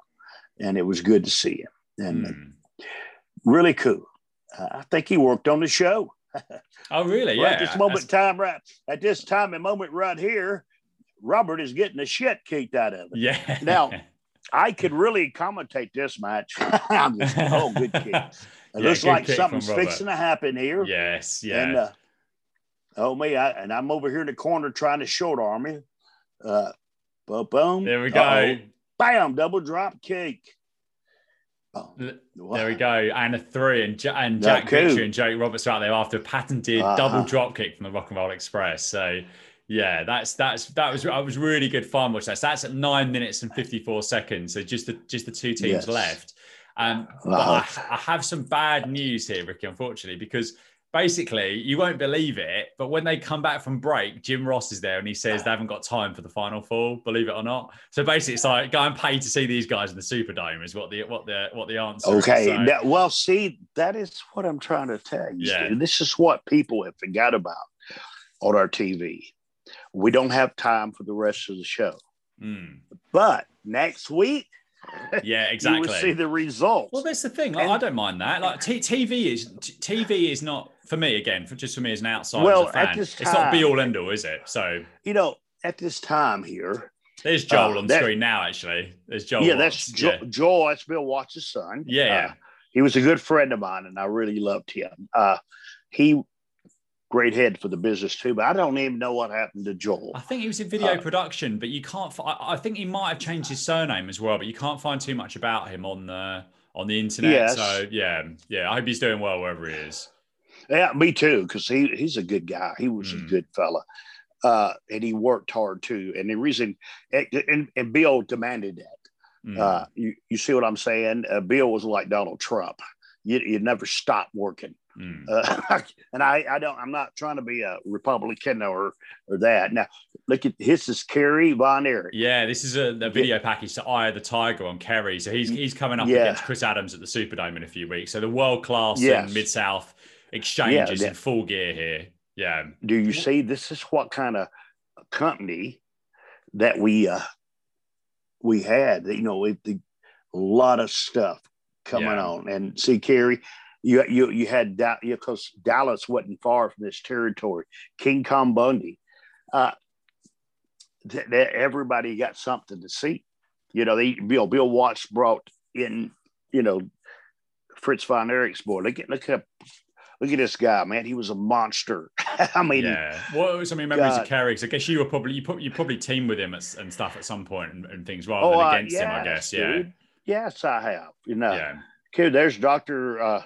S2: and it was good to see him, and
S3: Mm.
S2: really cool. Uh, I think he worked on the show.
S3: Oh really?
S2: Right
S3: Yeah.
S2: at this moment in time, right at this time and moment right here, Robert is getting the shit kicked out of it.
S3: Yeah.
S2: Now, I could really commentate this match. I'm just, oh, good kick. It
S3: Yeah,
S2: looks like something's fixing to happen here.
S3: yes. Yeah.
S2: And uh, oh me, I, and I'm over here in the corner trying to short arm him. Uh, boom, boom.
S3: there we go.
S2: Uh-oh. Bam, double drop kick. Oh,
S3: There we go. And a three. And, Ja- and Jack
S2: cool.
S3: And Jake Roberts are out there after a patented
S2: Uh-huh.
S3: double drop kick from the Rock and Roll Express. So yeah, that's that's that was that was really good fun watch that. So that's at nine minutes and 54 seconds. So just the just the two teams
S2: Yes.
S3: left. Um,
S2: Uh-huh.
S3: I, I have some bad news here, Ricky, unfortunately, because basically you won't believe it, but when they come back from break, Jim Ross is there and he says they haven't got time for the final four, believe it or not. So basically it's like go and pay to see these guys in the Superdome is what the what the what the answer is.
S2: Okay.
S3: So-
S2: That, well, see, that is what I'm trying to tell you.
S3: Yeah.
S2: This is what people have forgot about on our TV. We don't have time for the rest of the show.
S3: Mm.
S2: But next week,
S3: Yeah,
S2: you
S3: exactly.
S2: will see the results.
S3: well, that's the thing. Like,
S2: And-
S3: I don't mind that. Like t- TV is t- TV is not for me again. For just for me as an outsider,
S2: Well,
S3: as a
S2: at
S3: fan,
S2: this
S3: it's not be all end all, is it? So
S2: you know, at this time here,
S3: there's Joel
S2: Uh,
S3: on
S2: that-
S3: screen now. Actually, there's Joel.
S2: yeah, that's jo- Joel. That's Bill Watts' son.
S3: Yeah, yeah.
S2: Uh, he was a good friend of mine, and I really loved him. Uh, he great head for the business too. But I don't even know what happened to Joel.
S3: I think he was in video
S2: Uh,
S3: production, but you can't. I think he might have changed his surname as well, but you can't find too much about him on the on the internet.
S2: Yes.
S3: So yeah, yeah. I hope he's doing well wherever he is.
S2: Yeah, me too, because he he's a good guy. He was
S3: Mm.
S2: a good fella, uh, and he worked hard too. And the reason, and, and, and Bill demanded that.
S3: Mm.
S2: Uh, you you see what I'm saying? Uh, Bill was like Donald Trump. You you never stop working.
S3: Mm.
S2: Uh, and I, I don't, I'm not trying to be a Republican or, or that. Now, look at this is Kerry Von Erich.
S3: Yeah, this is a, a video package to Eye of the Tiger on Kerry. So he's he's coming up
S2: Yeah.
S3: against Chris Adams at the Superdome in a few weeks. So the world class
S2: Yes.
S3: and Mid South exchange is
S2: Yeah,
S3: in full gear here. Yeah.
S2: Do you see? This is what kind of company that we, uh, we had, you know, with the, a lot of stuff coming
S3: Yeah.
S2: on and see Kerry, you, you, you had that, you because Dallas wasn't far from this territory, King Kong Bundy, uh, th- th- everybody got something to see. You know, they Bill Bill Watts brought in, you know, Fritz von Erich's boy. Look at look at look at this guy, man. He was a monster. I mean,
S3: yeah. What were some of your memories
S2: God.
S3: of Kerry? 'Cause I guess you were probably you, put, you probably teamed with him at, and stuff at some point and, and things rather
S2: oh,
S3: than
S2: uh,
S3: against him, I guess. Yeah.
S2: dude. Yes, I have. You know,
S3: Yeah.
S2: kid. There's Doctor. Uh,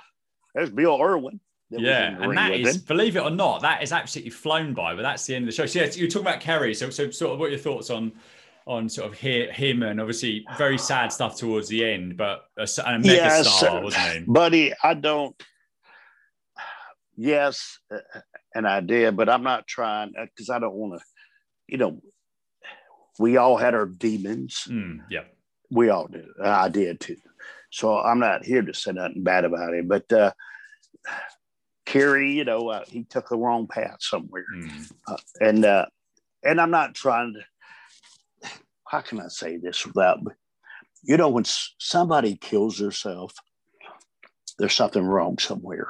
S2: there's Bill Irwin.
S3: Yeah, and that is,
S2: him.
S3: believe it or not, that is absolutely flown by. But that's the end of the show. So yeah, you're talking about Kerry. So, so sort of what are your thoughts on on sort of he- him and obviously very sad stuff towards the end, but a, a mega
S2: Yes,
S3: star,
S2: uh,
S3: wasn't he?
S2: buddy. I don't. Yes, uh, and I did, but I'm not trying because I don't want to. You know, we all had our demons.
S3: Mm, yeah,
S2: We all did. I did too. So I'm not here to say nothing bad about him, but uh, Kerry, you know, uh, he took the wrong path somewhere,
S3: mm,
S2: uh, and uh, and I'm not trying to. How can I say this without? You know, when s- somebody kills herself, there's something wrong somewhere.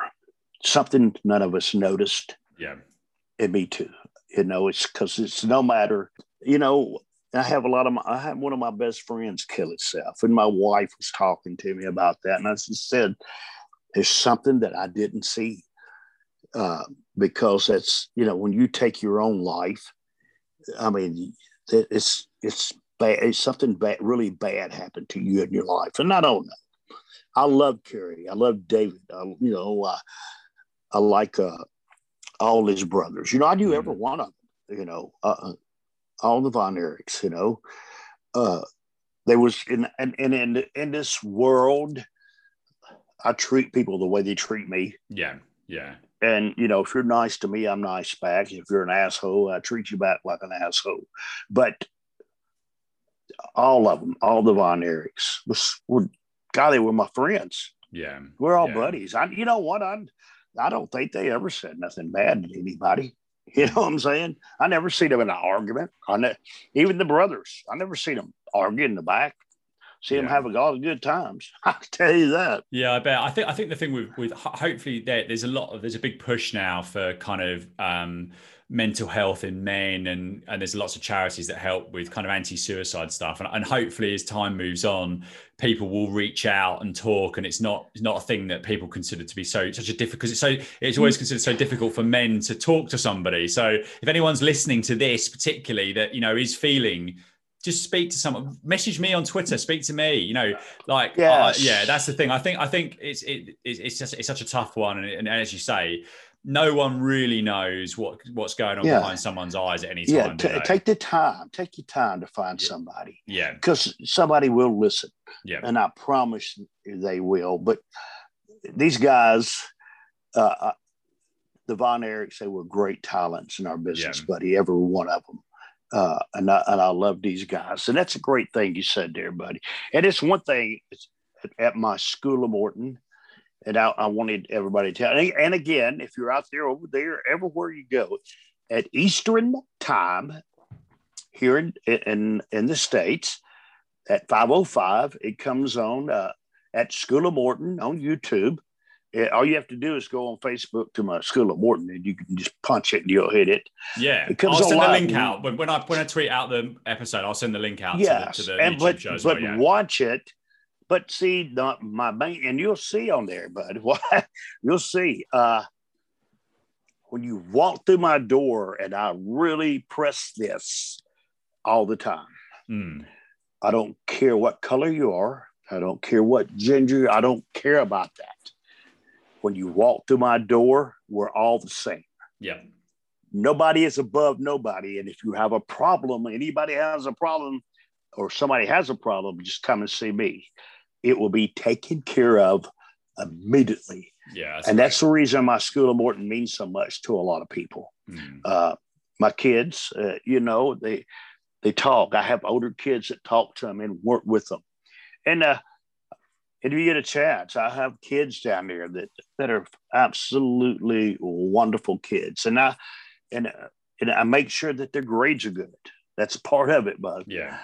S2: Something none of us noticed,
S3: yeah,
S2: and me too. You know, it's because it's no matter. You know, I have a lot of my. I had one of my best friends kill itself, and my wife was talking to me about that, and I just said, "There's something that I didn't see." Uh, because that's you know when you take your own life i mean it- it's it's bad it's something bad really bad happened to you in your life. And i don't know. I love kerry i love david. I, you know uh, i like uh, all his brothers. You know i knew every one of them you know uh, all the von erichs you know uh, there was in and in, in in this world i treat people the way they treat me
S3: yeah, yeah,
S2: and you know, if you're nice to me, I'm nice back. If you're an asshole, I treat you back like an asshole. But all of them, all the Von Erichs, was were God, they were my friends.
S3: yeah.
S2: We're all
S3: Yeah.
S2: buddies. I, you know what? I, I don't think they ever said nothing bad to anybody. You know what I'm saying? I never seen them in an argument. I ne- even the brothers, I never seen them argue in the back. See them
S3: Yeah.
S2: having all the good times. I tell you that.
S3: Yeah, I bet. I think I think the thing with with hopefully there, there's a lot of there's a big push now for kind of um, mental health in men and and there's lots of charities that help with kind of anti-suicide stuff. And, and hopefully as time moves on people will reach out and talk and it's not it's not a thing that people consider to be so such a difficult it's so it's always considered so difficult for men to talk to somebody. So if anyone's listening to this particularly that you know is feeling just speak to someone message me on twitter speak to me you know like uh, yeah that's the thing. I think i think it's it, it's it's just it's such a tough one. And, and as you say no one really knows what what's going on
S2: Yeah.
S3: behind someone's eyes at any
S2: Yeah,
S3: time
S2: t- take the time. Take your time to find
S3: Yeah.
S2: somebody
S3: yeah
S2: because somebody will listen.
S3: yeah
S2: and I promise they will. But these guys, uh, uh, the Von Erichs, they were great talents in our business,
S3: Yeah.
S2: buddy. Every one of them. Uh, and I, and I love these guys, and that's a great thing you said there, buddy. And it's one thing at my school of Morton, and I, I wanted everybody to tell. And, and again, if you're out there over there, everywhere you go, at Eastern time here in in, in the states, at 505 it comes on uh, at school of morton on youtube Uh, all you have to do is go on facebook to my school of morton and you can just punch it and you'll hit it
S3: yeah
S2: It comes
S3: i'll send the link out when, when i when i tweet out the episode i'll send the link out
S2: yes
S3: to the, to the
S2: and
S3: YouTube
S2: but
S3: show as
S2: but
S3: well, yeah.
S2: watch it but see the, my main and you'll see on there bud what you'll see uh when you walk through my door and I really press this all the time.
S1: Mm.
S2: I don't care what color you are. I don't care what gender. I don't care about that. When you walk through my door, we're all the same.
S1: Yeah.
S2: Nobody is above nobody. And if you have a problem, anybody has a problem, or somebody has a problem, just come and see me. It will be taken care of immediately.
S1: Yeah.
S2: and that's the reason my School of Morton means so much to a lot of people.
S1: Mm.
S2: Uh, my kids, uh, you know, they they talk. I have older kids that talk to them and work with them. And uh, if you get a chance, I have kids down there that that are absolutely wonderful kids, and I and uh, and I make sure that their grades are good. That's part of it, bud.
S1: Yeah.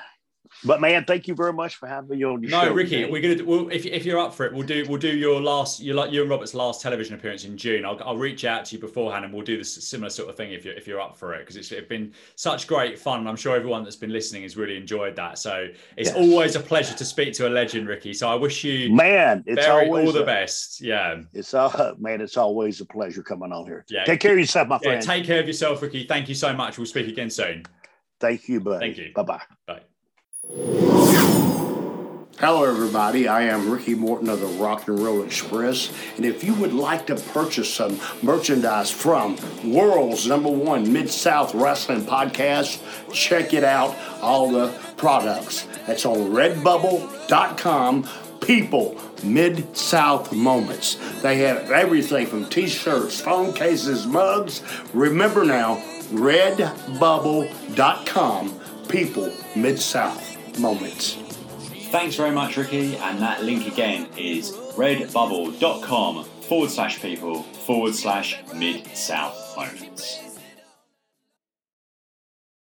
S2: But man, thank you very much for having me on your
S1: No,
S2: show.
S1: Ricky,
S2: today.
S1: we're gonna. We'll, if, if you're up for it, we'll do we'll do your last your like you and Robert's last television appearance in June. I'll, I'll reach out to you beforehand, and we'll do this similar sort of thing if you're if you're up for it because it's, it's been such great fun. and I'm sure everyone that's been listening has really enjoyed that. So it's
S2: Yes.
S1: always a pleasure to speak to a legend, Ricky. So I wish you
S2: man, it's
S1: very
S2: always
S1: all the
S2: a-
S1: best. Yeah,
S2: It's uh, man, it's always a pleasure coming on here.
S1: Yeah.
S2: Take care of yourself, my
S1: yeah.
S2: friend.
S1: Take care of yourself, Ricky. Thank you so much. We'll speak again soon.
S2: Thank you, buddy.
S1: Thank you.
S2: Bye bye.
S1: Bye.
S2: Hello, everybody. I am Ricky Morton of the Rock and Roll Express. And if you would like to purchase some merchandise from world's number one Mid South Wrestling podcast, check it out. All the products. That's on redbubble.com. People, Mid South Moments. They have everything from t shirts, phone cases, mugs. Remember now, redbubble.com. People, Mid South Moments.
S3: Thanks very much, Ricky. And that link again is redbubble.com forward slash people forward slash mid south moments.